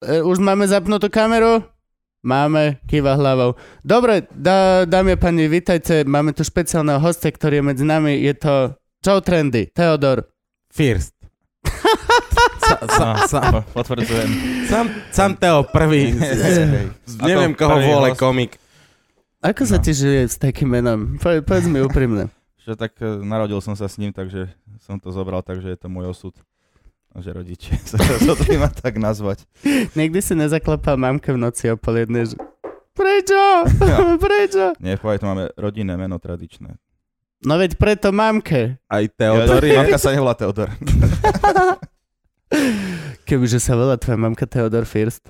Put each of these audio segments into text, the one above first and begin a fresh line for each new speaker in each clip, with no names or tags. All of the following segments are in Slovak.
E, už máme zapnutú kameru? Máme, kýva hlavou. Dobre, dá, dámy a pani, vítajte. Máme tu špeciálneho hostia, ktorý je medzi nami. Je to Joe Trendy, Theodor.
First. sa, sa, sa,
Potvrdzujem.
sám, sám Teo prvý. Neviem, koho vole komik.
Ako sa
No.
ti žije s takým menom? Po, povedz mi úprimne.
Že tak e, narodil som sa s ním, takže som to zobral, takže je to môj osud. Že rodičia sa rozhodli ma tak nazvať.
Nikdy si nezaklepal mamke v noci o pol jednej, že prečo? prečo?
Nie, pohode, to máme rodinné meno tradičné.
No veď preto mamke.
Aj Teodor je.
Mamka sa nevolá Teodor.
Kebyže sa volá tvoja mamka Theodor First,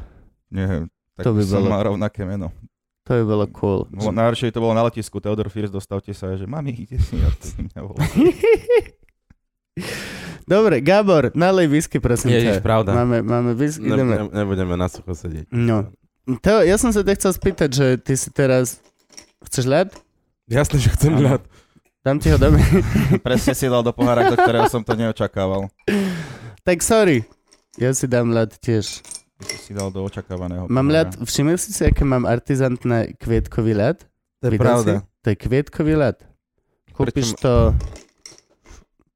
Neviem, tak
To by
som
bolo-
mal rovnaké meno.
to by bolo cool.
Bolo- Najhoršie by to bolo na letisku, Teodor First, dostavte sa, že mami, ide si, ja to mňa volá.
Dobre, Gabor, nalej whisky, prosím
Ježiš,
ťa.
pravda.
Máme, máme whisky, ideme.
Nebudeme, nebudeme na sucho sedieť.
No. Teo, ja som sa ťa chcel spýtať, že ty si teraz... Chceš ľad?
Jasné, že chcem ľad.
Dám ti ho do...
Presne si dal do pohára, do ktorého som to neočakával.
tak sorry. Ja si dám ľad tiež.
Ty si dal do očakávaného
Mám
pohára.
ľad, všimli si si, aké mám artizantné kvietkový ľad?
To je
Videl
pravda.
Si? To je kvietkový ľad. Kúpiš
Prečo-
to...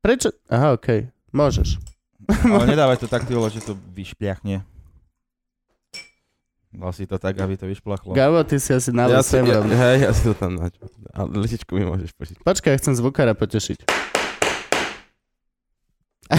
Prečo? Aha, okej. Môžeš.
Ale nedávaj to tak, vole, že to vyšpliachne. Dal si to tak, aby to vyšplachlo.
Gabo, ty si asi nalej
Ja
ja
som, ja,
sem.
hej, ja si to tam nač. Ale letičku mi môžeš požiť.
Počkaj, chcem zvukára potešiť.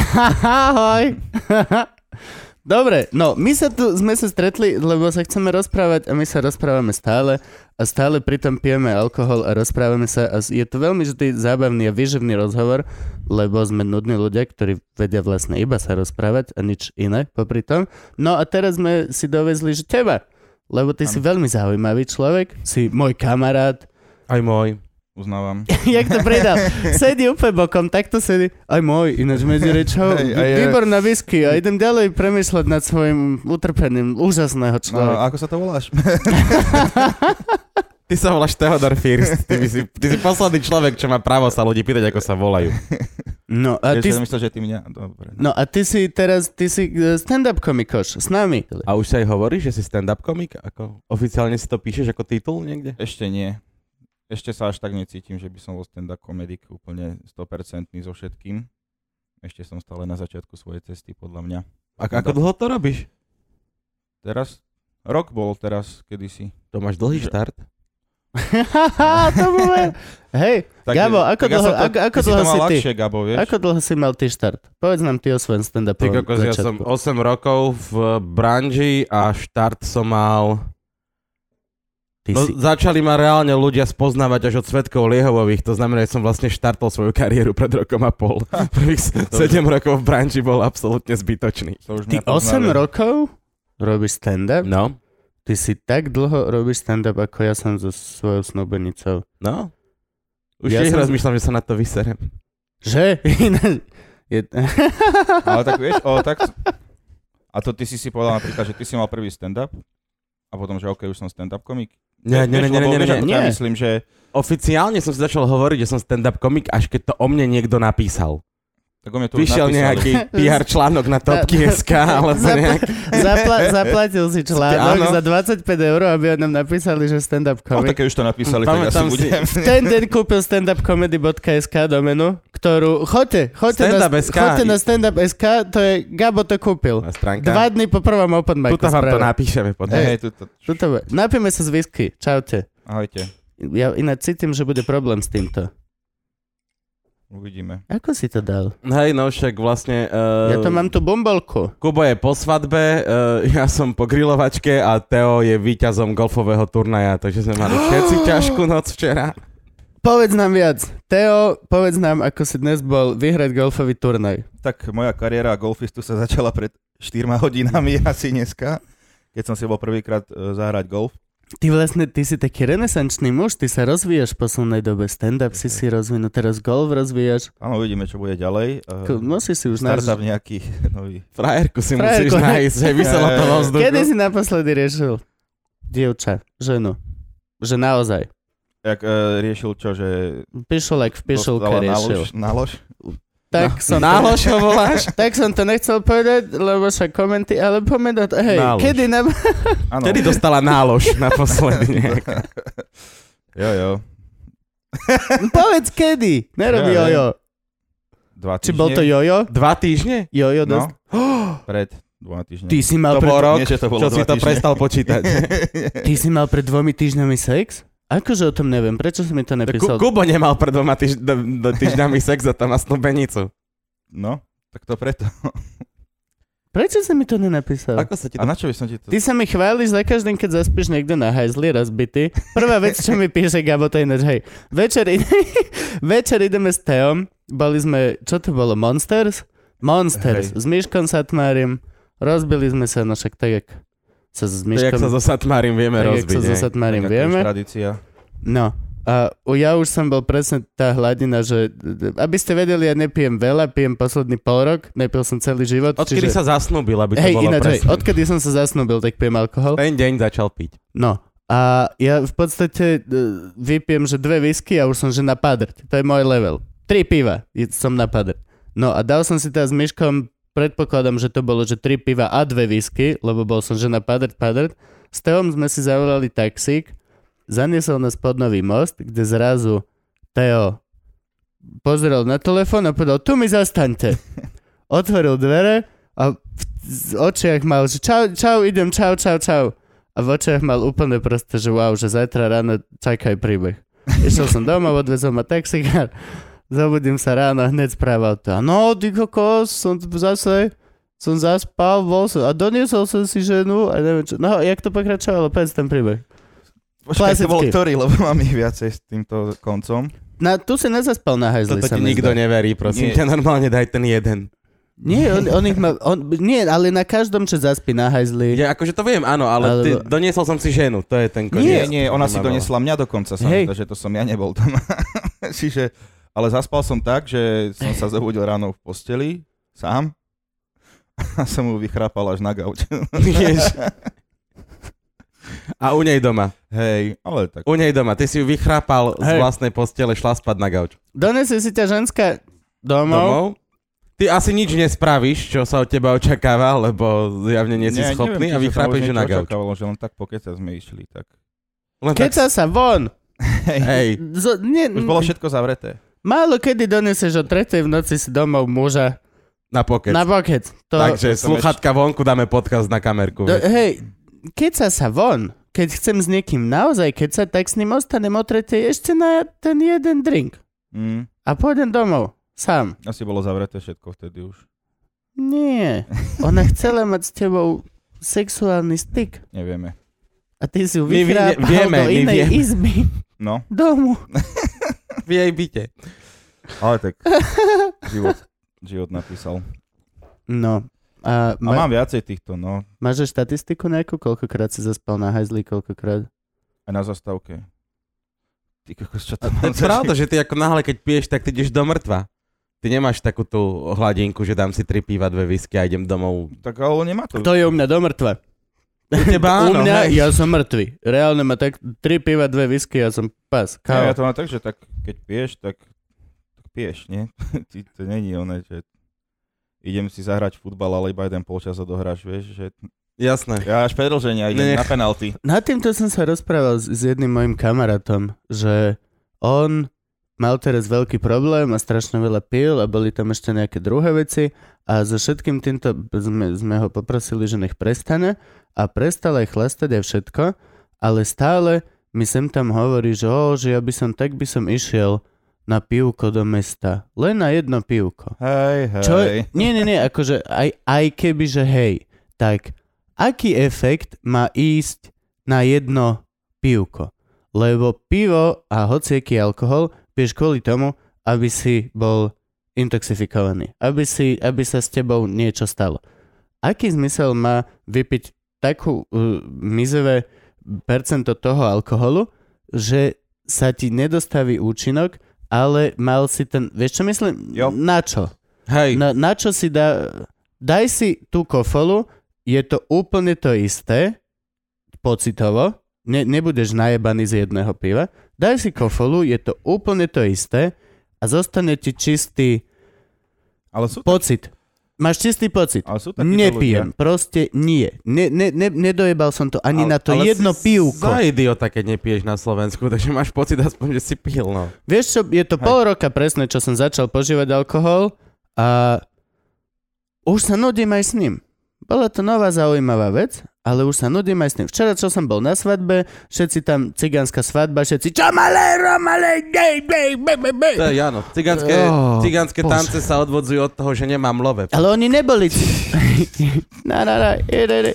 Ahoj. Dobre, no my sa tu sme sa stretli, lebo sa chceme rozprávať a my sa rozprávame stále a stále pritom pijeme alkohol a rozprávame sa a je to veľmi vždy zábavný a výživný rozhovor, lebo sme nudní ľudia, ktorí vedia vlastne iba sa rozprávať a nič iné popri tom. No a teraz sme si dovezli, že teba, lebo ty si veľmi zaujímavý človek, si môj kamarát,
Aj môj.
Uznávam.
Jak to pridal? Sedí úplne bokom, takto sedí. Aj môj, ináč medzi rečou.
Hej, aj ja.
Výborná whisky a idem ďalej premyšľať nad svojim utrpením úžasného
No,
človeka.
ako sa to voláš?
Ty sa voláš Theodor First. Ty, si, ty si posledný človek, čo má právo sa ľudí pýtať, ako sa volajú.
No a ty,
Ty... myslel, že ty mňa... Dobre.
no a ty si teraz, ty si eh, stand-up komikoš s nami.
A už sa aj hovoríš, že si stand-up komik? Ako oficiálne si to píšeš ako titul niekde?
Ešte nie. Ešte sa až tak necítim, že by som bol stand-up komedik úplne 100% so všetkým. Ešte som stále na začiatku svojej cesty, podľa mňa.
A, ako dlho to robíš?
Teraz, rok bol teraz, kedysi.
To máš dlhý
Že-
štart?
to bude... Hej, Gabo, ako dlho-
som to,
ako- ako
ty si
dlho si ty?
ľahšie, Gabo, vieš?
ako dlho si mal ty štart? Povedz nám ty o svojom stand-upovom
ja som
začiatku.
8 rokov v branži a štart som mal...
Ty
No,
si...
začali ma reálne ľudia spoznávať až od Svetkov Liehovových, to znamená, že som vlastne štartol svoju kariéru pred rokom a pol. Prvých
To
7 rokov v branži bol absolútne zbytočný.
To už
Ty
mňa
8
poznali.
rokov robíš stand-up?
No,
Ty si tak dlho robíš stand-up, ako ja som so svojou snúbenicou.
no. Už
Ja
tiež
som-
rozmýšľam, že sa na to vyserem.
Že? Je...
Ale tak vieš, o, tak... A to ty si si povedal napríklad, že ty si mal prvý stand-up a potom, že OK, už som stand-up komik.
Nie, nie, nie, nie, nie, nie, nie.
Ja myslím, že
Oficiálne som si začal hovoriť, že som stand-up komik, až keď to o mne niekto napísal.
Tak o už
Vyšiel nejaký PR článok na Topky.sk, alebo
Zapla-
nejak...
Zapla- zaplatil si článok
Áno.
za 25 eur, aby nám napísali, že stand-up
No
komik.
tak keď už to napísali, tak asi budem.
Ten deň kúpil standupcomedy.sk domenu, ktorú... Choďte, choďte na, choďte na standup.sk, to je... Gabo to kúpil.
Na stránka.
Dva dny po prvom open micu.
Tuto vám to napíšeme potom.
Hej, tuto.
Tuto, napijeme sa z whisky. Čaute.
Ahojte,
Ja ináč cítim, že bude problém s týmto.
Uvidíme.
Ako si to dal?
Hej, no však vlastne... Uh,
Ja to mám tu bombolku.
Kubo je po svadbe, uh, ja som po grilovačke a Teo je víťazom golfového turnaja, takže sme mali všetci ťažkú noc včera.
Povedz nám viac. Teo, povedz nám, ako si dnes bol vyhrať golfový turnaj.
Tak moja kariéra golfistu sa začala pred 4 hodinami asi dneska, keď som si bol prvýkrát e, zahrať golf.
Ty vlastne, ty si taký renesančný muž, ty sa rozvíjaš v poslednej dobe. Stand-up si si rozvinul, teraz golf rozvíjaš.
Áno, uvidíme, čo bude ďalej.
Ko- Musíš si už nájsť.
Startup nejaký nový.
Frajerku si
Frajerku,
musíš nájsť, že vyselo to vo vzduchu.
Kedy si naposledy riešil dievča, ženu? Že naozaj.
Jak e, riešil čo, že...
Pišulek v
na
riešil.
lož, na lož?
Tak som to,
Nálož ho voláš?
tak som to nechcel povedať, lebo však komenty, ale do... Hej,
Nálož.
kedy na...
Vtedy dostala nálož naposledy. nejak.
Jo, jo.
Povedz kedy. Nerobí
viem.
jojo.
Dva
Či
týždne
bol to jojo?
Dva týždne?
Jojo
No,
dosť.
pred dvoma týždňami.
Ty si mal
To
pred...
rok,
Nie, že to bolo
čo si to
týždne.
prestal počítať.
Ty si mal pred dvomi týždňami sex? Akože o tom neviem, prečo si mi to nepísal?
Kubo nemal pred dvoma týž- do, do týždňami sex a tam má snúbenicu.
No, tak to preto.
Prečo si mi to nenapísal?
Ako sa ti
A
to...
na čo by som ti to...
Ty sa mi chváliš za každým, keď zaspíš niekde na hajzli rozbitý. Prvá vec, čo mi píše Gabo, to je ináč, hej, večer, ide, večer ideme s Teom, boli sme, čo to bolo, Monsters? Monsters,
Hej.
s Myškom Satmárim, rozbili sme sa, no však tak, jak sa s
jak
Myškom,
sa so Satmárim vieme
tak,
rozbiť.
sa so. Satmárim vieme.
Tradícia.
No, a ja už som bol presne tá hladina, že aby ste vedeli, ja nepijem veľa, pijem posledný pol rok, nepil som celý život.
Odkedy sa zasnúbil, aby to
Hej,
bolo
ináč, hej, odkedy som sa zasnúbil, tak pijem alkohol.
Ten deň začal piť.
No, a ja v podstate vypijem, že dve whisky a už som že na padrť. To je môj level. Tri piva som na padrť. No a dal som si teraz s Myškom, predpokladám, že to bolo, že tri piva a dve whisky, lebo bol som že na padrť, padrť. S Teom sme si zavolali taxík, zaniesol nás pod Nový most, kde zrazu Teo pozrel na telefón a povedal, tu mi zastaňte. Otvoril dvere a v očiach mal, že čau, čau, idem, čau, čau, čau. A v očiach mal úplne proste, že wow, že zajtra ráno čakaj príbeh. Išiel som domov, odvezol ma taxikár, zobudím sa ráno, hneď správal to. No, ty kokos, som zase, som zaspal, bol som, a doniesol som si ženu, a neviem čo. No, jak to pokračovalo, povedz ten príbeh.
Počkaj, to bol ktorý, lebo mám ich viacej s týmto koncom.
Na, tu si nezaspal na hajzli,
Toto ti nikto
zdá.
neverí, prosím
Nie.
ťa, normálne daj ten jeden.
Nie, on, on ich má, on, nie, ale na každom, čo zaspí na hajzli.
Ja akože to viem, áno, ale ty,
Alebo-
doniesol som si ženu, to je ten
Nie,
koniec.
nie, ona si donesla mňa dokonca, mi zdá, že to som ja nebol tam. Čiže, ale zaspal som tak, že som sa zobudil ráno v posteli, sám, a som mu vychrápal až na gauč.
A u nej doma.
Hej, ale tak.
U nej doma. Ty si ju vychrápal z
Hej.
vlastnej postele, šla spať na gauč.
Donesie si ťa ženská domov.
Domov? Ty asi nič nespravíš, čo sa od teba očakáva, lebo zjavne nie si
Nie,
schopný
neviem,
a
či sa
vychrápeš
už
ju na
niečo
gauč.
očakávalo, že len tak pokecať sme išli, tak.
Len
Keď
tak,
sa sa von.
hej,
Z, nie,
Už bolo všetko zavreté.
Málo kedy donesieš o tretej v noci si domov muža
na pokec.
na pokec. To,
Takže sluchatka vonku dáme podcast na kamerku.
do, hej, keď sa sa von, keď chcem s niekým naozaj kecať, tak s ním ostanem o tretej ešte na ten jeden drink.
Mm,
A pôjdem domov. Sám.
asi bolo zavreté všetko vtedy už.
Nie. Ona chcela mať s tebou sexuálny styk.
Nevieme.
A ty si ju
My vie-
vychrápal
vieme,
do
my
inej
vieme.
izby
No,
domu.
V jej byte.
ale tak život, život napísal.
No. A,
A
ma,
mám viacej týchto, no.
máš štatistiku nejakú? Koľkokrát si zaspal na hajzli? Koľkokrát?
Aj na zastávke. Ty kokos, čo
To
to mám
je pravda, že ty ako náhle, keď piješ, tak ty ideš do mŕtva. Ty nemáš takú tú hladinku, že dám si tri piva, dve whisky a idem domov.
Tak ale nemá to.
To je u mňa do mŕtva.
U teba
U
áno,
mňa,
hej.
ja som mŕtvy. Reálne ma tak, tri piva, dve whisky, ja som pas.
Nie, ja
Kao.
to mám tak, že tak, keď piješ, tak, tak piješ, nie? Ty, to není oné, že idem si zahrať futbal, ale iba jeden polčas odohráš, vieš, že
Jasné.
ja až predlženia idem
Ne.
na penalty.
Na týmto som sa rozprával s, s jedným mojim kamarátom, že on mal teraz veľký problém a strašne veľa pil a boli tam ešte nejaké druhé veci a so všetkým týmto sme, sme ho poprosili, že nech prestane a prestal aj chlastať aj všetko, ale stále mi sem tam hovorí, že, o, že ja by som, tak by som išiel na pivko do mesta. Len na jedno pivko.
Hej, hej.
Čo? Nie, nie, nie, akože aj, aj keby, že hej, tak aký efekt má ísť na jedno pivko? Lebo pivo a hociaký alkohol piješ kvôli tomu, aby si bol intoxifikovaný. Aby, si, aby sa s tebou niečo stalo. Aký zmysel má vypiť takú uh, mizevé percento toho alkoholu, že sa ti nedostaví účinok, ale mal si ten, vieš čo myslím?
Jo.
Na čo?
Hej,
Na, na čo si dá... Daj si tú kofolu, je to úplne to isté, pocitovo, ne, nebudeš najebaný z jedného piva, daj si kofolu, je to úplne to isté a zostane ti čistý
Ale sú,
Pocit. Máš čistý pocit.
ale sú
Nepijem,
ľudia.
proste nie. Ne, ne, ne, nedojebal som to ani
Ale-
na to
ale
jedno
si
pivko.
Za idiota, keď nepiješ na Slovensku, takže máš pocit aspoň, že si pil, no.
Vieš čo, je to
Hej.
pol roka presne, čo som začal požívať alkohol a už sa nudím aj s ním. Bola to nová zaujímavá vec, ale už sa nudím aj s ním. Včera, čo som bol na svadbe, všetci tam, cigánska svadba, všetci čo malé, romale, gej, gej, be, be, be.
To je áno. Cigánske,
Oh,
cigánske
Bože.
tance sa odvodzujú od toho, že nemám love.
Ale oni neboli... na, na, na, ide, ide.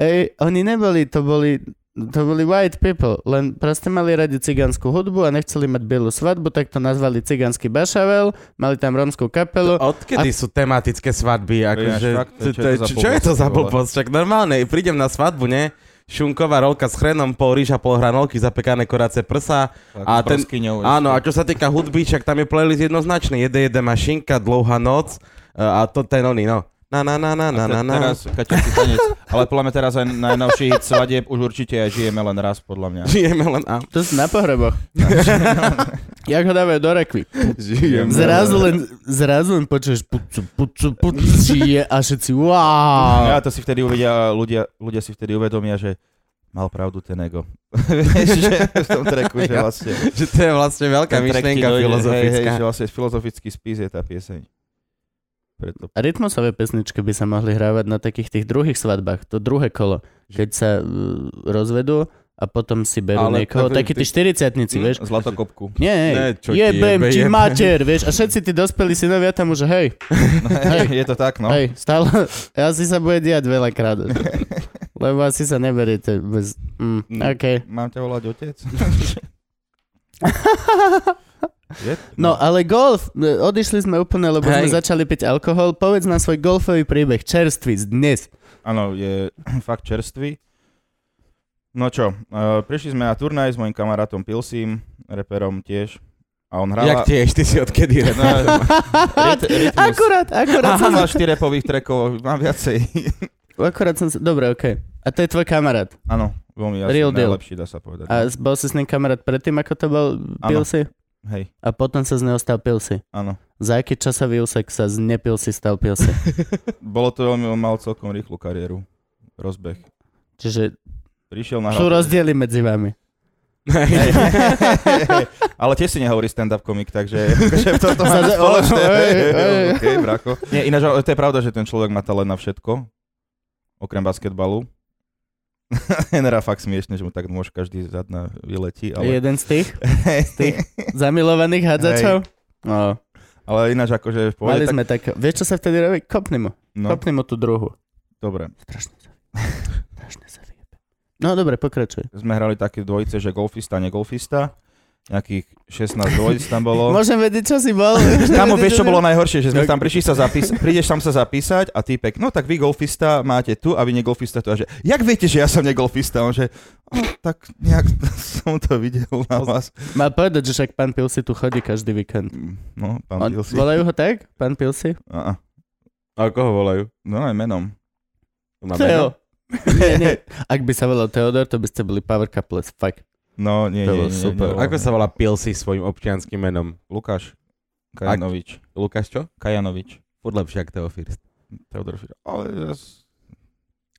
Ej, oni neboli, to boli, to boli white people, len proste mali radi cigánsku hudbu a nechceli mať bielu svadbu, tak to nazvali cigánsky bašavel, mali tam rómskú kapelu.
Odkedy sú tematické svadby? Akože, to-
čo
to
je to za
čo- čo je to za
blbosť?
Čak normálne, prídem na svadbu, ne? Šunková rolka s chrenom, pol rýža, pol hranolky, zapekané koráce prsa.
Tak,
A ten- Áno, a čo sa týka hudby, však tam je playlist jednoznačný. Jede, jede mašinka, dlouhá noc e, a to ten oný, no. Na, na, na, na, na, na, na.
Teraz kaťací tanec. Ale podľa mňa teraz aj najnovší hit svadieb už určite aj žijeme len raz, podľa mňa.
Žijeme len a...
To sú na pohreboch. Jak ho dávajú do rekvy.
Žijeme
Zrazu len, zrazu len počuješ pucu, pucu, pucu, žije a všetci wow.
Ja to si vtedy uvedia, ľudia, ľudia si vtedy uvedomia, že mal pravdu ten ego. Vieš, že v tom treku, že vlastne...
Že to je vlastne veľká myšlienka
dojde, Hej,
filozofická.
hej, že vlastne filozofický spis je tá pieseň. Preto
rytmusové pesničky by sa mohli hrávať na takých tých druhých svadbách, to druhé kolo, keď sa uh, rozvedú a potom si berú
Ale
niekoho, takí tí 40 vieš.
Zlatokopku.
Nie,
Ne, čo
jebem
jebe,
ti
jebe.
mater, vieš. A všetci tí dospelí synovia tam už, hej, Hej.
je to tak, no.
hej, stále, asi sa bude diať veľakrát. Lebo asi sa neberiete bez... Mm,
Mm.
OK.
Mám ťa volať otec? Je?
No, ale golf, e, odišli sme úplne, lebo sme
Hej.
začali piť alkohol. Povedz nám svoj golfový príbeh, čerstvý, z dnes.
Áno, je fakt čerstvý. No čo, uh, prišli sme na turnaj s mojim kamarátom Pilsim, reperom tiež. A on hral...
Jak tiež, ty si odkedy?
No, ryt, rytmus.
Akurát, akurát som,
Som mal 4 repových trackov, mám viacej.
akurát som, sa- dobre, OK. A to je tvoj kamarát.
Áno, veľmi asi
Real deal.
najlepší, dá sa povedať.
A bol si s ním kamarát predtým, ako to bol Pilsi?
Hej,
A potom sa z neho stal Pilsi.
áno.
Za aký časový úsek sa z nepilsi stal Pilsi?
Bolo to veľmi, on mal celkom rýchlu kariéru. Rozbeh.
Čiže
Prišiel na
sú rozdiely medzi vami.
Ale tiež si nehovorí stand-up komik, takže akože toto
Zase-
spoločné.
oj, oj.
OK, brako. Nie, ináč, to je pravda, že ten človek má talent na všetko, okrem basketbalu. Generá fakt smiešne, že mu tak môže každý zadná vyletí, ale...
Jeden z tých tých zamilovaných hádzačov? No,
ale ináč akože v pohode,
mali
tak...
sme tak... Vieš, čo sa vtedy robí? Kopni mu.
No,
Kopni mu tú druhu.
dobre.
Strašne sa Strašne sa vyjebe. No dobre, pokračuj.
Sme hrali také dvojice, že golfista, negolfista. Nejakých 16 dvojic tam bolo.
Môžem vedieť, čo si bol?
Kámo, vieš, čo bolo najhoršie? Že sme tam prišli sa zapísať, prídeš tam sa zapísať a týpek, no tak vy golfista máte tu a vy negolfista tu. A že, jak viete, že ja som negolfista? On že, no, tak nejak som to videl na vás.
Mal povedať, že však pán Pilsi tu chodí každý víkend.
No, pán
On,
Pilsi.
volajú ho tak? Pán Pilsi?
A,
A koho volajú?
no aj menom.
To má
Teo.
meno?
nie, nie. Ak by sa volal Theodor, to by ste boli power couples. Fuck.
No, nie,
To
nie, nie,
super.
nie,
Ako sa volá Pilsi svojim občianským menom?
Lukáš Kajanovič.
Lukáš čo?
Kajanovič.
Furt lepšie ako Teofirst.
Teodor Ale jas-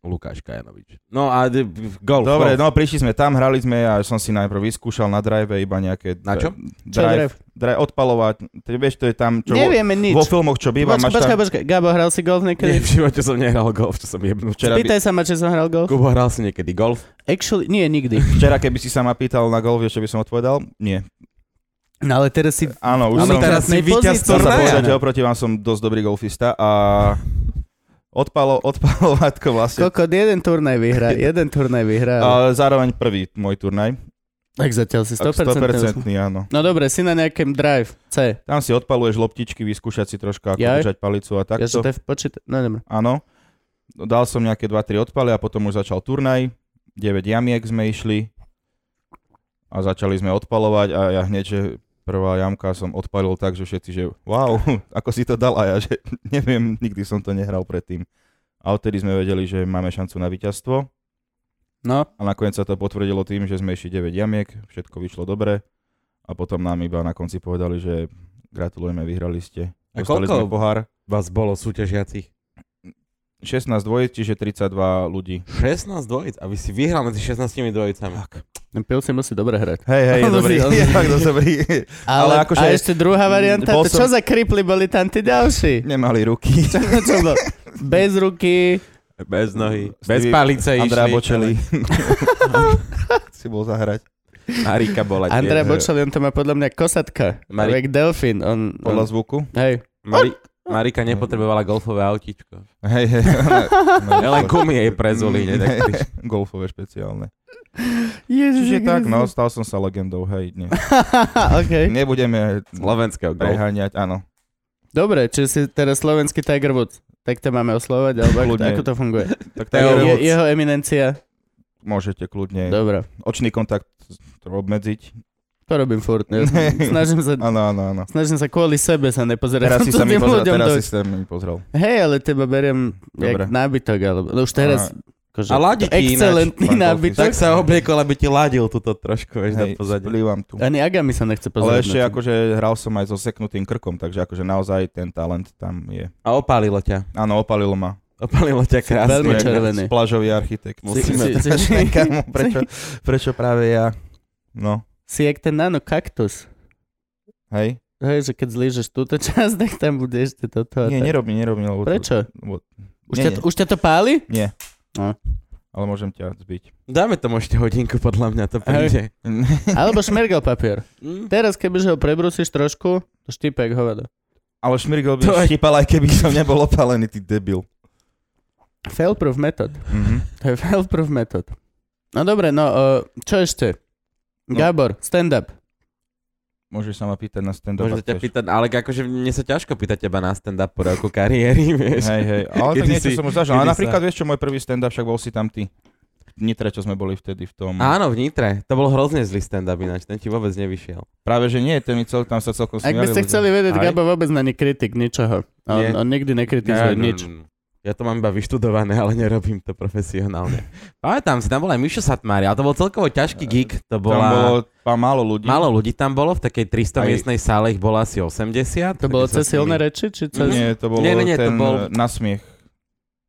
Lukáš Kajanovič. No a d- golf.
Dobre,
golf.
no prišli sme tam, hrali sme a som si najprv vyskúšal na drive iba nejaké...
Na čo?
Čo je
Drive, drive, odpalovať. Ty vieš, to je tam, čo vo,
Nevieme nič.
vo filmoch, čo býva,
Počkaj,
máš
počkaj,
tam...
počkaj. Gabo, hral si golf
Nie,
niekedy?
v živote som nehral golf, čo som jebnul.
Včera, by,
Spýtaj sa ma, či som hral golf.
Kubo, hral si niekedy golf?
Actually, nie, nikdy.
včera, keby si sa ma pýtal na golf, vieš, čo by som odpovedal? Nie.
No ale teraz si...
Áno, už
Ale
som...
teraz si víťaz.
Chcem sa povedať, že oproti vám som dosť dobrý golfista a odpalo, odpalovatko vlastne.
Kokot, jeden turnaj vyhrá, jeden turnaj vyhrá.
A zároveň prvý môj turnaj.
Tak zatiaľ si 100%.
100% áno.
No dobre, si na nejakém drive C.
Tam si odpaluješ loptičky, vyskúšať si troška, ako
Jaj.
držať palicu a
Ja, že
takto.
to v počíta... No dobre.
Áno. Dal som nejaké 2-3 odpaly a potom už začal turnaj. 9 jamiek sme išli a začali sme odpalovať a ja hneď, že prvá jamka som odpalil tak, že všetci, že wow, ako si to dal a ja, že neviem, nikdy som to nehral predtým. A odtedy sme vedeli, že máme šancu na víťazstvo
No,
a nakoniec sa to potvrdilo tým, že sme išli 9 jamiek, všetko vyšlo dobre a potom nám iba na konci povedali, že gratulujeme, vyhrali ste.
A
Dostali
koľko-
sme pohár.
vás bolo súťažiacich?
16 dvojic, čiže 32 ľudí.
16 dvojic? A vy si vyhral medzi 16 dvojicami.
Tak.
Pil si musí dobre hrať.
Hej, hej, je dobrý. Je fakt dosť dobrý.
Ale,
Ale akože-
a ešte druhá varianta,
Bol
to čo za kripli boli tam tí ďalší?
Nemali ruky.
Čo, čo bolo? Bez ruky,
Bez nohy. Bez palice
Andrea
išli.
Bočeli. si bol zahrať.
Marika bola tiež.
Andrea Bočeli, on to má podľa mňa kosatka.
Mari-
Mari... delfín. On,
Podľa
on,
zvuku.
hej.
Mari... Marika nepotrebovala golfové autíčko.
Hej, hej.
Len gumy jej prezuli. priš-
Golfové špeciálne.
Ježiš,
Čiže tak, no, stal som sa legendou, hej. Nie.
OK.
Nebudeme
Slovenského
preháňať, áno.
Dobre, čiže si teraz slovenský Tiger Woods. Tak to máme oslovať, alebo ako,
Kľudne.
ako to funguje?
Tak Tiger
Je,
Woods
jeho eminencia.
môžete kľudne
Dobre,
očný kontakt obmedziť.
to robím furt. Ja snažím sa
Áno, áno, áno.
Snažím sa kvôli sebe sa nepozerať.
Teraz si sa mi pozrel,
ľuďom
teraz
do-
si sa mi pozrel.
Hej, ale teba beriem
Dobre.
jak nábytok, alebo no už teraz akože,
A ladí ti
excelentný nábytok.
Tak sa obliekol, aby ti ladil túto trošku, vieš, do
Hej,
pozadia.
splývam tu.
Ani Agami sa nechce pozerať.
Ale ešte
na
akože hral som aj so seknutým krkom, takže akože naozaj ten talent tam je.
A opálilo ťa.
Áno, opalilo ma.
Opálilo ťa krásne.
veľmi červený.
Plážový architekt.
Musíme
si, si, si,
Kámo, prečo, prečo práve ja? No,
si jak ten nano kaktus.
hej.
Hej, že keď zlížeš túto časť, tak tam bude ešte toto.
Nie, nerobím, nerobím. Lebo
Prečo?
To, lebo,
Už,
nie,
ťa,
nie.
už ťa to páli?
nie.
No.
Ale môžem ťa zbiť.
Dáme tomu ešte hodinku, podľa mňa to príde.
Alebo šmergel papier.
Mm.
Teraz, kebyže ho prebrúsiš trošku, to štípe jak hovado.
Ale šmirgel by
To
štípal, aj keby som nebol opálený, ty debil.
Fail-proof method.
Mhm.
To je fail-proof method. No dobre, no uh, čo ešte?
No.
Gabor, stand-up.
Môžeš sa ma pýtať na stand-up.
Môžem
ak
ťa pýtať, ale akože mne sa ťažko pýtať teba na stand-up po roku kariéry, vieš.
Hej, hej. Ale tak niečo
si-
som už zažil. Ale
sa-
napríklad, vieš čo, môj prvý stand-up, však bol si tam ty. V Nitre, čo sme boli vtedy v tom.
Áno, v Nitre. To bol hrozne zlý stand-up ináč, ten ti vôbec nevyšiel.
Práve, že nie, ten mi cel, tam sa celkom
Ak by
smiali
ste chceli vedieť? Gabo vôbec není kritik ničoho. On,
Nie.
on nikdy nekritizuje
Ja, no,
nič.
no, Ja to mám iba vyštudované, ale nerobím to profesionálne. Pamätám si, tam bol aj Mišo Satmári, ale to bol celkovo ťažký gig. To
Tam
bola...
bolo pár málo ľudí.
Málo ľudí tam bolo, v takej 300
Aj-
miestnej sále ich bolo asi 80.
To bolo cez silné reči? Či cez...
Nie, to bolo
Nie, nie, nie, to
ten
bol-
eh, nasmiech.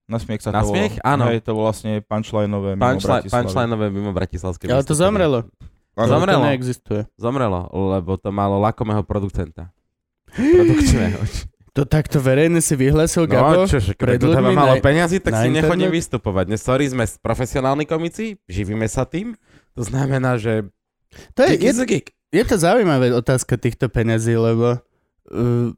Nasmiech sa
Na
to.
Áno.
Hej, to bolo vlastne punchlineové mimo
Punchline,
Bratislavy.
punchlineové mimo Bratislavskej.
Ale to zomrelo.
Áno.
Zomrelo.
To neexistuje.
Zomrelo, lebo to malo lakomého producenta. Produkčného.
To takto verejne si vyhlásil, Gabo?
No,
pred
keď malo
na-
peniazy, tak si nechodím vystupovať. Dnes, sorry, sme profesionálni komici, živíme sa tým. To znamená, že
To je, je, je to zaujímavá otázka týchto peňazí, lebo uh,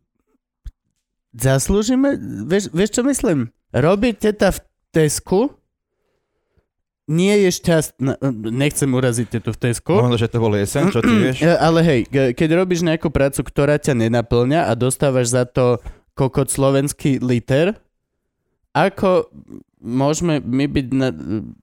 zaslúžime, vieš, vieš čo myslím? Robiť teta v Tesku nie je šťastná, nechcem uraziť tetu v Tesku,
Možno, že to bol jesen, čo ty vieš?
E, Ale hej, ke- keď robíš nejakú prácu, ktorá ťa nenaplňa a dostávaš za to kokot slovenský liter, ako môžeme my byť na...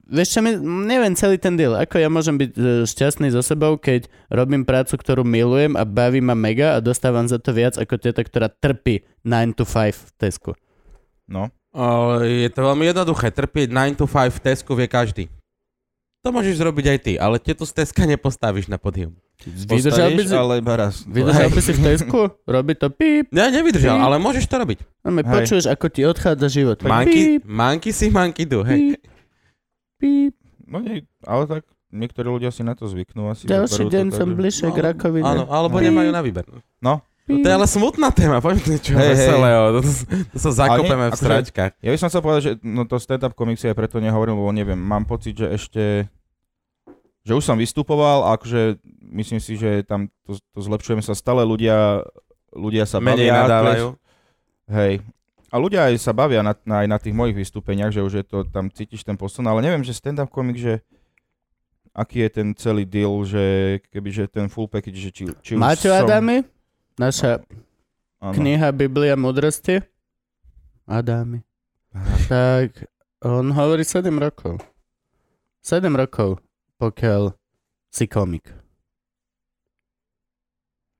Vieš čo, my, neviem celý ten deal. Ako ja môžem byť e, šťastný so sebou, keď robím prácu, ktorú milujem a baví ma mega a dostávam za to viac ako teta, ktorá trpí 9 to 5 v Tesku.
No.
Je to veľmi jednoduché. Trpieť 9 to 5 v Tesku vie každý. To môžeš zrobiť aj ty, ale tieto z Teska nepostavíš na podium.
Vydržal by
Postavíš,
si,
ale iba raz.
vydržal by si v Tesku? Robí to píp.
Ja nevydržal,
Ty-
ale môžeš to robiť.
No, počuješ, ako ti odchádza život.
Manky,
Píp,
manky si, manky do, hej.
píp, píp.
No nie, ale tak niektorí ľudia si na to zvyknú asi.
Ďalší deň som bližšie k rakovine.
Áno, alebo
Píp,
nemajú na výber.
No,
To je ale smutná téma, poďme niečo
hej.
veselého. To, to sa zakopeme v
akože-
stračkách.
ja by som chcel povedať, že no to stand-up komiksie ja preto nehovorím, lebo neviem, mám pocit, že ešte že už som vystupoval a akože myslím si, že tam to, to zlepšujeme sa stále ľudia, ľudia sa
Menej
bavia.
nadávajú.
Hej. A ľudia aj sa bavia na, na, aj na tých mojich vystúpeniach, že už je to, tam cítiš ten posun, ale neviem, že stand-up komik, že aký je ten celý deal, že kebyže ten full package, že či, či už
Maťo
som...
Adami? Naša
Áno.
kniha Biblia múdrosti? Adami. Tak on hovorí 7 rokov. 7 rokov, pokiaľ si komik.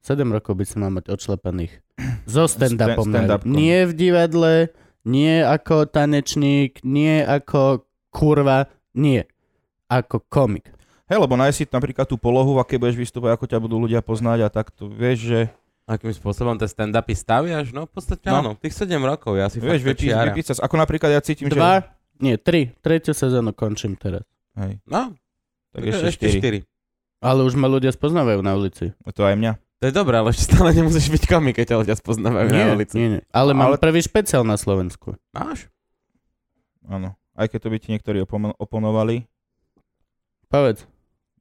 7 rokov by si mal mať odšlepaných. So stand-upom.
Sta- stand-up komik.
nie v divadle, nie ako tanečník, nie ako kurva, nie. Ako komik.
Hej, lebo nájsť si napríklad tú polohu, aké budeš vystupovať, ako ťa budú ľudia poznať a tak to vieš, že
Akým spôsobom tie stand-upy staviaš? No v podstate
No.
áno, tých 7 rokov, ja si
Vieš,
fakt
vypí,
pečiara.
vypísať. Ako napríklad ja cítim, že...
Dva, nie, tri. Tretiu sezónu končím teraz.
Hej,
No,
tak
ešte,
ešte,
ešte
4.
4.
Ale už ma ľudia spoznávajú na ulici.
To aj mňa.
To je dobré, ale ešte stále nemusíš byť komik, keď ťa ľudia spoznávajú na
Nie,
ulici.
nie, nie. Ale mám
Ale-
prvý špeciál na Slovensku.
Máš?
Áno. Aj keď to by ti niektorí opom- oponovali.
Povedz.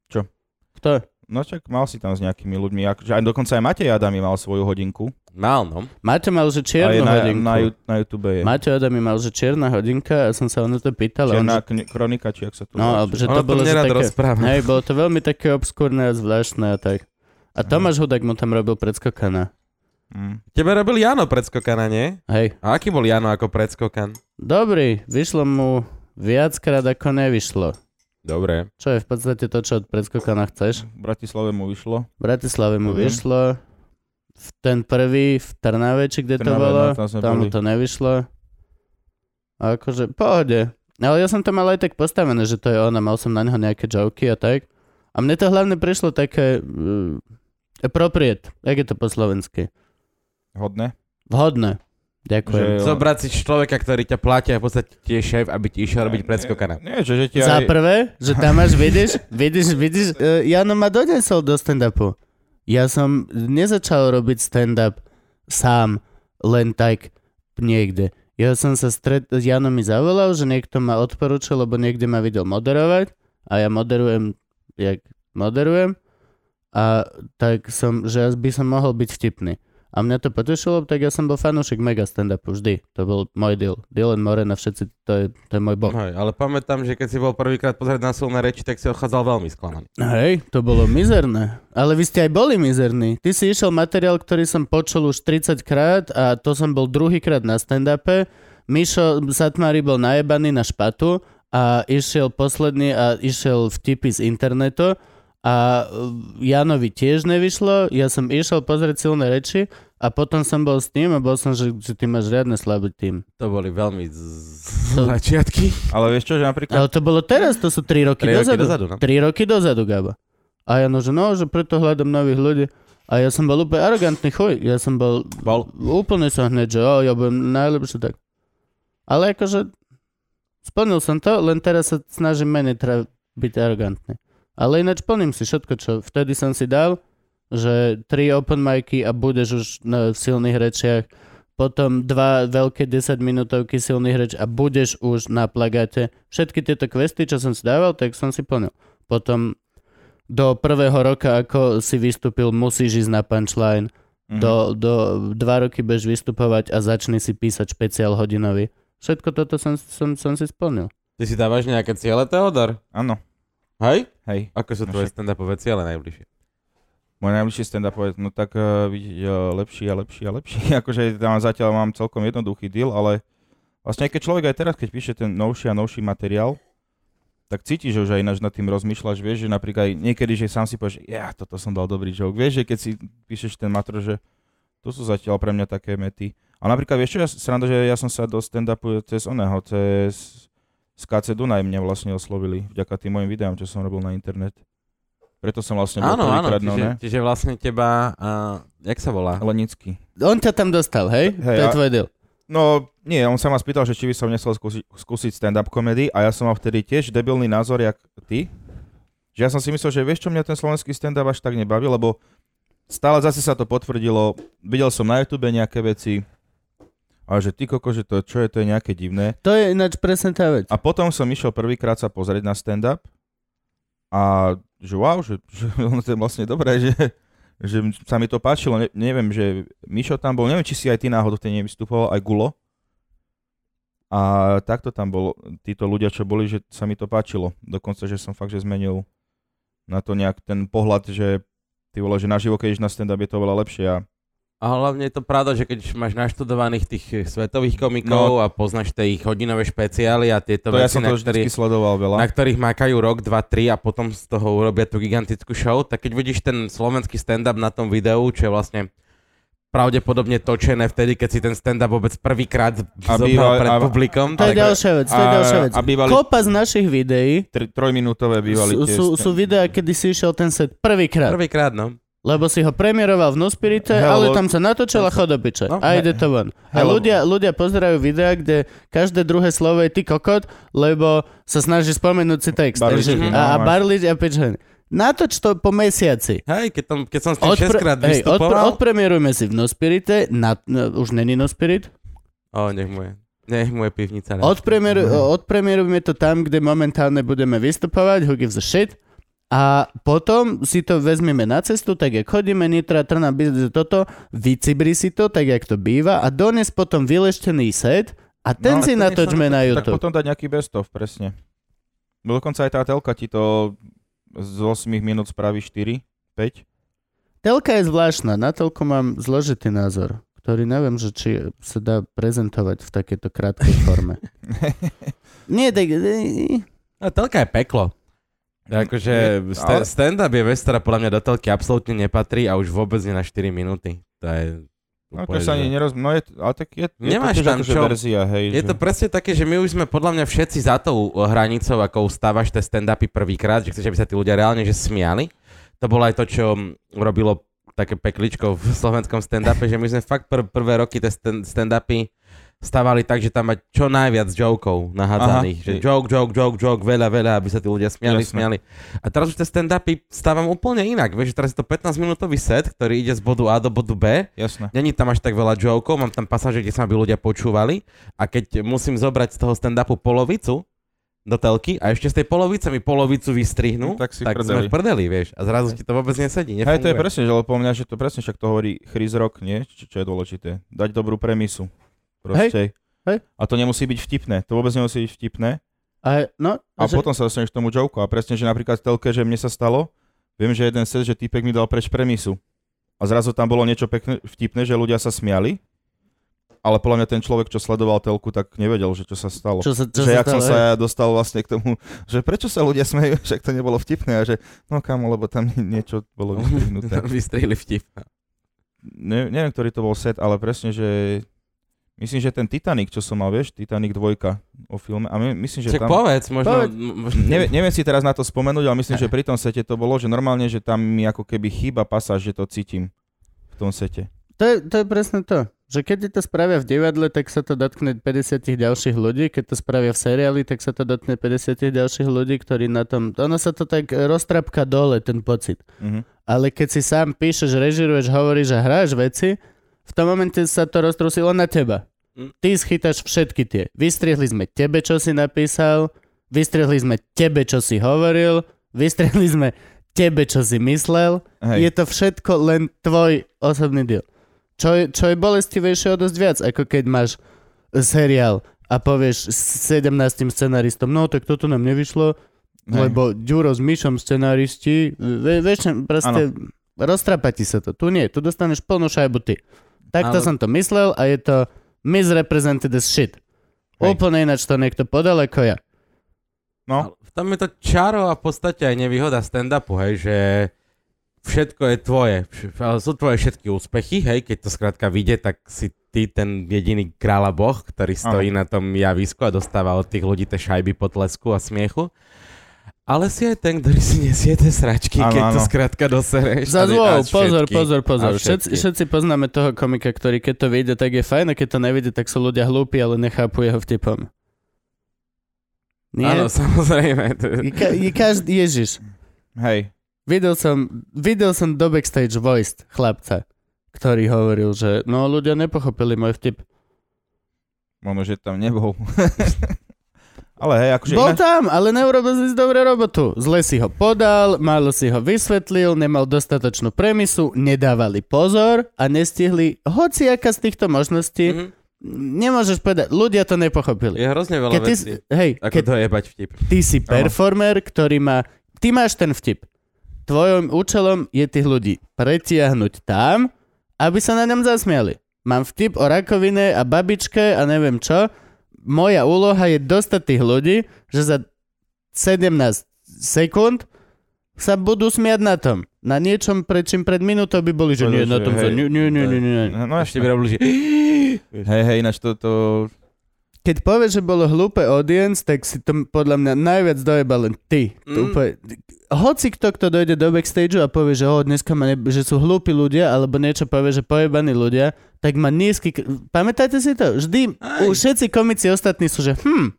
Čo?
Kto?
No čak mal si tam s nejakými ľuďmi. Akože aj dokonca aj Matej Adami mal svoju hodinku.
Mal, no.
Maťo mal, že čiernu
na,
hodinku.
na, na YouTube je.
Maťo Adami mal, že čierna hodinka a som sa ono to pýtal. on,
Čierna
že,
kn- kronika, či ak sa to
no, že to
to
bolo, že také...
rozpráva.
Hej, bolo to veľmi také obskúrne a zvláštne a tak. A Tomáš Hudák mu tam robil predskokana.
Mm.
Tebe robil Jano predskokana, nie?
Hej.
A aký bol Jano ako predskokan?
Dobrý, vyšlo mu viackrát ako nevyšlo.
Dobre.
Čo je v podstate to, čo od predskokana chceš.
V Bratislave mu vyšlo.
V Bratislave mu
Mhm.
vyšlo. V ten prvý v Trnave, či kde to
Trnave,
bolo,
no, tam
tam mu to nevyšlo. A akože, pohode. Ale ja som to mal aj tak postavené, že to je on a mal som na neho nejaké joky a tak. A mne to hlavne prišlo také uh, appropriate, jak je to po slovensky.
Hodné.
Vhodné. Ďakujem.
Že-
Zobrať si človeka, ktorý ťa platia a v podstate tie šéf, aby ti išiel robiť predskokana.
Nie, že, že ti
Za
aj...
prvé, že tam máš, vidíš, vidíš, vidíš, uh, Jano ma donesol do stand-upu. Ja som nezačal robiť stand-up sám, len tak niekde. Ja som sa stret... Jano mi zavolal, že niekto ma odporúčil, lebo niekde ma videl moderovať a ja moderujem, jak moderujem a tak som, že by som mohol byť vtipný. A mňa to potešilo, tak ja som bol fanúšik mega stand-upu vždy. To bol môj deal. Dylan Moren a všetci, to je, to je môj boh.
Hej, ale pamätám, že keď si bol prvýkrát pozrieť na silné reči, tak si odchádzal veľmi sklamaný.
Hej, to bolo mizerné. Ale vy ste aj boli mizerní. Ty si išiel materiál, ktorý som počul už 30 krát a to som bol druhýkrát na stand-upe. Mišo Satmári bol najebaný na špatu a išiel posledný a išiel vtipy z internetu a uh, Janovi tiež nevyšlo. Ja som išiel pozrieť silné reči a potom som bol s tým a bol som, že, že ty máš riadne slabý tým.
To boli veľmi z... začiatky.
Ale vieš čo, že napríklad...
Ale to bolo teraz, to sú 3 roky
Tri roky
dozadu.
dozadu, no.
3 roky dozadu, Gabo. A ja no, že no, že preto hľadám nových ľudí. A ja som bol úplne arogantný chuj. Ja som bol,
Bol.
úplne som hneď, že o, ja budem najlepší tak. Ale akože splnil som to, len teraz sa snažím menej teda byť arogantný. Ale ináč plním si všetko, čo vtedy som si dal, že tri open micy a budeš už na silných rečiach, potom dva veľké 10 minútovky silných reč a budeš už na plagáte. Všetky tieto questy, čo som si dával, tak som si plnil. Potom do prvého roka, ako si vystúpil, musíš ísť na punchline.
Mhm.
Do, do dva roky budeš vystupovať a začni si písať špeciál hodinový. Všetko toto som, som, som si splnil.
Ty si dávaš nejaké ciele, Teodor?
Áno,
Hej?
hej.
Ako sú tvoje stand-upové ciele najbližšie?
Môj najbližší stand-up je, no tak uh, vidieť uh, lepší a lepší a lepší. akože tam zatiaľ mám celkom jednoduchý deal, ale vlastne aj keď človek aj teraz, keď píše ten novší a novší materiál, tak cítiš, že už aj ináč nad tým rozmýšľaš, vieš, že napríklad niekedy, že sám si povieš, ja, toto som dal dobrý joke. Vieš, že keď si píšeš ten matro, že to sú zatiaľ pre mňa také mety. A napríklad, vieš čo, ja, sranda, že ja som sa do stand-upu cez oného, cez z KC Dunaj mňa vlastne oslovili, vďaka tým mojim videám, čo som robil na internet. Preto som vlastne bol
Áno, áno,
prvýkrát, no,
čiže,
ne?
čiže vlastne teba, uh, jak sa volá?
Lenický.
On ťa tam dostal, hej?
Hej,
to je
a-
tvoj deal.
No, nie, on sa ma spýtal, že či by som nechcel skúsiť, skúsiť stand-up komedy a ja som mal vtedy tiež debilný názor, jak ty. Že ja som si myslel, že vieš čo, mňa ten slovenský stand-up až tak nebaví, lebo stále zase sa to potvrdilo. Videl som na YouTube nejaké veci a že ty koko, že to, čo je, to je nejaké divné.
To je ináč presne tá vec.
A potom som išiel prvýkrát sa pozrieť na stand-up a že wow, že, že ono to je vlastne dobré, že, že sa mi to páčilo. Ne, neviem, že Mišo tam bol, neviem, či si aj ty náhodou ten nevystupoval, aj Gulo. A takto tam bol, títo ľudia, čo boli, že sa mi to páčilo. Dokonca, že som fakt, že zmenil na to nejak ten pohľad, že ty vole, že naživo, keď na stand-up, je to veľa lepšie. A
A hlavne je to pravda, že keď máš naštudovaných tých svetových komikov a poznáš tie ich hodinové špeciály a tieto
to ja
veci,
som
na,
to
ktorý,
vždy sledoval veľa.
na ktorých makajú rok, dva, tri a potom z toho urobia tú gigantickú show, tak keď vidíš ten slovenský stand-up na tom videu, čo je vlastne pravdepodobne točené vtedy, keď si ten stand-up vôbec prvýkrát zobral pred
a-
publikom,
To je
tak
ďalšia vec, to je
a-
ďalšia vec.
a bývali-
Kopa z našich videí
Tr- trojminútové bývali
sú,
tie
sú, sú videá, kedy si išiel ten set prvýkrát.
prvýkrát, no.
Lebo si ho premiéroval v Nospirite,
Hej,
ale tam sa natočil a chodopiče.
No,
a ide to von. A ľudia, ľudia pozerajú videá, kde každé druhé slovo je ty kokot, lebo sa snaží spomenúť si text. Takže,
Barličky, no,
a, a
máš.
barlič a pičhen. Natoč to po mesiaci.
Hej, keď, tam, keď som s tým
Odpre-
6 krát
hej, odpre- odpremierujme si v Nospirite, na, no, už není Nospirit,
O, nech mu je. Nech mu je pivnica. rád.
Odpremieru, odpremierujme to tam, kde momentálne budeme vystupovať, who gives a shit. A potom si to vezmeme na cestu, tak jak chodíme, Nitra, Trna, toto, vycibri si to, tak jak to býva a dones potom vyleštený set a ten
No,
si natočme na
Tak
YouTube.
potom dať nejaký best of, presne. Dokonca aj tá telka ti to z 8 minút spraví 4, 5.
Telka je zvláštna, na telku mám zložitý názor, ktorý neviem, že či sa dá prezentovať v takejto krátkej forme. Nie, tak...
No, telka je peklo. Akože sta-
ale-
stand-up je vec, ktorá podľa mňa do telky absolútne nepatrí a už vôbec nie na 4 minúty. To je...
No to sa ani neroz... No je, ale tak je, je
Nemáš
to
tam
akože
čo.
verzia, hej.
Je
že...
to presne také, že my už sme podľa mňa všetci za tou hranicou, ako ustávaš tie stand-upy prvýkrát, že chceš, aby sa tí ľudia reálne že smiali. To bolo aj to, čo mm, robilo také pekličko v slovenskom stand-upe, že my sme fakt pr- prvé roky tie stand- stand-upy stávali tak, že tam mať čo najviac jokov nahádzaných.
Aha.
Že joke, joke, joke, joke, veľa, veľa, aby sa tí ľudia smiali,
Jasné.
smiali. A teraz už tie stand-upy stávam úplne inak. Vieš, že teraz je to 15-minútový set, ktorý ide z bodu A do bodu B
Jasné.
Není tam až tak veľa jokov, mám tam pasáže, kde sa by ľudia počúvali a keď musím zobrať z toho stand-upu polovicu do telky a ešte z tej polovice mi polovicu vystrihnú,
No, tak si
tak sme
prdeli.
v prdeli, vieš. A zrazu ti to vôbec nesedí,
Hej, to je
nefunguje.
presne, že lebo po mňa, že to presne však to hovorí Chris Rock, nie? Čo, čo je dôležité. Dať dobrú premisu. Proste.
hej.
A to nemusí byť vtipné. To vôbec nemusí byť vtipné.
A, no,
A
že,
potom sa dostaneš k tomu joke. A presne, že napríklad v telke, že mne sa stalo, viem, že jeden set, že týpek mi dal preč premisu. A zrazu tam bolo niečo pekné, vtipné, že ľudia sa smiali. Ale podľa mňa ten človek, čo sledoval telku, tak nevedel, že čo sa stalo.
čo sa, čo
že
sa
jak som
stalo,
sa
hej.
ja dostal vlastne k tomu, že prečo sa ľudia smejú, však to nebolo vtipné a že no kamo, lebo tam niečo bolo vystrihnuté.
Vystrihli vtip.
ne, neviem, ktorý to bol set, ale presne, že myslím, že ten Titanic, čo som mal, vieš, Titanic 2 o filme, a my, myslím, že
Čak
tam...
povedz, možno...
Povedz.
Neviem, neviem si teraz na to spomenúť, ale myslím, že pri tom sete to bolo, že normálne, že tam mi ako keby chýba pasáž, že to cítim v tom sete.
To je, to je presne to. Že keď to spravia v divadle, tak sa to dotkne 50 ďalších ľudí, keď to spravia v seriáli, tak sa to dotkne 50 ďalších ľudí, ktorí na tom... Ono sa to tak roztrapka dole, ten pocit.
Mhm.
Ale keď si sám píšeš, režiruješ, hovoríš a hráš veci, v tom momente sa to roztrusilo na teba.
Mm.
Ty schytáš všetky tie. Vystrihli sme tebe, čo si napísal, vystrihli sme tebe, čo si hovoril, vystrihli sme tebe, čo si myslel.
Hej.
Je to všetko len tvoj osobný diel. Čo je, čo je bolestivejšie o dosť viac, ako keď máš seriál a povieš s 17 scenaristom, no tak toto nám nevyšlo,
Hej.
lebo Ďuro s Myšom scenaristi, vieš, proste roztrapa ti sa to. Tu nie, tu dostaneš plnú šajbu ty. Takto
Ale-
som to myslel a je to misrepresented as shit.
Hej.
Úplne ináč to niekto podal ako ja.
No,
v tom je to čaro a v podstate aj nevýhoda stand-upu, hej, že všetko je tvoje. Sú tvoje všetky úspechy, hej, keď to skrátka vyjde, tak si ty ten jediný kráľa boh, ktorý stojí na tom javisku a dostáva od tých ľudí tie šajby potlesku a smiechu. Ale si aj ten, ktorý si nesie tie sračky,
Áno,
keď to
áno.
skrátka dosereš.
Zazvol, pozor, pozor, pozor. Všetci,
všetky.
všetci poznáme toho komika, ktorý keď to vyjde, tak je fajn, a keď to nevyjde, tak sú ľudia hlúpi, ale nechápu jeho vtipom. Nie?
Áno, samozrejme. To...
Je, ka- je každý, Ježiš.
hej.
Videl som, videl som do backstage voiced chlapca, ktorý hovoril, že no ľudia nepochopili môj vtip.
Možno, že tam nebol. ale hej, akože
Bol
ináč,
tam, ale neurobil si dobrú robotu. Zle si ho podal, málo si ho vysvetlil, nemal dostatočnú premisu, nedávali pozor a nestihli hociaká z týchto možností.
Mhm.
Nemôžeš povedať, ľudia to nepochopili.
Je hrozne veľa
Keď ty,
vecí.
hej,
Ako
keď
dojebať vtip.
ty si performer, ktorý má... Ty máš ten vtip. Tvojom účelom je tých ľudí pretiahnuť tam, aby sa na ňom zasmiali. Mám vtip o rakovine a babičke a neviem čo. Moja úloha je dostať tých ľudí, že za 17 sekúnd sa budú smiať na tom. Na niečom, pred čím pred minútou by boli, že nie, na tom sa... Nie, nie, nie, nie, nie.
No,
Ešte
ešte
by robili, že...
Hej, hej, ináč to, to...
keď povieš, že bolo hlúpe audience, tak si to podľa mňa najviac dojeba len ty. Mm.
Mm.
úplne, hoci kto, kto dojde do backstage a povie, že, oh, dneska ma ne, že sú hlúpi ľudia, alebo niečo povie, že pojebaní ľudia, tak má nízky... Pamätáte si to? Vždy,
Aj.
všetci komici ostatní sú, že hm,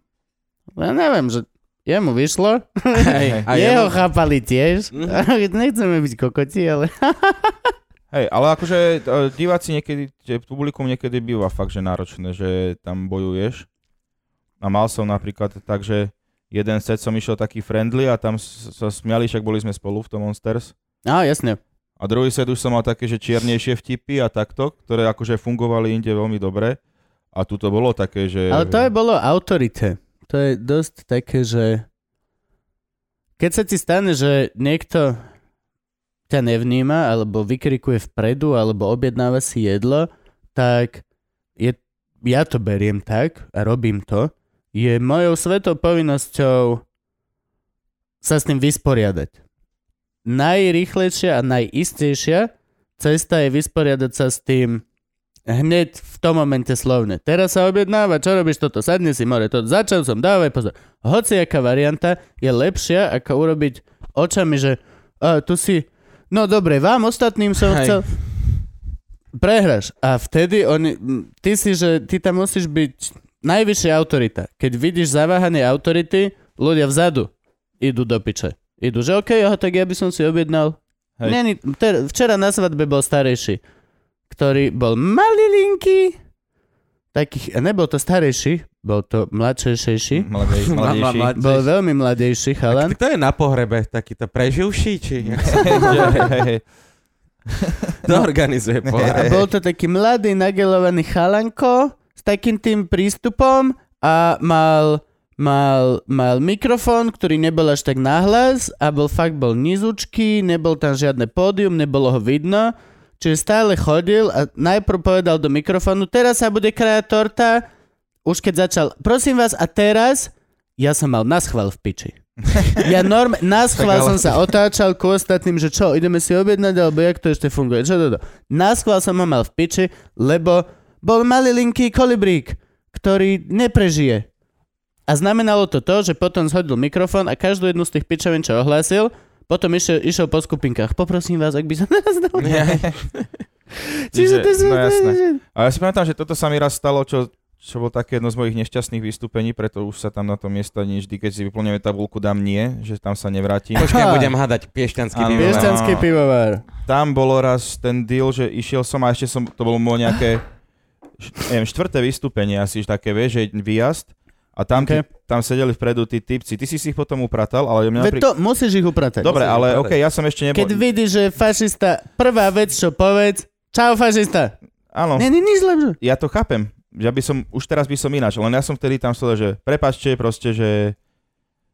ja neviem, že jemu vyšlo,
Hej, a
jeho
jemu-
chápali tiež.
Mhm.
Nechceme byť kokoti, ale...
Hej, ale akože e, diváci niekedy, publikum niekedy býva fakt, že náročné, že tam bojuješ. A mal som napríklad tak, že jeden set som išiel taký friendly a tam sa smiali, však boli sme spolu v tom Monsters.
Á, jasne.
A druhý set už som mal také, že čiernejšie vtipy a takto, ktoré akože fungovali inde veľmi dobre. A tu to bolo také, že...
Ale to je bolo autorite. To je dosť také, že keď sa ti stane, že niekto ťa nevníma, alebo vykrikuje vpredu, alebo objednáva si jedlo, tak je, ja to beriem tak a robím to, je mojou svetou povinnosťou sa s tým vysporiadať. Najrýchlejšia a najistejšia cesta je vysporiadať sa s tým hneď v tom momente slovne. Teraz sa objednáva, čo robíš toto, sadni si more, to začal som, dávaj pozor. Hociaká varianta je lepšia, ako urobiť očami, že a, tu si, no dobre, vám ostatným som
Hej.
chcel... Prehraš. A vtedy oni, ty si, že ty tam musíš byť najvyššia autorita. Keď vidíš zaváhanie autority, ľudia vzadu idú do piče. Idú, že okej, okay, tak ja by som si objednal.
Hej.
Neni, ter, včera na svadbe bol starejší, ktorý bol malilinky, takých, nebol to starejší, bol to mladšejší,
Mladej, mladejší.
Mla- mla-
bol veľmi mladejší chalan.
Kto je na pohrebe? Takýto preživší? Či
hej.
to organizuje
A
pohreb?
bol to taký mladý, nagelovaný chalanko takým tým prístupom a mal, mal, mal mikrofón, ktorý nebol až tak nahlas a bol fakt bol nizučký, nebol tam žiadne pódium, nebolo ho vidno. Čiže stále chodil a najprv povedal do mikrofónu, teraz sa bude krajať torta, už keď začal, prosím vás, a teraz, ja som mal naschval v piči. Ja norm, naschval som sa otáčal ku ostatným, že čo, ideme si objednať, alebo jak to ešte funguje, čo to, to. Naschval som ho mal v piči, lebo bol malý linký kolibrík, ktorý neprežije. A znamenalo to to, že potom zhodil mikrofón a každú jednu z tých pičovín, čo ohlásil, potom išiel, išiel po skupinkách. Poprosím vás, ak by sa nás dal. Čiže to sú...
no jasné. A ja si pamätám, že toto sa mi raz stalo, čo, čo bol také jedno z mojich nešťastných vystúpení, preto už sa tam na to miesto ani vždy, keď si vyplňujeme tabulku, dám nie, že tam sa nevrátim.
Počkaj, budem hádať piešťanský pivovar.
Piešťanský pivovar.
Tam bolo raz ten deal, že išiel som a ešte som, to bolo môj nejaké, neviem, štvrté vystúpenie asi, také, vieš, že výjazd. A tam,
Okay.
tam sedeli vpredu tí typci. Ty si si ich potom upratal, ale mňa
Veď to musíš ich upratať.
Dobre,
musíš
ale
upratať.
okej, ja som ešte nebol...
Keď vidíš, že fašista, prvá vec, čo povedz, čau fašista.
Áno,
Není nič lepšie.
ja to chápem. Ja by som, už teraz by som ináč, len ja som vtedy tam povedal, že prepačte proste, že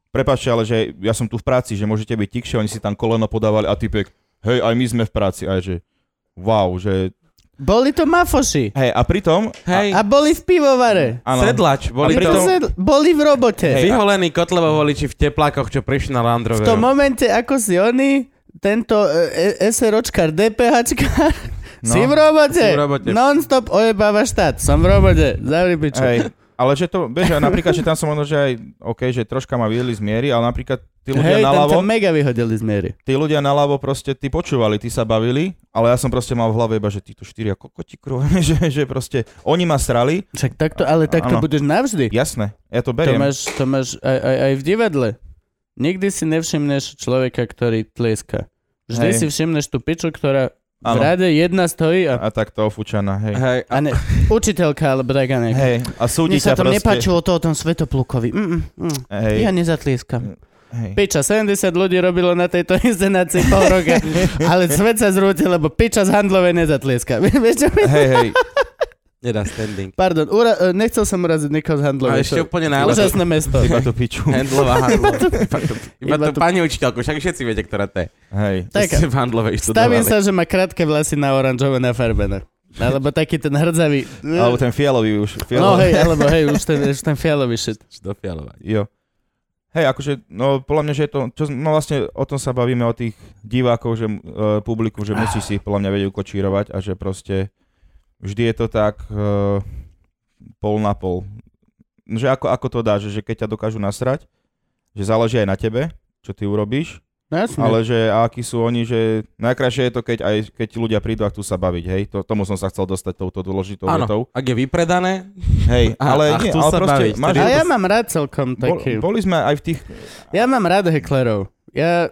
prepačte, ale že ja som tu v práci, že môžete byť tikšie, oni si tam koleno podávali a typek, hej, aj my sme v práci, a že wow, že
Boli to mafoši.
hej, a pritom,
Hej,
A boli v pivovare.
áno,
sedlač, boli
pritom-
tom...
to
Boli v robote.
Hej,
vyholení kotlevo voliči v teplákoch, čo prišli na Land
V tom momente, ako si oni, tento e, e, SROčkar, DPHčkar,
No.
si v robote.
Si v robote.
Non-stop ojebáva štát. Som v robote. Zavri piču.
hej, ale že to, vieš, napríklad, že tam som možno, že aj, OK, že troška ma vyjeli z miery, ale napríklad tí ľudia
Hej, tam
naľavo,
mega vyhodili z miery.
tí ľudia naľavo proste, tí počúvali, tí sa bavili, ale ja som proste mal v hlave iba, že títo štyria kokoti krúha, že, že proste oni ma srali,
Však takto, ale takto
Áno.
budeš navždy.
jasné, ja to
To
beriem.
máš, to máš aj, aj, aj v divadle. Nikdy si nevšimneš človeka, ktorý tlieska. Vždy
Hej.
si všimneš tú piču, ktorá v
Áno.
rade jedna stojí a,
A tak to ofúčaná, hej.
Hej,
a ne, učiteľka alebo taká nejaká.
Hej, a súdi
Mne sa to
proste...
nepáčilo to o tom Svetoplukovi. Mm, mm, mm.
Hej,
Ja nezatlieskam.
Hej.
Piča, 70 ľudí robilo na tejto inscenácii pol roka, ale svet sa zrútil, lebo piča z handlovej nezatlieska. Vieš čo?
Hej, hej.
nedá standing.
Pardon, ura- e, nechcel som uraziť niekoho z
A
handlovej.
ešte
To-
úplne najlepšie.
Úžasné mesto.
Iba tú piču.
Handlová handlo. Iba to, iba
Iba
to
to-
pani učiteľku, však všetci viete, ktorá to je.
Hej.
Tak,
v handlovej
stavím sa, že má krátke vlasy na oranžové nafarbené. Alebo taký ten hrdzavý.
Alebo ten fialový už.
No
Fialový.
hej, alebo hej, už ten, už ten fialový shit.
Do fialovať.
Jo. Hej, akože, no podľa mňa, že je to, čo, no vlastne o tom sa bavíme, o tých divákov, že uh, publiku, že musí si podľa mňa vedieť ukočírovať a že proste vždy je to tak uh, pol na pol. že ako, ako to dá, že, že keď ťa dokážu nasrať, že záleží aj na tebe, čo ty urobíš,
No jasne.
ale že a akí sú oni, že najkrajšie je to, keď aj keď ľudia prídu a chcú sa baviť, hej, to, tomu som sa chcel dostať touto dôležitou vetou.
Áno, ak je vypredané,
Hej,
A-
ale
a
nie,
chcú
ale
sa
proste
baviť,
máš,
A ja mám rád celkom
bol,
taký.
boli sme aj v tých,
Ja mám rád heklerov. Ja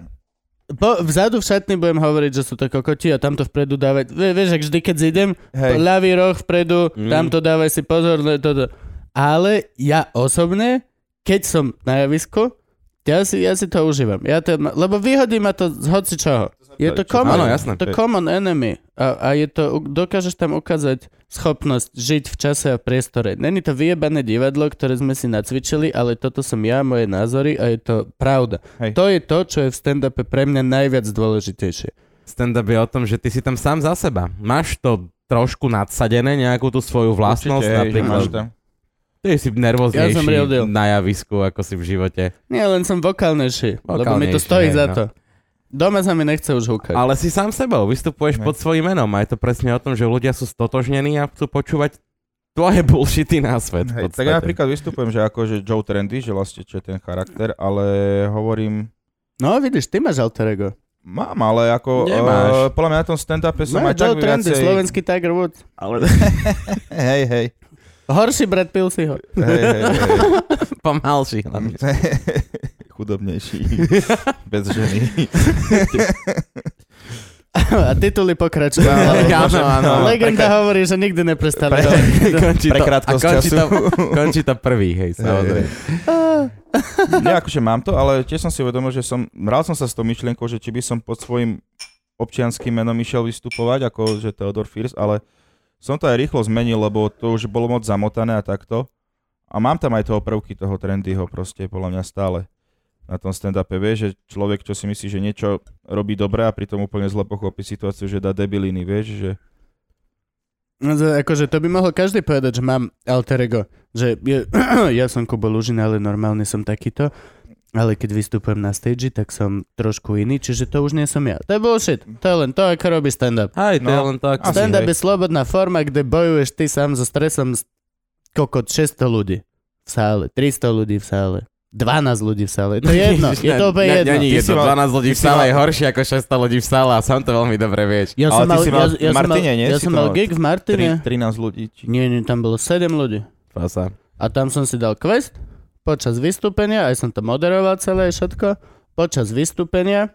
po, vzadu v šatni budem hovoriť, že sú to kokoti a tamto vpredu dávať. Vie, vieš, ak vždy, keď zidem,
hej,
ľavý roh vpredu,
Mm.
tamto dávaj si pozor, toto. Ale ja osobne, keď som na javisku, ja si, ja si to užívam. Ja to, lebo vyhodí ma to z hoci čoho. Je to common,
Áno, jasné.
to common enemy. A, a je to, dokážeš tam ukázať schopnosť žiť v čase a priestore. Není to vyjebané divadlo, ktoré sme si nacvičili, ale toto som ja, moje názory a je to pravda.
Hej.
To je to, čo je v stand-upe pre mňa najviac dôležitejšie.
stand-up je o tom, že ty si tam sám za seba. Máš to trošku nadsadené, nejakú tú svoju vlastnosť,
určite, hej, že
napríklad.
máš tam.
Ty si nervóznejší
Ja som real deal.
na javisku, ako si v živote.
Nie, len som vokálnejší, lebo mi to
Vokálnejší,
stojí
hej,
za
no.
to. Doma sa mi nechce už húkať.
Ale si sám sebou, vystupuješ
Hej.
pod svojím menom a je to presne o tom, že ľudia sú stotožnení a chcú počúvať tvoje bullshity na svet.
Hej, tak ja napríklad vystupujem, že ako že Joe Trendy, že vlastne čo je ten charakter, ale hovorím,
No vidíš, ty máš alter ego.
mám, ale ako,
Nemáš.
uh, podľa mňa na tom stand-upe som
No,
aj tak
Joe Trendy,
viacej...
slovenský Tiger Woods.
Ale
Hej, hej,
Horší brat pil si ho.
hej, hej, hej.
pomalší hlavne.
Chudobnejší. Bez ženy.
A tituly pokračujú.
Áno, áno.
Legenda hovorí, že nikdy neprestali.
končí
Pre
to, a končí to, končí to prvý, hej, samozrejme.
Nie, akože mám to, ale tiež som si uvedomil, že som, hral som sa s tou myšlienkou, že či by som pod svojim občianským menom išiel vystupovať, ako že Theodor Fierce, ale som to aj rýchlo zmenil, lebo to už bolo moc zamotané a takto. A mám tam aj toho prvky toho trendyho proste, podľa mňa stále na tom stand-upe. Vieš, že človek, čo si myslí, že niečo robí dobre a pritom úplne zle pochopí situáciu, že dá debiliny, vieš, že...
No, akože to by mohol každý povedať, že mám alter ego. Že je, ja som Kubo Lužin, ale normálne som takýto. Ale keď vystupujem na stage, tak som trošku iný, čiže to už nie som ja. To je bullshit. To je len to, ako robí stand-up.
Hej, to je
No.
len tak.
Asi,
Stand-up
hej.
je slobodná forma, kde bojuješ ty sám so stresom s kokot 600 ľudí v sále, 300 ľudí v sále, 12 ľudí v sále. To je jedno, je to úplne jedno.
Není jedno,
si mal-
12 ľudí v sále je horšie ako 600 ľudí v sále a sám to veľmi dobre vieš.
Ja som mal, ja,
mal, Martine, nie?
ja som
to
mal gig v Martine.
Tri, 13 ľudí. Či...
Nie, nie, tam bolo 7 ľudí.
Fasa.
A tam som si dal quest počas vystúpenia, aj som to moderoval celé všetko. Počas vystúpenia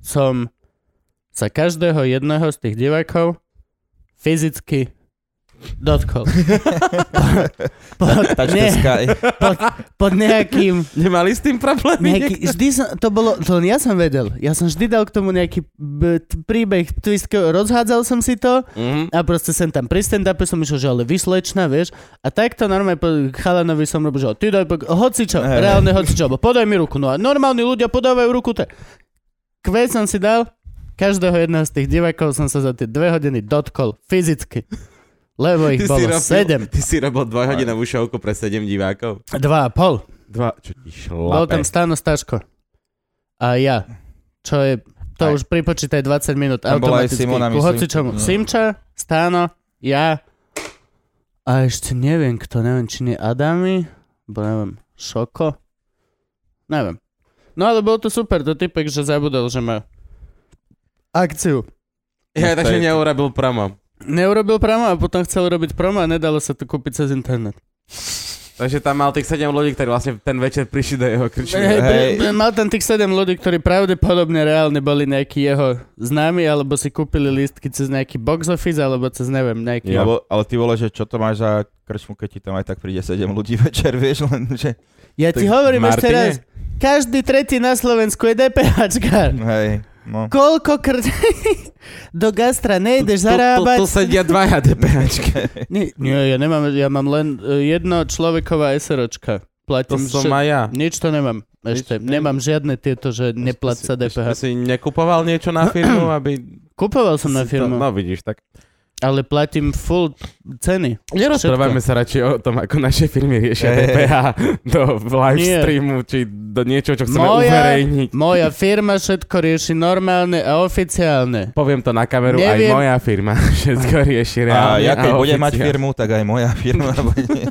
som sa každého jedného z tých divákov fyzicky dotkol. pod,
Touch
nie,
the sky.
pod, pod nejakým
Nemali s tým problémy?
Nejaký, vždy som, to bolo, to ja som vedel. Ja som vždy dal k tomu nejaký b, t, príbeh, twist, rozhádzal som si to
Mhm.
a proste sem tam pri stand-upe som išiel, že ale vyslečna, vieš. A takto normálne po chalanovi som robil, že ty daj, hocičo,
Hej.
reálne hocičo, alebo podaj mi ruku. No a normálni ľudia podávajú ruku. Tak. Kvet som si dal, každého jedného z tých divákov som sa za tie dve hodiny dotkol fyzicky. Lebo ich bolo sedem.
ty si robil dvojhodinovú šovku pre 7 divákov.
Dva a pol.
Dva, čo ti
Bol tam
šlape.
Stano Staško. A ja. Čo je, to
Aj.
už pripočítaj 20 minút
Tam bola aj
automaticky.
Simona, myslím. No.
Simča, Stano, ja. A ešte neviem kto, neviem, či nie Adami, bo neviem, Šoko. Neviem. No ale bolo to super, to typek, že zabudol, že má akciu.
Ja,
No, to
takže neurobil promo.
Neurobil promo a potom chcel robiť promo a nedalo sa to kúpiť cez internet.
Takže tam mal tých 7 ľudí, ktorí vlastne ten večer prišli do jeho krčmy.
Hej,
Hej.
pri- mal tam tých 7 ľudí, ktorí pravdepodobne reálne boli nejakí jeho známi, alebo si kúpili lístky cez nejaký box office, alebo cez neviem, nejaký...
Ja.
Lebo, ale ty vole, že čo to máš za krčmu, keď ti tam aj tak príde 7 ľudí večer, vieš, len že...
Ja ti
Tak
hovorím ešte raz, každý tretí na Slovensku je DPHčkar.
Hej, no.
Koľko kr... do gastra nejdeš
Tu, tu,
zarábať?
tu sedia dvaja DPHčky.
Nie, nie, ja nemám, ja mám len e, jedno človeková SROčka.
To
Platím
som
vše-
aj ja.
Nič to nemám. Ešte
Nič,
nemám žiadne tieto, že
Ešte
DPH.
si nekupoval niečo na firmu, aby...
Kupoval som na
si to-
firmu,
No vidíš, tak
ale platím full ceny.
nerozprávajme sa radšej o tom, ako naše firmy riešia. DPH do live
Nie.
streamu, či do niečo, čo chceme
Moja-
uverejniť.
Moja firma všetko rieši normálne a oficiálne.
Poviem to na kameru,
Neviem.
aj moja firma všetko rieši
A
reálne
ja keď
a
budem mať firmu, tak aj moja firma bude...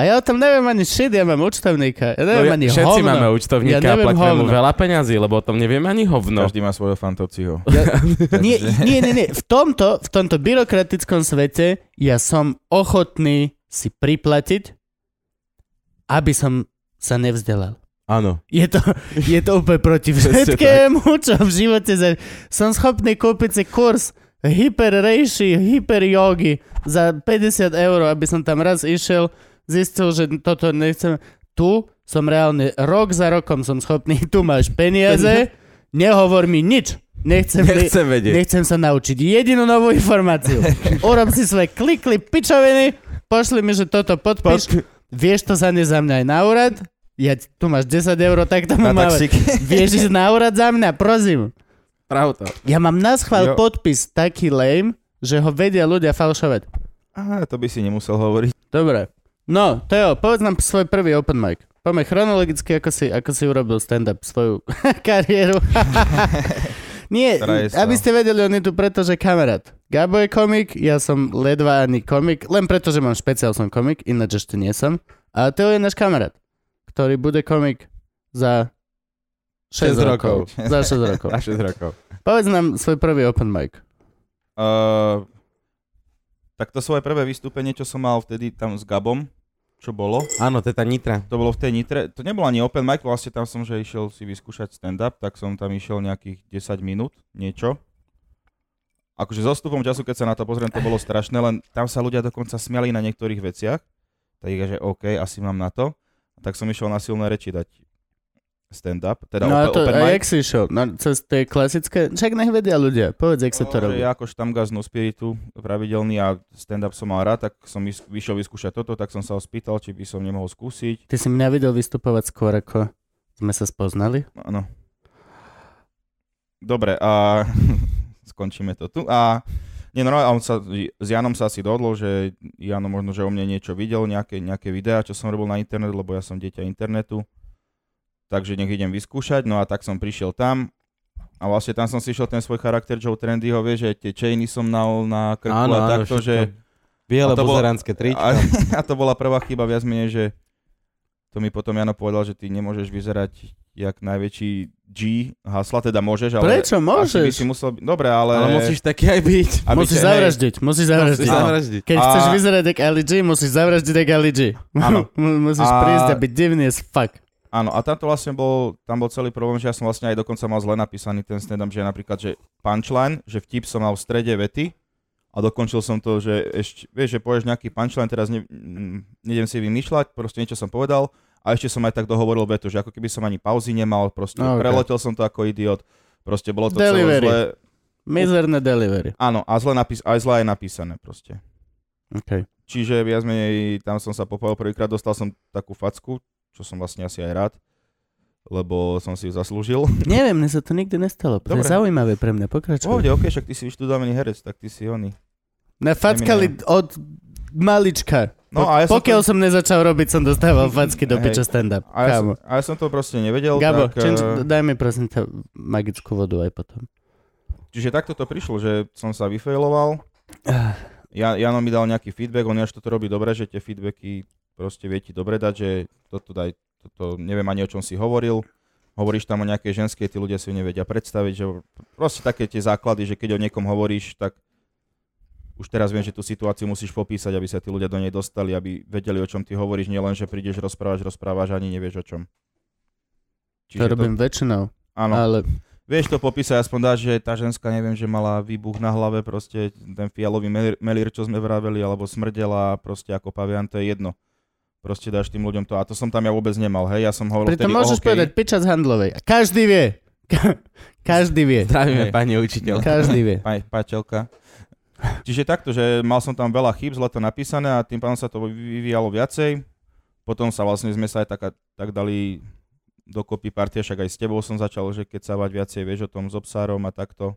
A ja o tom neviem ani shit, ja mám účtovníka. Ja
No,
neviem
ja,
ani
všetci
hovno.
máme účtovníka
Ja
a platíme mu veľa peňazí, lebo o tom nevieme ani hovno.
Každý má svojho fantociho.
Ja, nie, nie, nie, nie. V tomto, v tomto byrokratickom svete ja som ochotný si priplatiť, aby som sa nevzdelal.
Áno.
Je to, je to úplne proti všetkému, čo v živote za... Som schopný kúpiť si kurz hyper reishi, hyper jogi za 50 eur, aby som tam raz išiel, zistil, že toto nechcem. Tu som reálne rok za rokom som schopný, tu máš peniaze, nehovor mi nič. Nechcem,
Nechcem vedieť.
nechcem sa naučiť jedinú novú informáciu. Urob si svoje klikli pičoviny, pošli mi, že toto podpíš. Vieš to za ne za mňa aj na úrad? Ja, tu máš 10 eur, tak to
Na
mám. Vieš ísť na úrad za mňa, prosím.
Pravda.
Ja mám na schvál podpis taký lame, že ho vedia ľudia falšovať.
Aha, to by si nemusel hovoriť.
Dobre. No, Teo, povedz nám svoj prvý open mic. Poďme chronologicky, ako si, ako si urobil stand-up svoju kariéru. Nie,
sa.
aby ste vedeli, on je tu preto, že kamarát. Gabo je komik, ja som ledva ani komik, len preto, že mám špeciál, som komik, ináč ešte nie som. A Teo je náš kamarát, ktorý bude komik za 6
Šesť
rokov.
rokov.
Za 6 rokov.
Na 6 rokov.
Povedz nám svoj prvý open mic.
Uh, tak to svoje prvé vystúpenie, čo som mal vtedy tam s Gabom, čo bolo,
Áno, to je tá nitra.
to bolo v tej Nitre, to nebolo ani open mic, vlastne tam som, že išiel si vyskúšať stand-up, tak som tam išiel nejakých 10 minút, niečo. Akože so stupom času, keď sa na to pozriem, to bolo strašné, len tam sa ľudia dokonca smiali na niektorých veciach, tak že OK, asi mám na to. Tak som išiel na silné reči dať stand-up, teda
no a
open,
to, a jak si išiel? No, cez tie klasické, však nech vedia ľudia, povedz, jak sa to
No,
robí.
Ja ako štamgaz no spiritu pravidelný a stand-up som mal rád, tak som vys- vyšiel vyskúšať toto, tak som sa ho spýtal, či by som nemohol skúsiť.
Ty si mňa videl vystupovať skôr, ako sme sa spoznali.
Áno. Dobre, a skončíme to tu. A nie, no, on sa, s Janom sa asi dohodol, že Jano možno, že o mne niečo videl, nejaké, nejaké videá, čo som robil na internet, lebo ja som dieťa internetu. Takže nech idem vyskúšať, no a tak som prišiel tam. A vlastne tam som si išiel ten svoj charakter Joe Trendyho, vieš, že tie chainy som nal na krku
Áno,
a takto, že...
Biele buzeránske tričko.
A, a to bola prvá chyba viac menej, že to mi potom Jano povedal, že ty nemôžeš vyzerať jak najväčší G hasla, teda môžeš, ale...
Prečo?
Asi by
Môžeš.
si musel. Dobre, ale...
Ale musíš taký aj byť.
aby
Musíš
hej,
zavraždiť, musíš zavraždiť.
Musíš zavraždiť.
Keď
A-
chceš vyzerať jak Ali G, musíš zavraždiť jak Ali G.
Áno.
Musíš
A-
prísť a byť divný as fuck.
Áno, a tam to vlastne bol, tam bol celý problém, že ja som vlastne aj dokonca mal zle napísaný ten stand že napríklad, že punchline, že vtip som mal v strede vety a dokončil som to, že ešte, vieš, že povieš nejaký punchline, teraz ne, nejdem si vymýšľať, proste niečo som povedal a ešte som aj tak dohovoril vetu, že ako keby som ani pauzy nemal, proste
No, ok.
preletel som to ako idiot, proste bolo to
Delivery.
celé zle.
Mizerné delivery.
Áno, a zle napís- aj zle aj napísané proste.
Okay.
Čiže viac menej tam som sa popojil prvýkrát, dostal som takú facku, čo som vlastne asi aj rád, lebo som si ju zaslúžil.
Neviem, mne sa to nikdy nestalo. To je zaujímavé pre mňa, pokračuj.
Pohode, ok, však ty si vyštudovaný herec, tak ty si oný.
Na fackali od malička.
No a ja som
Pokiaľ
to-
som nezačal robiť, som dostával facky do piča stand-up.
A ja, som, a ja som to proste nevedel,
Gabo,
tak...
change,
eh,
daj mi prosím ťa magickú vodu aj potom.
Čiže takto to prišlo, že som sa vyfailoval.
Ah.
Ja, Jano mi dal nejaký feedback, on až toto robí dobre, že tie feedbacky proste vie ti dobre dať, že toto daj, toto neviem ani o čom si hovoril. Hovoríš tam o nejakej ženskej, tí ľudia si ju nevedia predstaviť, že proste také tie základy, že keď o niekom hovoríš, tak už teraz viem, že tú situáciu musíš popísať, aby sa tí ľudia do nej dostali, aby vedeli, o čom ty hovoríš, nielen, že prídeš, rozprávaš, rozprávaš, ani nevieš o čom.
To robím väčšinou,
áno,
ale
Vieš to popísať, aspoň dáš, že tá ženská, neviem, že mala výbuch na hlave, proste ten fialový melír, čo sme vraveli, alebo smrdela, proste ako pavian, to je jedno. Proste dáš tým ľuďom to. A to som tam ja vôbec nemal, hej, ja som hovoril vtedy
môžeš
o hokeji.
povedať piča z handlovej. A každý vie. Každý vie.
Zdravíme
Hej.
pani učiteľ.
Každý vie.
Pani páčelka. Čiže takto, že mal som tam veľa chýb, zle to napísané a tým pádom sa to vyvíjalo viacej. Potom sa vlastne sme sa aj tak, tak dali dokopy partia, však aj s tebou som začal, že keď sa vať viacej vieš o tom s obsárom a takto.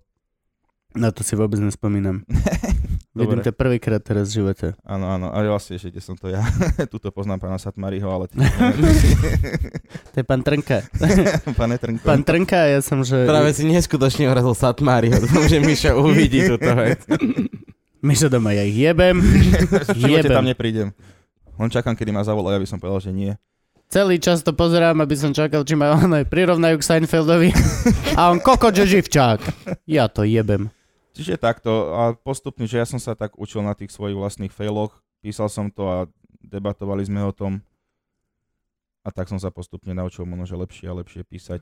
Na to si vôbec nespomínam. Vidím
Dobre.
to prvýkrát teraz v živote.
Áno, áno, ale vlastne ešte som to ja. Tuto poznám pána Satmariho, ale ty...
To je pán Trnka.
Pane Trnko.
Pán Trnka, ja som, že...
Práve si neskutočne urazil Satmáriho, dúfam, že Miša uvidí túto vec.
Mišo doma, ja ich jebem.
v
jebem.
tam neprídem. Len čakám, kedy ma zavolajú, aby som povedal, že nie.
Celý čas to pozerám, aby som čakal, či ma ono prirovnajú k Seinfeldovi. A on koko, že živčák. Ja to jebem.
Čiže takto a postupne, že ja som sa tak učil na tých svojich vlastných failoch, písal som to a debatovali sme o tom a tak som sa postupne naučil možno, lepšie a lepšie písať.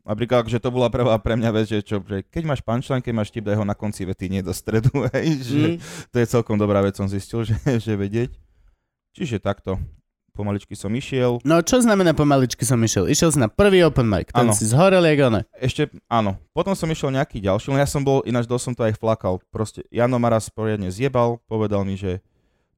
Napríklad, že to bola prvá pre mňa vec, že, čo, že keď máš punchline, keď máš tip, daj ho na konci vety, nie do stredu, hej, že
Mm.
to je celkom dobrá vec, som zistil, že, že vedieť. Čiže takto, pomaličky som išiel.
No čo znamená pomaličky som išiel? Išiel si na prvý open mic, ten
Áno.
si zhorel jak ono.
Ešte, áno, potom som išiel nejaký ďalší, len ja som bol, ináč dosť som to aj flakal. Proste Jano ma raz poriadne zjebal, povedal mi, že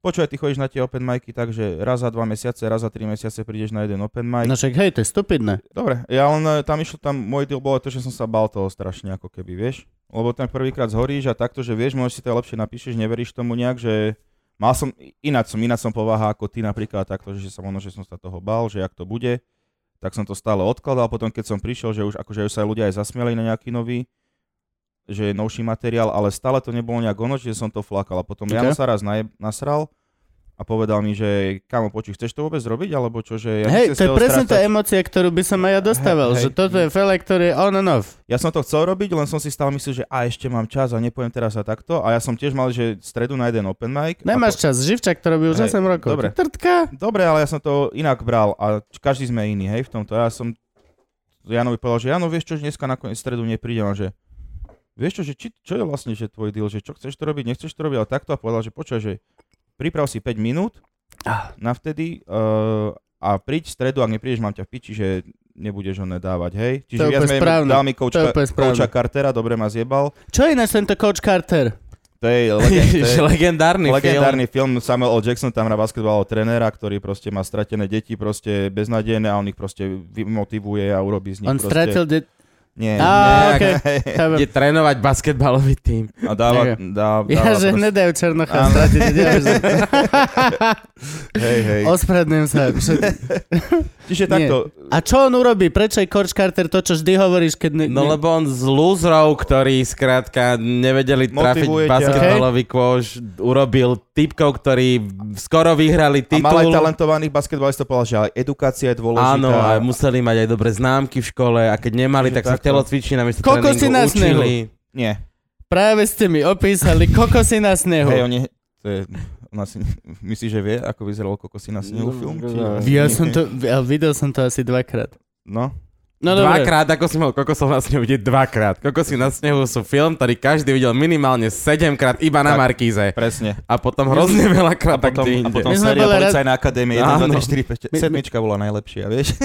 počúvaj, ty chodíš na tie open micy, takže raz za dva mesiace, raz za tri mesiace prídeš na jeden open mic.
No však hej, to je stupidné.
Dobre, ja len e, tam išiel, tam môj deal bolo to, že som sa bal toho strašne, ako keby, vieš. Lebo ten prvýkrát zhoríš a takto, že vieš, možno si to lepšie napíšeš, neveríš tomu nejak, že mal som, ináč som, ináč som povaha ako ty napríklad takto, že sa možno, že som sa toho bal, že jak to bude, tak som to stále odkladal, potom keď som prišiel, že už akože už sa ľudia aj zasmiali na nejaký nový, že je novší materiál, ale stále to nebolo nejak ono, že som to flakal a potom
Ok.
Jano sa raz naje, nasral a povedal mi, že kamo, počuj, chceš to vôbec robiť, alebo čo, že ja
hej, to je presne tá emocia, ktorú by som aj ja dostával,
Hej,
že toto je fele, ktorý je on and off.
Ja som to chcel robiť, len som si stále myslel, že a ešte mám čas a nepoviem teraz a takto. A ja som tiež mal, že stredu na jeden open mic.
Nemáš čas, živčak to robí už
Hej,
8 rokov.
dobre.
Trtka.
Dobre, ale ja som to inak bral a každý sme iný, hej, v tomto. Ja som Janovi povedal, že Jano, vieš čo, že dneska nakoniec stredu neprídem že vieš čo, že či, čo je vlastne, že tvoj deal, že čo chceš to robiť, nechceš to robiť, ale takto a povedal, že počkaj, že priprav si 5 minút
Ah.
na vtedy uh, a príď v stredu, ak neprídeš, mám ťa v piči, že nebudeš ho nedávať, hej.
To je
Čiže viac menej dal mi
správne.
coacha Cartera, dobre ma zjebal.
Čo je ináč tento coach Carter?
To je, legend, to je
Legendárny,
legendárny film. Samuel L. Jackson tam hrá basketbalového trénera, ktorý proste má stratené deti, proste beznadejné a on ich proste vymotivuje a urobí z nich
On
proste...
stratil... De-
Nie,
Á, okej.
hej.
chápem.
Ide trénovať basketbalový tým.
A dáva,
Ďakujem.
dá, dáva
Ja, že
proste-
hnedajú Černocha stratiť.
Hej, hej.
Ospravedlňujem sa.
Čiže
Nie.
takto,
A čo on urobí? Prečo je coach Carter to, čo vždy hovoríš, keď... Ne,
No
ne-
lebo on z lúzrov, ktorí skrátka nevedeli trafiť basketbalový kôž, urobil typkov, ktorí skoro vyhrali
a mal aj
titul.
talentovaných basketbalistov povedal, že ale edukácia je dôležitá.
Áno, a museli mať aj dobré známky v škole a keď nemali,
Čiže
tak sa v
takto.
telocvični namiesto
Kokosy
tréningu
na snehu.
učili.
Nie.
Práve ste mi opísali kokosy na snehu.
Hej, oni... To je, ona si, myslíš, že vie, ako vyzeral kokosy na snehu
No,
film?
no,
Či...
no.
Ja som to, ja videl som to asi dvakrát.
No,
No dobre.
dvakrát, ako si mohol kokosov na snehu vidieť dvakrát. Kokosy na snehu sú film, ktorý každý videl minimálne 7 krát iba na
Tak.
Markíze.
presne.
A potom hrozne veľa
A
krát tak
potom, a potom
My
séria
boli raz-
Policajná akadémia 1, 2,
Áno.
3, 4, 5,
My-
6. Sedmička bola najlepšia, vieš?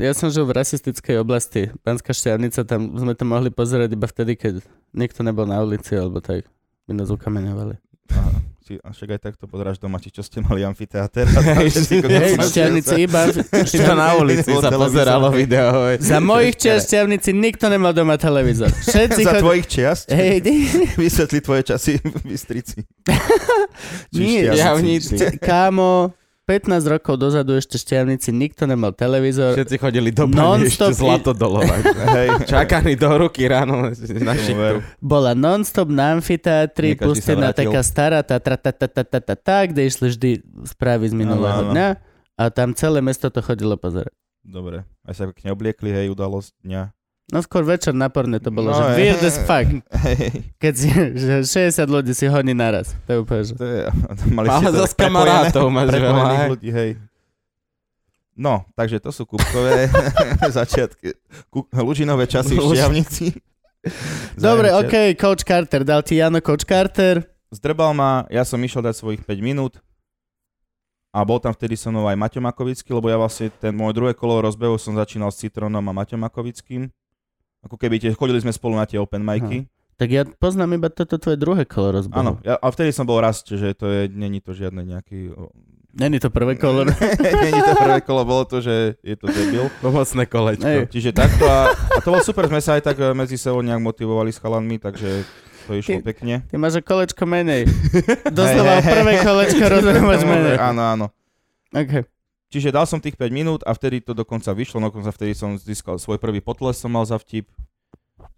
Ja som žil v rasistickej oblasti. Pánska šťavnica, tam sme to mohli pozerať iba vtedy, keď nikto nebol na ulici, alebo tak. My nás ukameňovali.
Aha, si, a však aj takto pozeráš doma, či čo ste mali amfiteáter. snehu
iba...
Iba na ulici sa pozeralo video.
Za mojich čias nikto nemal doma televízor. Všetci
Za tvojich čiast?
Hej,
Vysvetli tvoje časy v Bystrici. Či
Nie,
šťastníci.
javníci.
kámo, 15 rokov dozadu ešte šťavnici, nikto nemal televízor.
Všetci chodili do ešte zlato dolovať.
Hej.
Čakaní do ruky ráno na šiktu.
Bola non-stop na amfiteátri,
sa
pustená taká stará tá, tra, tá, tá, tá, tá, tá, tá, kde išli vždy správy z minulého dňa a tam celé mesto to chodilo pozerať.
Dobre. Aj sa pekne obliekli, hej, udalosť dňa.
No skôr večer na porne to bolo,
No,
že weird as fuck,
Hej,
keď si, že 60 ľudí si honí naraz. To je úplne, že...
to je, mali ste to
kamarátov máš
ľudí, hej. No, takže to sú kúbkové začiatky. Kú, Lužinové časy v Štiavnici.
Dobre. OK, Coach Carter, dal ti Jano Coach Carter.
Zdrbal ma, ja som išiel dať svojich 5 minút a bol tam vtedy so mnou aj Maťo Makovický, lebo ja vlastne ten môj druhé kolo rozbehu som začínal s Citronom a Maťom Makovickým. Ako keby tie, chodili sme spolu na tie open micy.
Tak ja poznám iba toto tvoje druhé kolo rozbehu.
Áno, ja, a vtedy som bol raz, čiže to je, není to žiadne nejaký... o-
Není to prvé kolo.
není to prvé kolo, bolo to, že je to debil.
Pomocné kolečko.
Ej.
Čiže takto a, a to bolo super, sme sa aj tak e, medzi sebou nejak motivovali s chalanmi, takže to išlo
Ty-
pekne.
Ty máš kolečko menej. Doslova prvé kolečko rozbehu máš menej.
Áno, áno.
Okay.
Čiže dal som tých 5 minút a vtedy to dokonca vyšlo, dokonca vtedy som získal svoj prvý potles, som mal za vtip.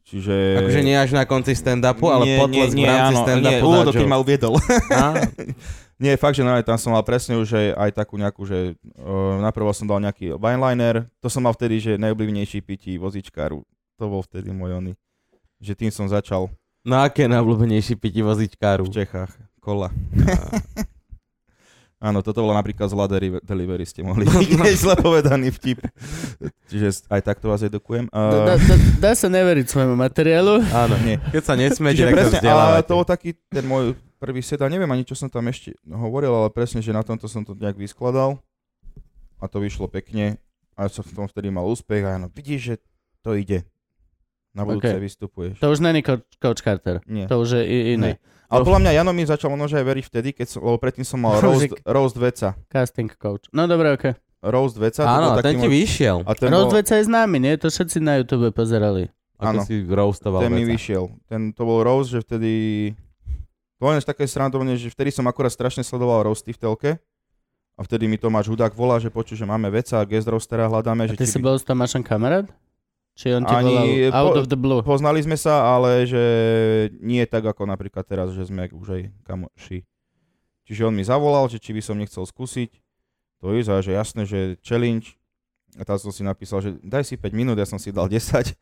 Čiže...
Akože nie až na konci stand-upu, ale potles v rámci
áno,
stand-upu
nie,
na
úvodok, keď ma uviedol. Nie, fakt, že naozaj tam som mal presne už aj, aj takú nejakú, že uh, naprvo som dal nejaký wineliner, to som mal vtedy, že najobľúbenejší pití vozičkáru. To bol vtedy môj oný. Že tým som začal
No aké najobľúbenejší pití vozičkáru?
v Čechách. Kola. Áno, toto bolo napríklad zlá deri- delivery, ste mohli vidieť zle povedaný vtip. Čiže aj takto vás edukujem.
Dá,
Uh,
dá, dá sa neveriť svojmu materiálu.
Áno,
Nie.
keď sa nesmiete,
Čiže
tak
presne,
sa
ale to bol taký ten môj prvý set a neviem ani, čo som tam ešte hovoril, ale presne, že na tomto som to nejak vyskladal a to vyšlo pekne a som v tom vtedy mal úspech a no, vidíš, že to ide. Na budúce
Ok.
vystupuješ.
To už není coach, Carter.
Nie.
To už je iné.
Ale podľa mňa Jano mi začal možno že aj veriť vtedy, keď som, lebo predtým som mal roast, roast veca.
Casting coach. No dobre, ok.
Roast veca. to
Áno,
bol
ten
taký
ti
môj-
vyšiel.
A ten
Roast
bol,
veca je známy, nie? To všetci na YouTube pozerali.
Áno.
si roastoval
ten mi
veca.
vyšiel. Ten, to bol roast, že vtedy... To bolo také srandovne, že vtedy som akurát strašne sledoval roasty v telke. A vtedy mi Tomáš Hudák volá, že poču, že máme veca a guest roastera hľadáme.
A
Že
ty si
by-
bol s Tomášom kamarát? Či on ti
Ani-
volal out
po-
of the blue?
Poznali sme sa, ale že nie tak ako napríklad teraz, že sme už aj kamoši. Čiže on mi zavolal, že či by som nechcel skúsiť to ísť a že jasné, že challenge. A tam som si napísal, že daj si 5 minút, ja som si dal 10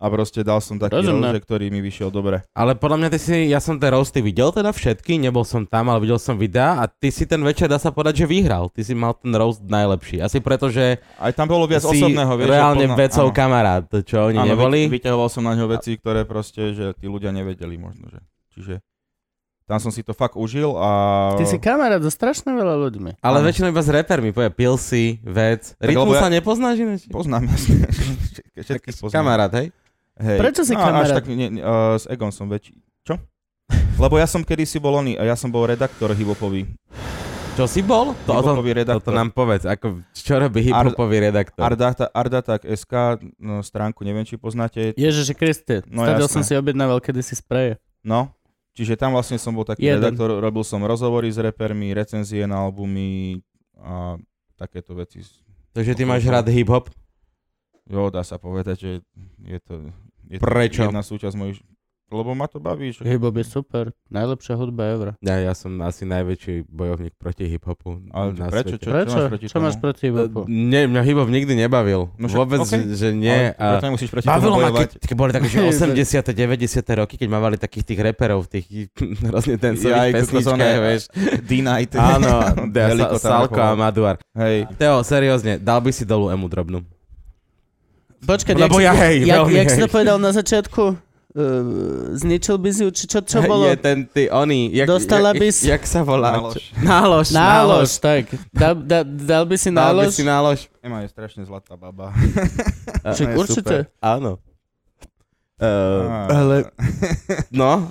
a proste dal som taký
Rozumné.
roast, že ktorý mi vyšiel dobre.
Ale podľa mňa ty si, ja som tie roasty videl teda všetky, nebol som tam, ale videl som videá a ty si ten večer, dá sa povedať, že vyhral. Ty si mal ten roast najlepší. Asi preto, že
Aj tam bolo viac
si
osobného, vieš.
reálne
pozná-
vecou
áno.
kamarát, čo oni
Áno,
neboli.
Vy, vyťahoval som na ňo veci, ktoré proste, že tí ľudia nevedeli možno, že. Čiže tam som si to fakt užil a...
Ty si kamarát so strašne veľa ľuďmi.
Ale
Áno.
väčšinou iba s repermi, povie Pilsy, vec.
Tak
Rytmu
lebo ja-
sa nepoznáš ináč?
Poznám, jasne. Všetkých poznám.
Kamarát, hej?
Hej.
Prečo si
no,
kamarát?
Až tak, nie, uh, s Egom som väčší. Čo? Lebo ja som kedysi bol oný, ja som bol redaktor hiphopový.
Čo si bol? To,
Hiphopový redaktor.
toto nám povedz, ako, čo robí hiphopový redaktor?
Ardata, Ardatak.sk, no, stránku neviem, či poznáte.
Ježiši Kriste,
No jasné.
som si objednával kedysi spreje.
No, čiže tam vlastne som bol taký
Jeden.
redaktor, robil som rozhovory s repermi, recenzie na albumy a takéto veci.
Takže ty máš rád hiphop?
Jo, dá sa povedať, že je to, je
Prečo?
jedna súčasť mojich... Lebo ma to baví, že...
Hip-hop je super, najlepšia hudba ever.
Ja, ja som asi najväčší bojovník proti hiphopu
Ale
na
prečo?
svete.
Čo,
Prečo?
čo máš proti
Čo máš
tomu?
proti hip-hopu?
Nie, mňa hip-hop nikdy nebavil.
No však-
Vôbec,
okej.
že, nie.
Ale
A
preto nemusíš proti
bavilo ma, keď, keď boli také, že 80 90 roky, keď mávali takých tých reperov tých hrozne
Ja, aj kokos,
pesničkách, vieš.
D-Night.
Áno, Salko a. Maduar.
Hej.
Teo, seriózne, dal by si dolu emu drobnú.
Počkaj,
Lebo
jak,
ja
si-
hej,
jak,
veľmi
jak si
hej.
to povedal na začiatku? Uh, zničil by si ju, či čo, čo bolo?
Je ten, ty, oný, jak,
Dostala
jak,
by si-
jak sa volá?
Nálož.
Nálož.
Nálož, tak. Dal, dal, dal by si
Dal by
nálož?
si nálož.
Ema je strašne zlatá baba.
Či,
je
určite.
Áno. Uh, ale, no,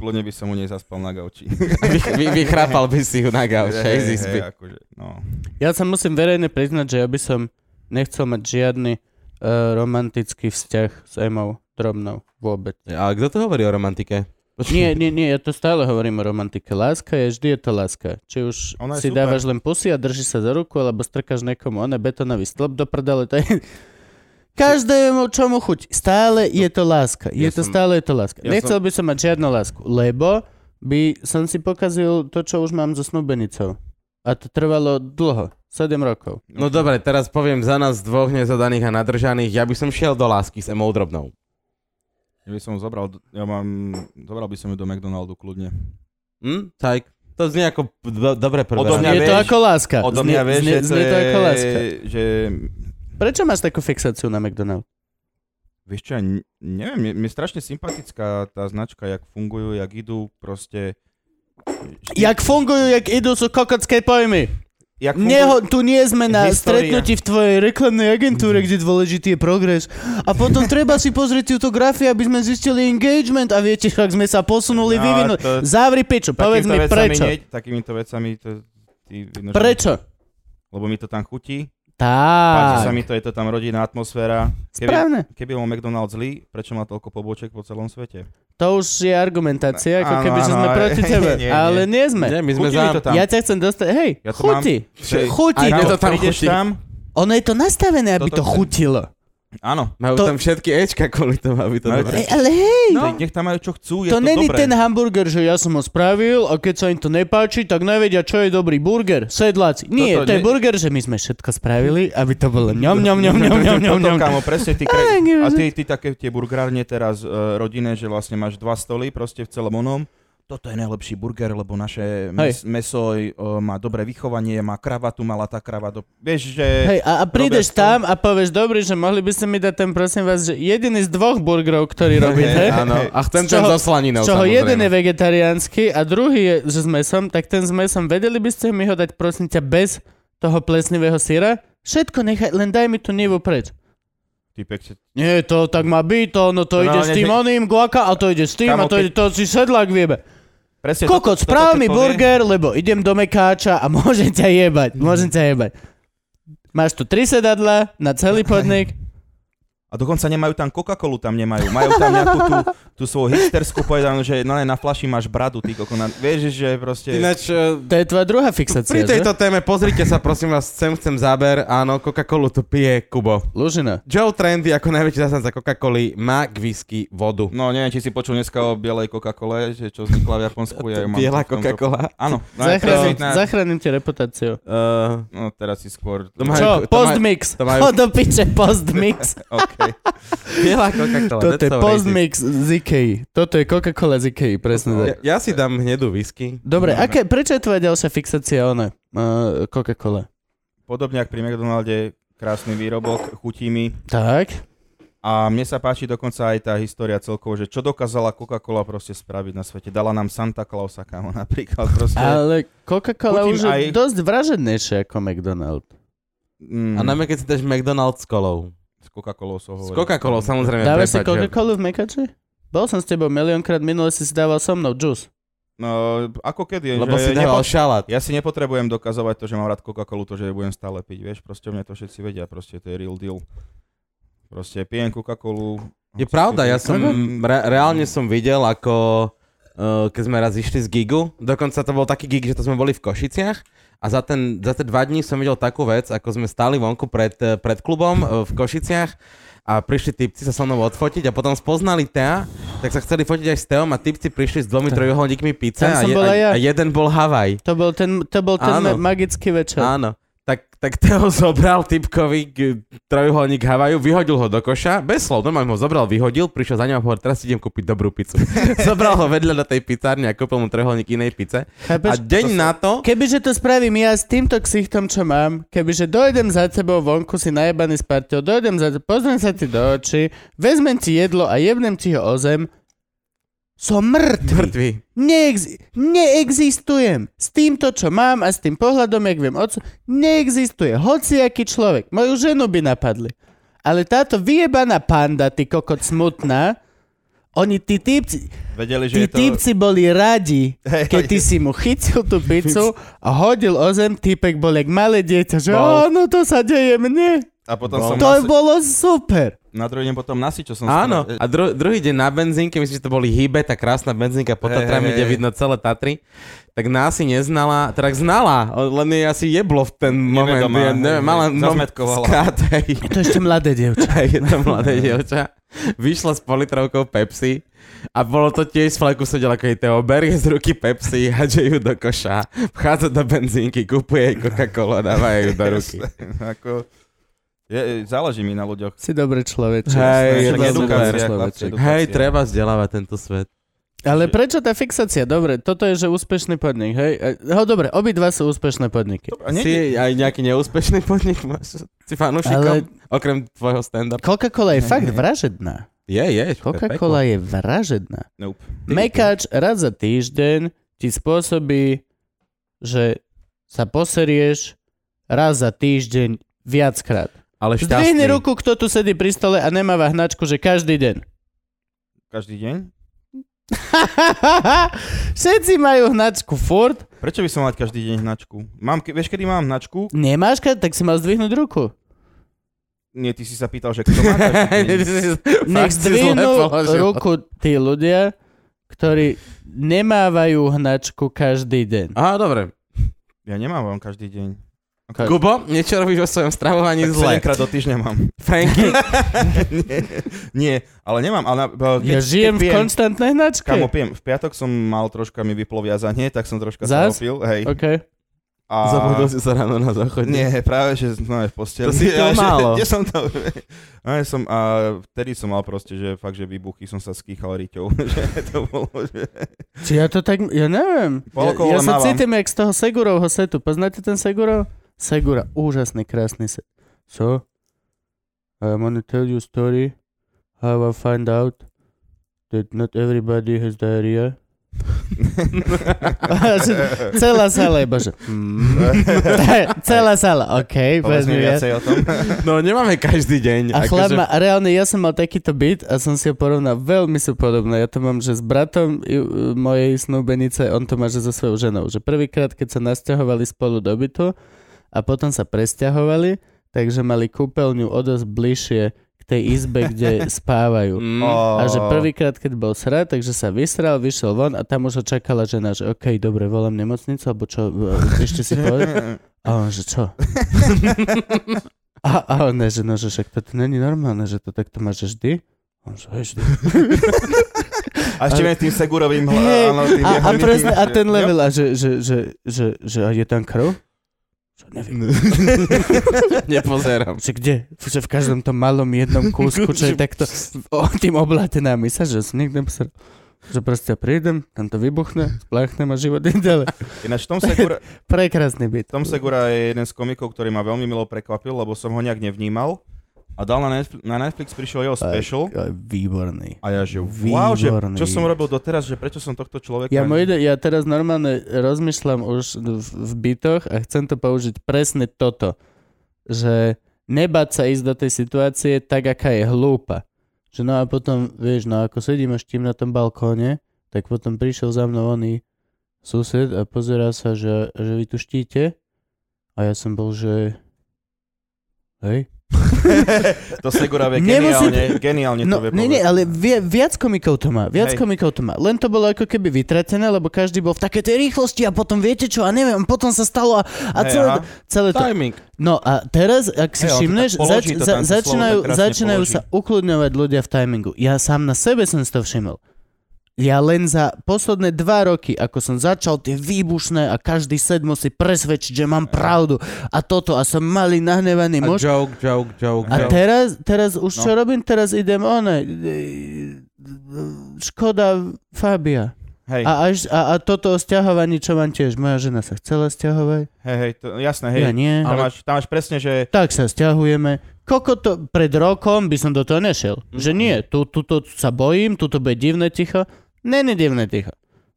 Kľudne by som mu nezaspal na gauči.
vy, vy, vychrápal by si ju na gauč, hej, z izby.
akože, no.
Ja sa musím verejne priznať, že ja by som nechcel mať žiadny romantický vzťah s Emou drobnou. Vôbec.
Ale kto to hovorí o romantike?
Nie, nie, nie, ja to stále hovorím o romantike. Láska je, vždy je to láska. Či už
Ona
si
super.
dávaš len pusy a drží sa za ruku, alebo strkáš niekomu, on je betonový stĺp do prdele, to je... Každému, čo mu chuť. Stále je to láska. Je
Ja
to
som-
stále je to láska.
ja
Nechcel by som mať žiadnu lásku, lebo by som si pokazil to, čo už mám so snúbenicou. A to trvalo dlho. 7 rokov.
No dobre, teraz poviem za nás dvoch nezadaných a nadržaných, ja by som šiel do lásky s Emou Drobnou.
Ja by som zobral, ja mám, zobral by som ju do McDonaldu kľudne.
Hm? Tak, to znie ako do, dobre prvé.
Odo
je
mňa
to
vieš-
ako láska.
Odo
Znie-
mňa vieš,
znie,
že to
znie to
je,
ako láska.
že
Prečo máš takú fixáciu na McDonald?
Vieš čo, neviem, je strašne sympatická tá značka, jak fungujú, jak idú, proste...
Jak fungujú, jak idú, sú kokotské pojmy.
jak fungujú,
Neho, tu nie sme na
História.
stretnutí v tvojej reklamnej agentúre, kde dôležitý je progres. A potom treba si pozrieť túto grafy, aby sme zistili engagement a viete, ak sme sa posunuli,
No,
vyvinúť.
to-
Zavri piču, povedz mi prečo.
Nie, takýmito vecami to... Ty,
Prečo?
Lebo mi to tam chutí, páči sa mi to, je to tam rodinná atmosféra. Keby,
správne.
keby bol McDonald's zlý, prečo má toľko pobočiek po celom svete?
To už je argumentácia, ako
Áno,
keby, že sme
ale-
proti tebe.
nie, nie.
Ale nie sme.
Nie, my sme za...
to tam.
Ja ťa chcem dostať, hej,
Ja
chuti.
Aj to tam
prídeš
chutí.
tam,
Ono je to nastavené, aby
Toto
to
chcem.
chutilo.
Áno.
Majú
To-
tam všetky Ečka kvôli tomu, aby to
Majú-
dobre.
Ej, ale hej!
No. Nech tam majú čo chcú, je
to
to,
není
dobré.
ten hamburger, že ja som ho spravil a keď sa im to nepáči, tak nevedia, čo je dobrý burger. Sedláci. Nie,
Toto
to je
nie-
burger, že my sme všetko spravili, aby to bolo ňom, ňom, ňom, ňom, ňom, ňom,
Toto,
ňom.
kámo, presne ty kre... A ty, ty také tie burgerárne teraz uh, rodinné, že vlastne máš dva stoly proste v celom onom. Toto je najlepší burger, lebo naše mes, meso uh, má dobré vychovanie, má kravatu, mala tá kravatu. Vieš, že...
Hej, a, a prídeš
Robia to.
tam a povieš, dobrý, že mohli by ste mi dať ten, prosím vás, že jediný z dvoch burgerov, ktorý robíte,
Áno, a chcem ten so slaninou,
z čoho
samozrejme.
jeden je vegetariánsky a druhý je že s mesom, tak ten s mesom, vedeli by ste mi ho dať, prosím ťa, bez toho plesnivého syra? Všetko nechaj, len daj mi tú nivu preč.
Ty pekne.
Nie, to tak má byť, to, no to
No,
ide s
ne-
tým oným, guaka, a to ide s tým, a
Kamo,
to
keď-
ide, to si sedlák viebe.
Presne
Kokot,
toto-
správ
toto
mi
povie-
burger, lebo idem do Mekáča a môžem ťa jebať, môžem ťa jebať. Máš tu tri sedadla na celý podnik.
A dokonca nemajú tam Coca-Colu, tam nemajú. Majú tam nejakú tú, tú svoju hipsterskú povedanú, že no, ne, na flaši máš bradu, ty koko. Na, vieš, že proste...
Ináč, eh,
To je tvoja druhá fixácia,
pri
že?
tejto téme pozrite sa, prosím vás, chcem, chcem záber. Áno, Coca-Colu tu pije Kubo.
Lužina.
Joe Trendy, ako najväčší zastanca Coca-Coly, má k whisky vodu.
No neviem, či si počul dneska o bielej Coca-Cole, že čo vznikla v Japonsku. Ja mám
Biela Coca-Cola.
Áno. No,
Zachránim,
na...
zachránim ti reputáciu.
Uh,
no teraz si skôr...
To majú-
Čo? Postmix.
to majú-
do piče, postmix.
OK.
biela Coca-Cola.
Toto je postmix z Ikei. Toto je Coca-Cola z Ikei, presne tak.
Ja, ja si dám hnedú whisky.
Dobre, aké, prečo je tvoja ďalšia fixácia ona? Uh, Coca-Cola.
Podobne ako pri McDonalde, krásny výrobok, chutí mi.
Tak.
A mne sa páči dokonca aj tá história celkovo, že čo dokázala Coca-Cola proste spraviť na svete. Dala nám Santa Clausa, kámo, napríklad proste.
Ale Coca-Cola už je
aj-
dosť vražednejšia ako McDonald.
Mm,
A najmä keď si dáš McDonald's s kolou.
S Coca-Colou som
S
hovoril.
Coca-Colou samozrejme.
Dávaš si Coca-Colu v Mekači? Bol som s tebou miliónkrát, minule si si dával so mnou juice.
No, ako kedy,
Lebo
že
si dával
nepo-
šalát.
Ja si nepotrebujem dokazovať to, že mám rád Coca-Colu, to, že ju budem stále piť, vieš, proste mne to všetci vedia, proste to je real deal. Proste pijem Coca-Colu.
Je pravda, ja som,
Mhm.
re- reálne som videl, ako uh, keď sme raz išli z gigu, dokonca to bol taký gig, že to sme boli v Košiciach a za, ten, za tie dva dní som videl takú vec, ako sme stáli vonku pred, eh, pred klubom uh, v Košiciach a prišli typci sa so mnou odfotiť a potom spoznali Tea, tak sa chceli fotiť aj s Teom a typci prišli s dvomi trojuholníkmi
Tam
a, je, a,
ja.
a jeden bol Havaj.
To bol ten, to bol ten
Áno.
magický večer.
Áno. Tak, tak Teo zobral typkový k- trojuholník Havaju, vyhodil ho do koša, bez slov, normálne ho zobral, vyhodil, prišiel za ňou a hovoril, teraz idem kúpiť dobrú pizzu. zobral ho vedľa do tej pizzárne a kúpil mu trojuholník inej pice. A
Chápeš?
deň na to,
Kebyže to spravím ja s týmto ksichtom, čo mám, kebyže dojdem za tebou vonku si najebaný s partiou, dojdem za tebou, pozriem sa ti do očí, vezmem ti jedlo a jebnem ti ho o zem, som mŕtvy.
mŕtvy.
Neex- neexistujem. S týmto, čo mám a s tým pohľadom, jak viem oco, neexistuje. Hociaký človek. Moju ženu by napadli. Ale táto vyjebaná panda, ty kokot smutná, oni, tí typci,
Vedeli,
tí
že je to...
typci boli radi, keď ty si mu chytil tú pizzu a hodil o zem, typek bol jak malé dieťa, že áno, to sa deje mne.
A potom
Bol.
som
To
nasi...
bolo super.
na druhý deň potom nasi, čo som
Áno,
spravil.
a dru- druhý deň na benzínke, myslím, že to boli Hybe, tá krásna benzínka pod
Hej,
Tatrami,
hej,
kde
hej.
vidno celé Tatry, tak nás si neznala, teda znala, len jej asi jeblo v ten moment,
Nevedomá,
ja neviem, mala
zazmetkovala.
To ešte mladé dievča.
Je to mladé dievča. Vyšla s politrovkou Pepsi a bolo to tiež z fleku sedel ako jej berie z ruky Pepsi, hadže ju do koša, vchádza do benzínky, kúpuje jej Coca-Cola, dáva jej ju do ruky.
Ako... Je, záleží mi na ľuďoch.
Si dobrý človek.
Hej, je
edukácia.
Hej, treba vzdelávať tento svet.
Ale prečo tá fixácia? Dobre, toto je, že úspešný podnik, hej? Ho, dobre, obidva sú úspešné podniky.
A nie,
Si aj nejaký neúspešný podnik máš? Si fanúšikom?
Ale-
Okrem tvojho stand-up?
Coca-Cola je fakt vražedná.
Je, je.
Coca-Cola je vražedná.
Nope.
Mekáč raz za týždeň ti spôsobí, že sa poserieš raz za týždeň viackrát.
Ale
Zdvihni
šťastný.
ruku, kto tu sedí pri stole a nemáva hnačku, že každý deň.
Každý deň?
Všetci majú hnačku furt.
Prečo by som mať každý deň hnačku? Mám, ke- vieš, kedy mám hnačku?
Nemáš, ka- tak si mal zdvihnúť ruku.
Nie, ty si sa pýtal, že kto má každý deň.
Nech zdvihnú ruku tí ľudia, ktorí nemávajú hnačku každý deň.
Aha, dobre.
Ja nemávam každý deň.
Tak.
Kubo, niečo robíš vo svojom stravovaní
Tak
zle.
7 krát do týždňa mám.
Franky,
nie, nie, ale nemám. Ale na, keď,
Ja žijem
keď
v
pijem,
konštantnej hnačke.
Kamo, pijem, v piatok som mal troška, mi vyplo viazanie, tak som troška
Zas?
opil, hej.
OK.
A...
zabudol si sa ráno na záchode.
Nie, práve, že no, v posteli.
To si
že-
málo.
Kde som to... No, ja som, a vtedy som mal proste, že fakt, že výbuchy som sa skýchal riťou. že to bolo, že...
Či ja to tak, ja neviem. Ja, ja sa
mávam.
cítim jak z toho Segurovho setu. Poznáte ten Segurov? Segura, úžasný, krásny set. So, I wanna tell you a story how I find out that not everybody has diarrhea. Celá sala, iba že... Mm. Celá sala, OK,
Povedz mi
vezmi viac.
o tom.
No nemáme každý deň.
A chlap
akože-
ma, a reálne ja som mal takýto byt a som si ho porovnal, veľmi sú podobné. Ja to mám, že s bratom i- u- mojej snúbenice, on to má, že so svojou ženou. Že prvýkrát, keď sa nasťahovali spolu do bytu a potom sa presťahovali, takže mali kúpeľňu o dosť bližšie k tej izbe, kde spávajú.
Mm.
A že prvýkrát, keď bol srad, takže sa vysral, vyšiel von a tam už ho čakala žena, že OK, dobre, volám nemocnicu, alebo čo, e, ešte si povedal? A on, že čo? A, a on, že no, že však to není normálne, že to takto máš vždy. On, že vždy.
A ešte viem tým segurovým hla,
Hej,
áno, tým
a, a presne, a
že-
ten level, a že, že, že, že, že a je tam krv? Že neviem.
Nepozerám.
Že kde? Že v každom tom malom jednom kúsku, čo je takto o, tým oblátená mysa, že som nikto nepozeral. Že proste prídem, tam to vybuchne, spláchnem a život ide ďalej.
Ináč Tom Segura,
Prekrásny byt.
Tom Segura je jeden z komikov, ktorý ma veľmi milo prekvapil, lebo som ho nejak nevnímal. A dal na Netflix, na Netflix prišiel jeho special.
Aj, aj, výborný.
A ja že wow, že
Výborný.
čo som robil doteraz, že prečo som tohto človeka...
Ja, mu ide, ja teraz normálne rozmýšľam už v, v bytoch a chcem to použiť presne toto. Že nebať sa ísť do tej situácie tak, aká je hlúpa. Že no a potom, vieš, no ako sedím až tým na tom balkóne, tak potom prišiel za mnou oný sused a pozerá sa, že, že vy tu štíte. A ja som bol, že... Hej?
To Segura vie
Nemusí-
geniálne, geniálne to
No,
vie
nie, nie, ale vie, viac komikov to má, viac
Hej.
komikov to má. Len to bolo ako keby vytratené, lebo každý bol v takej tej rýchlosti a potom viete čo, a neviem, potom sa stalo a, a
Hej,
celé,
aha.
celé to.
Timing.
No a teraz, ak si
Hej,
všimneš, zač, za, začínajú, začínajú sa ukludňovať ľudia v timingu. Ja sám na sebe som si to všimol. Ja len za posledné dva roky, ako som začal tie výbušné a každý set musí presvedčiť, že mám pravdu a toto a som malý nahnevaný
A
muž.
joke, joke, joke,
A teraz, teraz už čo
No.
robím? Teraz idem one. Škoda Fabia.
Hej,
A, až, a, a toto o stiahovaní, čo mám tiež. Moja žena sa chcela stiahovať,
hej, hej, to, jasné, hej.
ja nie.
Tam,
Ale-
máš, tam máš presne, že
Tak sa stiahujeme. Koko to pred rokom by som do toho nešiel. Že nie, tu, tu to sa bojím, tu to bude divné ticho. Není divné ticho.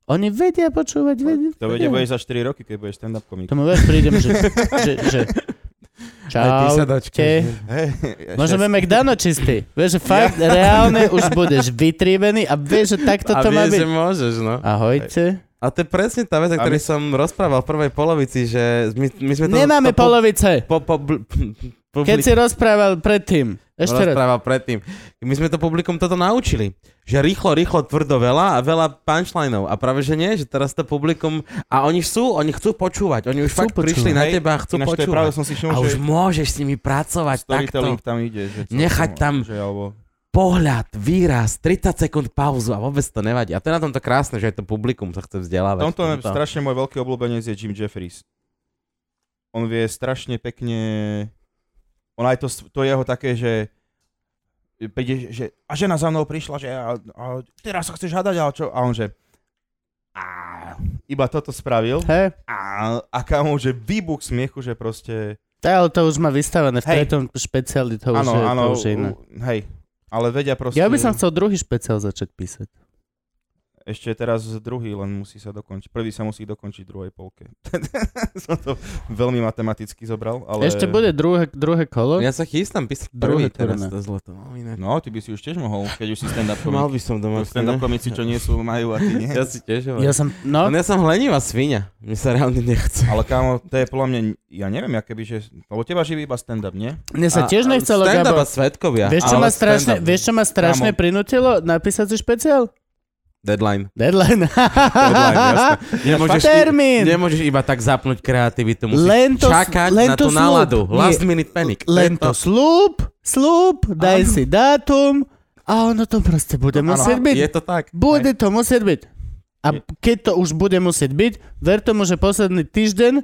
Oni vedia počúvať, vedia.
to vedia, budeš za 4 roky, keď budeš stand-up komik.
Tomu vieš, prídem, že, že, že Čau.
dočkaj.
Hej,
Môžeme McDano čistý. Vieš, že fakt reálne už budeš vytrivený a vieš, že takto
A
to má byť.
že môžeš, no.
Ahojte.
A to je presne tá vec, o
A
ktorej
my-
som rozprával v prvej polovici, že my, my sme to...
Nemáme
to po-
polovice.
Po, po, bl-
Keď si rozprával predtým. Ešte raz.
rozprával predtým. My sme to publikum toto naučili. Že rýchlo, rýchlo, tvrdo veľa a veľa punchlineov. A práve, že nie, že teraz to publikum... A oni sú, oni chcú počúvať. Oni už
Chcú
fakt prišli
počúvať.
na
Hej,
teba a chcú
Ináč
počúvať.
som si všimol,
A už
že
môžeš s nimi pracovať takto.
tam ide. Že
Nechať tam-
Že, alebo,
Pohľad, výraz, 30 sekúnd pauzu a vôbec to nevadí. A to je na tomto krásne, že aj to publikum sa chce vzdelávať.
tomto
Tomto.
strašne môj veľký obľúbenec je Jim Jeffries. On vie strašne pekne... On aj to, to jeho také, že príde, že a žena za mnou prišla, že a, a teraz sa chceš hádať, ale čo? A on že a, iba toto spravil
Hej,
a, a kamo, že výbuch smiechu, že proste
tá, ale to už má vystavené v
Hej.
tretom špeciáli, to už, je,
áno,
to už je iné.
hej, ale vedia proste...
Ja by som chcel druhý špeciál začať písať.
Ešte teraz druhý, len musí sa dokončiť. Prvý sa musí dokončiť druhej polke. som to veľmi matematicky zobral, ale...
Ešte bude druhé, druhé kolo.
Ja sa chystám písať
Druhý
teraz to zlato. No.
No, ty by si už tiež mohol, keď už si stand-up
Mal
komik.
by som doma.
Stand-up komici, čo nie sú, majú a ty nie.
Ja si tiež.
Ja som, no,
ja som hlenivá svinia. Mne sa reálne nechce.
Ale kámo, to je podľa mňa, ja neviem, aké by, že... Lebo teba živí iba stand-up, nie?
mne sa tiež nechcelo,
Stand-up a svetkovia.
Vieš, čo ma strašne, vieš, čo ma strašne prinútilo napísať si špeciál?
Deadline.
Deadline.
Deadline, jasné. Nemôžeš, i-
Termín.
nemôžeš iba tak zapnúť kreativitu, musíš
Len to-
čakať
len
na
to
tú
slúb.
náladu.
Nie.
Last minute panic.
Len to slúb, slúb, daj
Áno.
si dátum a ono to proste bude
Áno,
musieť byť.
Je to tak.
Bude to musieť byť. A keď to už bude musieť byť, ver tomu, že posledný týždeň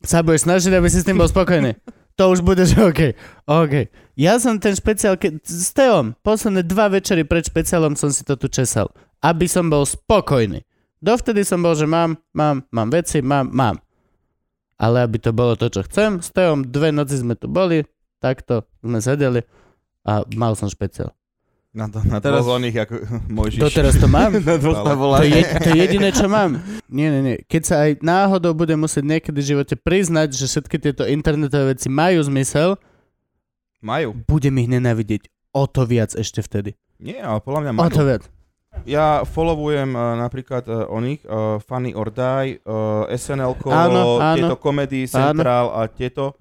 sa budeš snažiť, aby si s tým bol spokojný. To už bude, že OK. OK. Ja som ten špeciál, ke- s Teom, posledné dva večery pred špeciálom som si to tu česal. Aby som bol spokojný. Dovtedy som bol, že mám, mám, mám veci, mám, mám. Ale aby to bolo to, čo chcem, s Teom dve noci sme tu boli, takto sme sedeli a mal som špeciál.
Na, to, na
Teraz-
dvoch oných, ako Mojžiš.
Doteraz to mám.
Na dvoch
To je, to je jediné, čo mám. Nie, nie, nie. Keď sa aj náhodou budem musieť niekedy v živote priznať, že všetky tieto internetové veci majú zmysel,
Majú.
budem ich nenávidieť o to viac ešte vtedy.
Nie, ale podľa mňa
O to
majú.
viac.
Ja followujem uh, napríklad uh, oných, uh, Funny or Die, uh, SNL,
Áno, áno.
tieto Comedy Central a tieto.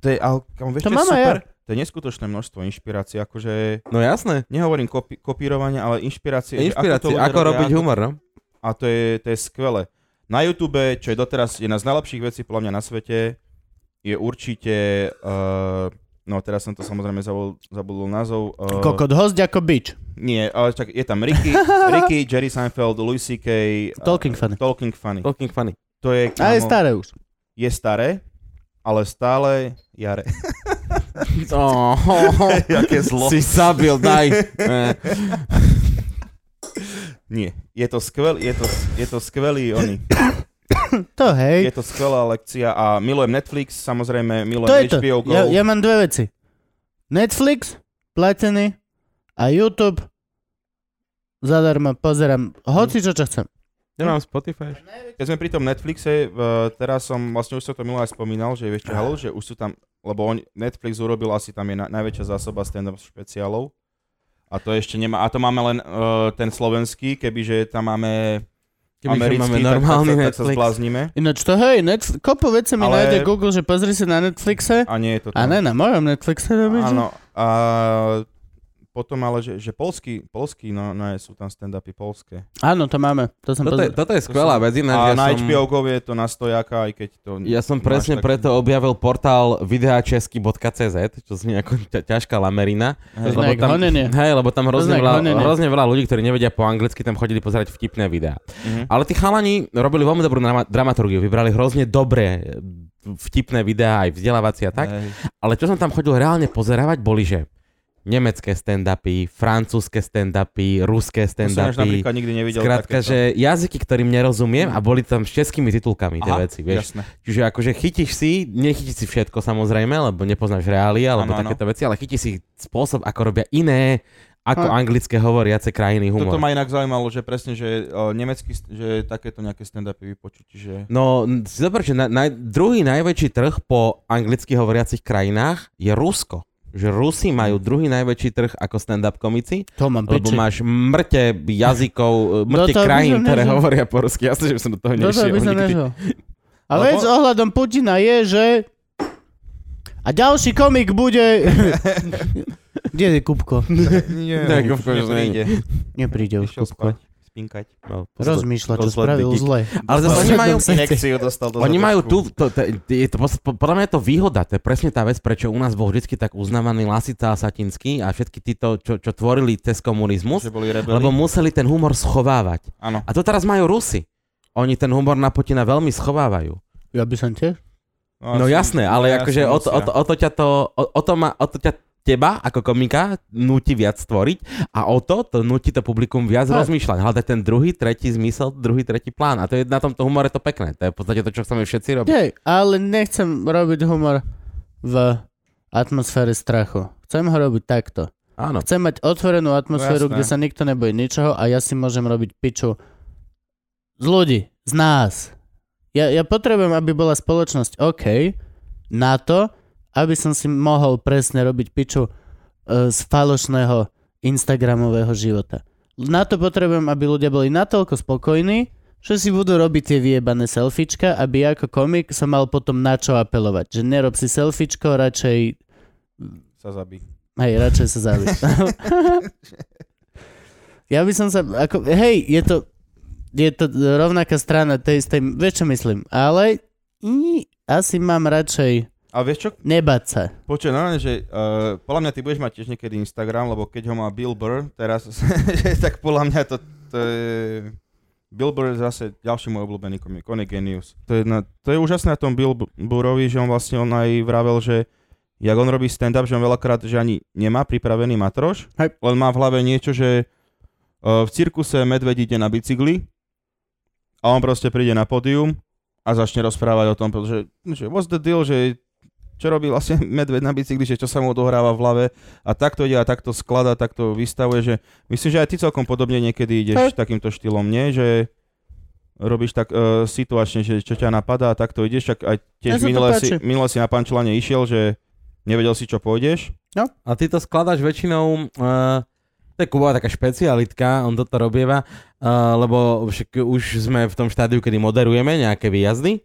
To je, ale, kam, vieš,
To
čo je super? To je neskutočné množstvo inšpirácií, akože
No jasné.
nehovorím kopi- kopírovanie, ale inšpirácie.
Inšpirácie, ako
robia,
robiť
ako-
humor, no?
A to je, to je skvelé. Na YouTube, čo je doteraz jedna z najlepších vecí podľa mňa na svete, je určite, uh, no teraz som to samozrejme zabudol, zabudol názov. Uh,
Kokot host ako bič.
Nie, ale čak, je tam Ricky, Ricky, Jerry Seinfeld, Louis C.K. uh,
Talking funny.
Talking Funny.
Talking funny.
To je,
A je
kámo,
staré už.
je staré, ale stále jare.
Oh,
Jaké zlo.
Si zabil, daj. Eh,
Nie, je to, skvel, je to, je to skvelý oni.
To
Je
hej.
to skvelá lekcia a milujem Netflix, samozrejme, milujem
To je to.
HBO Go.
Ja, ja mám dve veci. Netflix, platený a YouTube zadarmo pozerám hoci čo, čo chcem.
Nemám Spotify.
Keď sme pri tom Netflixe, teraz som, vlastne už som to minulé aj spomínal, že vieš čo, halo, že už sú tam, lebo on, Netflix urobil asi tam je na, najväčšia zásoba stand-up špeciálov. A to ešte nemá, a to máme len uh, ten slovenský, kebyže tam máme
Kebyže
americký,
máme
tak,
normálny
tak, sa- tak sa
Netflix.
zbláznime.
Ináč to hej, Netf- kopu veci mi
Ale-
nájde Google, že pozri si na Netflixe
A nie je to
a
tam.
ne na mojom Netflixe. robíš?
Áno, a potom ale, že, že polský, polský, no, no sú tam stand-upy polské.
Áno, to máme. To som
Toto je, toto je skvelá vec, ináč
A
ja
na
som...
HBO je to na stojaka, aj keď to...
Ja som presne
taký-
preto objavil portál videačesky.cz, čo znie ako ťa, ťažká lamerina.
Hej.
To ako honenie.
hej, lebo tam hrozne veľa, hrozne veľa ľudí, ktorí nevedia po anglicky, tam chodili pozerať vtipné videá.
Mhm.
Ale tí chalani robili veľmi dobrú drama- dramaturgiu, vybrali hrozne dobré vtipné videá, aj vzdelávacie a tak.
Hej.
Ale čo som tam chodil reálne pozerávať, boli, že nemecké stand-upy, francúzske stand-upy, ruské stand-upy.
napríklad nikdy nevidel
Skrátka,
takéto.
že jazyky, ktorým nerozumiem a boli tam s českými titulkami tie
Aha,
veci, vieš.
Jasné.
Čiže akože chytíš si, nechytíš si všetko samozrejme, lebo nepoznáš reály alebo
áno.
takéto veci, ale chytíš si spôsob, ako robia iné, ako
A-
anglické hovoriace krajiny humor.
Toto ma inak zaujímalo, že presne, že uh, nemecký, st- že takéto nejaké stand-upy vypočuť, že...
No, si zober, že na, na, druhý najväčší trh po anglicky hovoriacich krajinách je Rusko. Že Rusi majú druhý najväčší trh ako stand-up komici,
To mám
lebo
peči.
máš mŕte jazykov, mŕte
toho by
krajín, ktoré
nežil.
hovoria po rusky. Jasne, že by som do toho
Do toho
nešiel.
by som
nikdy.
A
Ale
vec ohľadom Putina je, že a ďalší komik bude... Kde je Kupko?
Nie,
Tak,
už
of course,
nepríde.
Nepríde už Kupko.
spať, spinkať.
No,
Rozmýšľa, čo spravil zle.
Ale zase oni majú,
Injekciu dostal do
Oni majú tu, to, to, je to, podľa mňa je to výhoda, to je presne tá vec, prečo u nás bol vždy tak uznávaný Lasica a Satinský a všetky títo, čo, čo tvorili cez komunizmus, lebo museli ten humor schovávať.
Áno.
A to teraz majú Rusy. Oni ten humor na Putina veľmi schovávajú.
Ja by som tiež.
No
asi-
jasné, ale
no,
akože o to, o, to, o to ťa to, o, o to ma, o to ťa teba ako komika nutí viac stvoriť a o to to nutí to publikum viac
Tak.
rozmýšľať. Hľadať ten druhý, tretí zmysel, druhý, tretí plán. A to je na tomto humore to pekné. To je v podstate to, čo chceme všetci robiť.
Hej, ale nechcem robiť humor v atmosfére strachu. Chcem ho robiť takto.
Áno.
Chcem mať otvorenú atmosféru,
No jasné.
kde sa nikto nebojí ničoho a ja si môžem robiť piču z ľudí, z nás. Ja, ja potrebujem, aby bola spoločnosť OK na to, aby som si mohol presne robiť piču e, z falošného Instagramového života. Na to potrebujem, aby ľudia boli natoľko spokojní, že si budú robiť tie vyjebané selfiečka, aby ja ako komik som mal potom na čo apelovať. Že nerob si selfiečko, radšej
Sa zabí.
Hej, radšej sa zabiť. Ja by som sa, ako, hej, je to, je to rovnaká strana tej istej, vieš čo myslím, ale i, asi mám radšej
A vieš čo?
nebať sa.
Počuj, normálne, že uh, podľa mňa ty budeš mať tiež niekedy Instagram, lebo keď ho má Bill Burr teraz, tak podľa mňa to, to je... Bill Burr je zase ďalší môj obľúbený komik, on je genius. To je, na, to je úžasné na tom Bill Burrovi, že on vlastne on aj vravel, že jak on robí stand-up, že on veľakrát, že ani nemá pripravený matroš,
Hej.
len má v hlave niečo, že uh, v cirkuse medveď ide na bicykli a on proste príde na pódium a začne rozprávať o tom, že, že what's the deal, že čo robí vlastne medveď na bicykli, že čo sa mu odohráva v hlave a takto ide a takto skladá, takto vystavuje, že myslím, že aj ty celkom podobne niekedy ideš
Hej.
takýmto štýlom, nie? Že robíš tak uh, situačne, že čo ťa napadá a takto ideš, tak aj tiež
to
minule si, minule si na pančlane išiel, že nevedel si, čo pôjdeš.
A ty to skladáš väčšinou, uh, to je Kuba taká špecialitka, on toto robieva, uh, lebo však už sme v tom štádiu, kedy moderujeme nejaké výjazdy.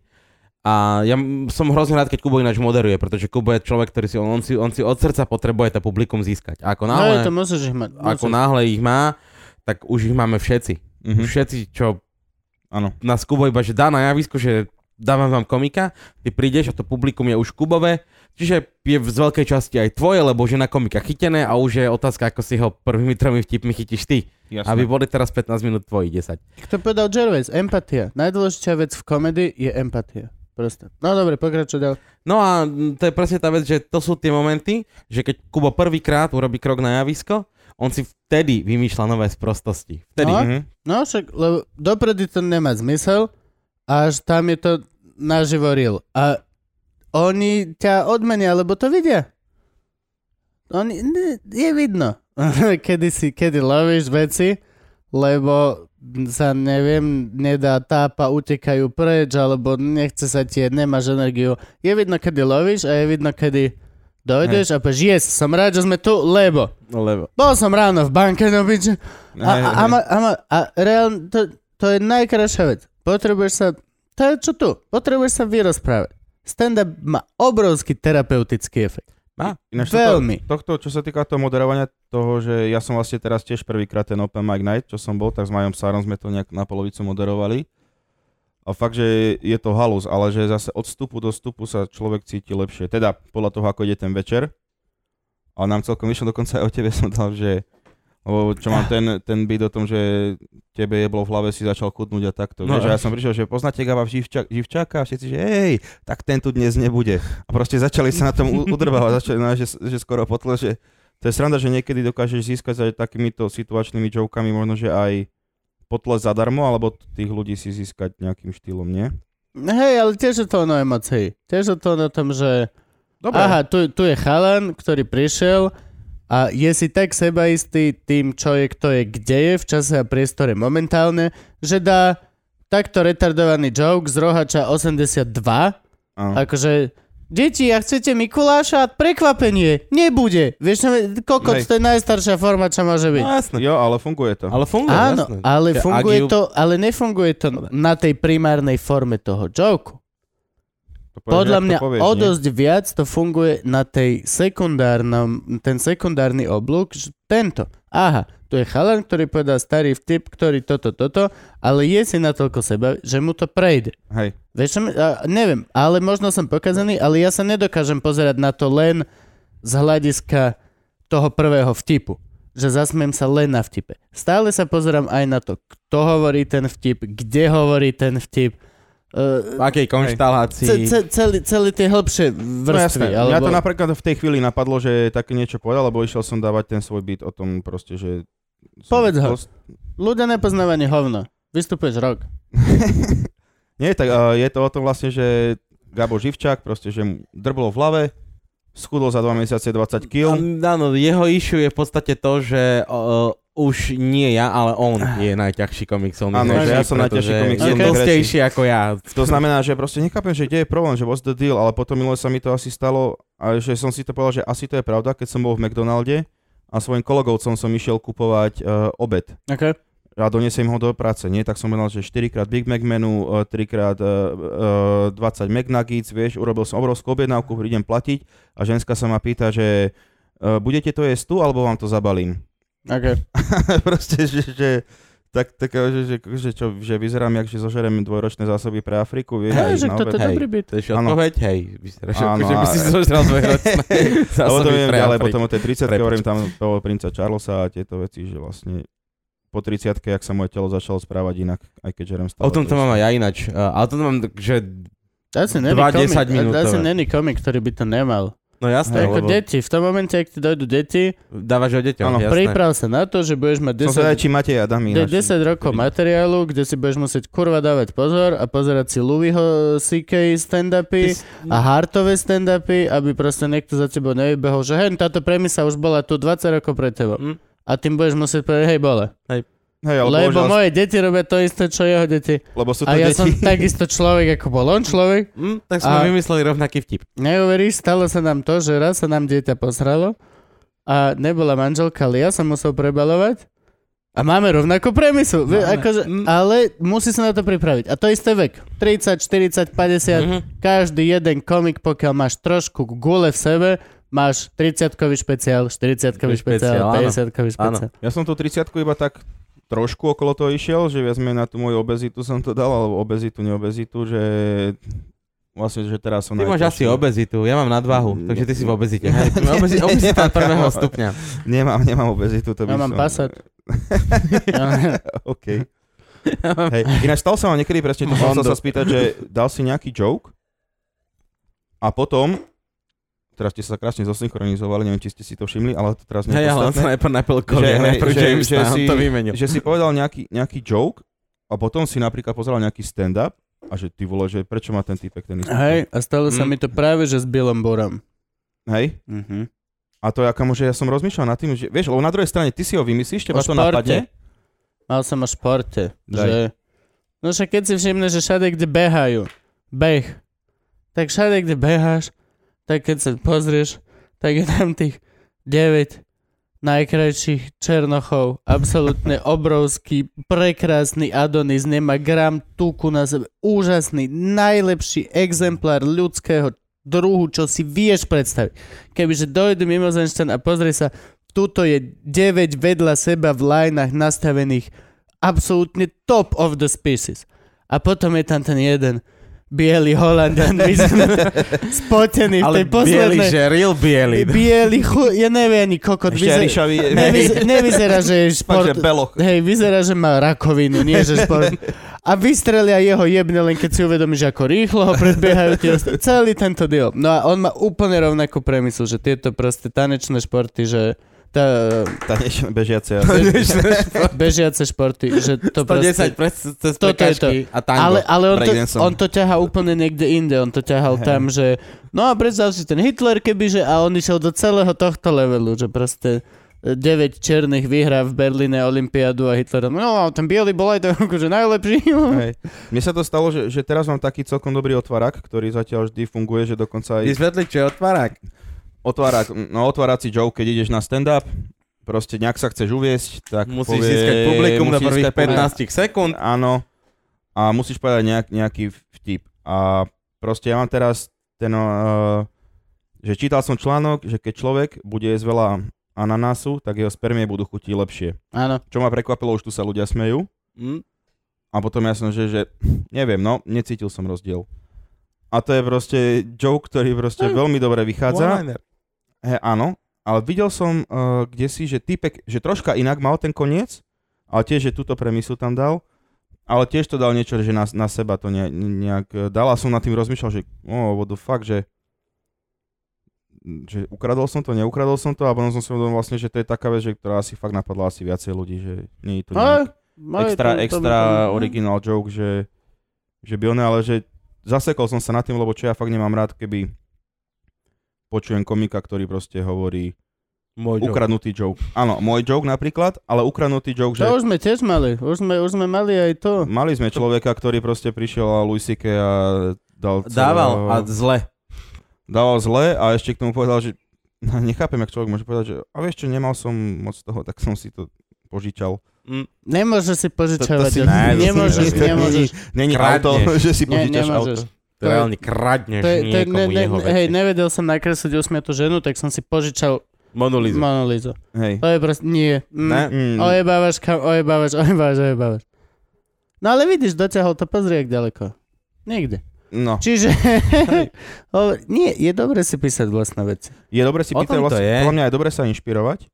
A ja som hrozne rád, keď Kubo ináč moderuje, pretože Kubo je človek, ktorý si on, si, on si od srdca potrebuje to publikum získať. A ako
No,
náhle,
to musíš ich mať.
ako náhle ich má, tak už ich máme všetci.
Mhm.
Všetci, čo
Áno.
nás Kubo iba, že dá na javisko, že dávam vám komika, ty prídeš a to publikum je už Kubové, čiže je z veľkej časti aj tvoje, lebo už je na komika chytené a už je otázka, ako si ho prvými tromi vtipmi chytíš ty.
Jasné.
Aby boli teraz 15 minút tvoji 10.
To povedal Gervais, empatia. Najdôležitejšia vec v komedii je empatia. Proste. No dobre, pokračuj ďalej.
No a to je presne tá vec, že to sú tie momenty, že keď Kubo prvýkrát urobí krok na javisko, on si vtedy vymýšľa nové sprostosti. Vtedy.
No.
Mhm.
No však, lebo dopredy to nemá zmysel, až tam je to naživo real. A oni ťa odmenia, lebo to vidia. Oni, ne, je vidno, kedy si, kedy lovíš veci, lebo sa neviem, nedá tápa, utekajú preč, alebo nechce sa ti, nemáš energiu. Je vidno, kedy lovíš a je vidno, kedy dojdeš a povieš, yes, som rád, že sme tu, lebo
Lebo.
bol som ráno v banke, no biče. A, a, a, a, ma, a reálne, to, to je najkrajšia vec. Potrebuješ sa, to je čo tu, potrebuješ sa vyrozprávať. Stand-up má obrovský terapeutický efekt.
Má.
Ináč
Veľmi.
Tohto, tohto, čo sa týka toho moderovania, toho, že ja som vlastne teraz tiež prvýkrát ten Open Mic Night, čo som bol, tak s Majom Sárom sme to nejak na polovicu moderovali. A fakt, že je to halus, ale že zase od vstupu do vstupu sa človek cíti lepšie. Teda podľa toho, ako ide ten večer. Ale nám celkom vyšlo, dokonca aj o tebe som dal, že lebo čo mám ten, ten byt o tom, že tebe je bolo v hlave, si začal chudnúť a takto.
No,
No, vieš, a ja som prišiel, že poznáte Gaba Živčak, Živčáka a všetci, že hej, tak ten tu dnes nebude. A proste začali sa na tom udrbávať, začali, no, že, že skoro potle, že to je sranda, že niekedy dokážeš získať aj takýmito situačnými jokami možno, že aj potles zadarmo, alebo tých ľudí si získať nejakým štýlom, nie?
Hej, ale tiež je to ono emocií. Tiež je to o tom, že
Dobre.
aha, tu, tu je chalan, ktorý prišiel a je si tak sebaistý tým, čo je, kto je, kde je v čase a priestore momentálne, že dá takto retardovaný joke z rohača 82
Áno.
Akože, deti, ak chcete Mikuláša, prekvapenie, nebude. Vieš, čo, kokot,
Hej.
to je najstaršia forma, čo môže byť.
No jasné.
Jo, ale funguje to.
Ale funguje,
Áno,
jasné.
ale funguje
ju-
to, ale nefunguje to na tej primárnej forme toho joku.
To povieš,
Podľa
jak to
mňa
povieš,
o
nie?
dosť viac to funguje na tej sekundárnom, ten sekundárny oblúk, že tento. Aha, tu je chalan, ktorý povedal starý vtip, ktorý toto, toto, ale je si natoľko seba, že mu to prejde.
Hej.
Vieš neviem, ale možno som pokazaný, ale ja sa nedokážem pozerať na to len z hľadiska toho prvého vtipu. Že zasmiem sa len na vtipe. Stále sa pozerám aj na to, kto hovorí ten vtip, kde hovorí ten vtip.
V
Uh,
akej konštalácii.
ce, ce, celý, celý tie hĺbšie
No
vrstvy.
jasné.
alebo...
Mňa to napríklad v tej chvíli napadlo, že také niečo povedal, lebo išiel som dávať ten svoj beat o tom proste, že...
Povedz ho.
dosť-
Ľudia nepoznávanie hovno. Vystupuješ rok.
Nie, tak uh, je to o tom vlastne, že Gabo Živčák proste, že mu drblo v hlave, schudol za 2 mesiace 20 kg.
Áno, jeho issue je v podstate to, že uh, už nie ja, ale on je najťažší komik Sony.
Áno,
že ja
som najťažší komik
Je
Sony
dosťejší ako ja.
To znamená, že proste nechápem, že kde je problém, že what's the deal, ale potom minule sa mi to asi stalo, a že som si to povedal, že asi to je pravda, keď som bol v McDonalde a svojim kolegovcom som išiel kupovať uh, obed.
Okay.
a donesem ho do práce, nie? Tak som povedal, že 4 krát Big Mac menu, 3 krát uh, uh, 20 McNuggets, vieš, urobil som obrovskú objednávku, idem platiť a ženská sa ma pýta, že uh, budete to jesť tu, alebo vám to zabalím?
Okay.
proste, že, že tak, tak že, že, že, čo, že vyzerám, jak že zožerem dvojročné zásoby pre Afriku, vieš,
Hej, že toto je dobrý byt.
To je odpoveď, hej. Vyzeráš,
Áno,
že by si
a-
zožral dve ročné
A potom
zásoby
idem
pre
ďalej,
Afriku.
potom o tej 30
Prepač.
hovorím tam toho princa Charlesa a tieto veci, že vlastne po 30 jak sa moje telo začalo správať inak, aj keď žerem stále.
O tom to mám aj ja ináč. Uh, ale to mám, že...
Není
Dva
komik,
10 minútové.
asi není komik, ktorý by to nemal.
No jasné,
ako
lebo
deti. V tom momente, ak ti dojdú deti,
dávaš o deťom,
Áno,
jasné.
priprav sa na to, že budeš mať
Som sa
10,
či Matej Adam
de-
ináč.
10 rokov materiálu, kde si budeš musieť kurva dávať pozor a pozerať si Louisho CK stand-upy
Ty s-
a Hartové stand-upy, aby proste niekto za tebou nevybehol, že hej, táto premisa už bola tu 20 rokov pred tebou.
Hm?
A tým budeš musieť povedať, hej, bole.
Hej, ale
Lebo
bohužiaľ,
moje deti robia to isté, čo jeho deti.
lebo sú to
A ja
deti.
som takisto človek, ako bol on človek.
Hm, tak sme
A-
vymysleli rovnaký vtip.
Neuveríš, stalo sa nám to, že raz sa nám dieťa posralo a nebola manželka, ale ja som musel prebalovať a máme rovnakú premisu. Máme. Akože,
Mm.
ale musí sa na to pripraviť. A to isté vek. 30, 40, 50.
Mhm.
Každý jeden komik, pokiaľ máš trošku gule v sebe, máš 30-kový špeciál, 40-kový špeciál,
Špeciál, áno.
50-kový špeciál.
Ja som tú 30 iba tak trošku okolo toho išiel, že viac menej na tú moju obezitu som to dal, alebo obezitu, neobezitu, že vlastne, že teraz som
Ty máš asi obezitu, ja mám nadvahu,
Mm.
takže ty si v obezite. Obezi, obezita prvého stupňa.
Nemám, nemám obezitu, to by
Ja mám
som...
Passat.
OK. Hej, ináč stal sa vám niekedy presne, to sa sa spýtať, že dal si nejaký joke a potom, teraz ste sa krásne zosynchronizovali, neviem, či ste si to všimli, ale to teraz nie je
sa
podstatné,
najprv napil
Že-
kolia, najprv
že-
James,
že si-
to vymenil.
že si povedal nejaký, nejaký joke a potom si napríklad pozeral nejaký stand-up a že ty vole, že prečo má ten typek ten istý
Hej, a stalo sa
Mm.
mi to práve, že s Billom Borom.
Hej?
Mhm.
A to je aká že ja som rozmýšľal nad tým, že vieš, lebo na druhej strane ty si ho vymyslíš, teba to napadne.
Mal som o športe.
Daj.
Že... No však keď si všimneš, že všade, kde behajú, beh, tak všade, kde beháš, tak keď sa pozrieš, tak je tam tých 9 najkrajších černochov, absolútne obrovský, prekrásny Adonis, nemá gram tuku na sebe, úžasný, najlepší exemplár ľudského druhu, čo si vieš predstaviť. Kebyže dojde mimozemšťan a pozrie sa, tuto je 9 vedľa seba v lajnách nastavených absolútne top of the species. A potom je tam ten jeden biely Holandian spotený v
Ale
tej
biely,
poslednej...
že real biely.
Biely chu... Ja neviem ani kokot.
Ešte
vyzer-
Ríšavi,
Nevyz- nevyzerá, že je šport... Hej, vyzerá, že má rakovinu, nie že šport. A vystrelia jeho jebne, len keď si uvedomí, že ako rýchlo ho predbiehajú tie Celý tento deal. No a on má úplne rovnakú premisu, že tieto proste tanečné športy, že tá,
Tanečné bežiace.
bežiace športy, že to proste...
110 pre, cez
Toto je to.
a tango.
Ale, ale on, to, on to ťahá úplne niekde inde. On to ťahal
Hej.
tam, že... No a predstav si ten Hitler, kebyže... A on išiel do celého tohto levelu, že proste 9 černých vyhrá v Berlíne Olympiádu a Hitler... No a ten biely bol aj to akože najlepší.
Hej. Mne sa to stalo, že, že teraz mám taký celkom dobrý otvárak, ktorý zatiaľ vždy funguje, že dokonca aj
Vysvetli, čo je otvárák.
Otvárák, no otvárací joke, keď ideš na stand-up, proste nejak sa chceš uviesť, tak
Musíš
povie,
získať publikum na prvých
získať publikum.
15 sekúnd.
Áno. A musíš povedať nejak, nejaký vtip. A proste ja mám teraz ten, uh, že čítal som článok, že keď človek bude jesť veľa ananásu, tak jeho spermie budú chutiť lepšie.
Áno.
Čo ma prekvapilo, už tu sa ľudia smejú.
Hm?
A potom ja som, že, že neviem, no, necítil som rozdiel. A to je proste joke, ktorý proste
Hm.
veľmi dobre vychádza.
One-liner.
He, áno, ale videl som uh, kde si, že typek, že troška inak mal ten koniec, ale tiež, že túto premisu tam dal, ale tiež to dal niečo, že na, na seba to ne, nejak eh, dal a som nad tým rozmýšľal, že oh, what the fuck, že že ukradol som to, neukradol som to a potom som si uvedomil vlastne, že to je taká vec, že, ktorá asi fakt napadla asi viacej ľudí, že nie je to nejak extra,
to-
extra
to-
original joke, že, že by on, ale že zasekol som sa nad tým, lebo čo ja fakt nemám rád, keby počujem komika, ktorý proste hovorí
Môj joke.
ukradnutý joke. Áno, môj joke napríklad, ale ukradnutý joke, že
To už sme tiež mali. Už sme, už sme mali aj to.
mali sme človeka, ktorý proste prišiel a Louis C.K. a dal celého,
Dával a zle.
dával zle a ešte k tomu povedal, že nechápem, jak človek môže povedať, že a vieš čo, nemal som moc toho, tak som si to požičal.
Hm.
Nemôžeš si požičovať.
To- to si-
od-
Ne, to si-
nemôžeš, nemôžeš.
Není auto, že si požičaš auto.
To reálne kradneš
To je, to je,
niekomu
ne, ne,
jeho veci.
hej, nevedel som nakresliť usmiatú ženu, tak som si požičal
Monolízu.
Monolízu.
Hej.
To je proste, nie. Mm.
Ne?
Mm,
Ojebávaš, kam, ojebávaš, ojebávaš, ojebávaš. No ale vidíš, dotiahol to, pozri, jak ďaleko. Nikde.
No,
Čiže, nie, je dobre si písať vlastné veci.
je dobre si vlastne,
je.
podľa mňa je dobre sa inšpirovať,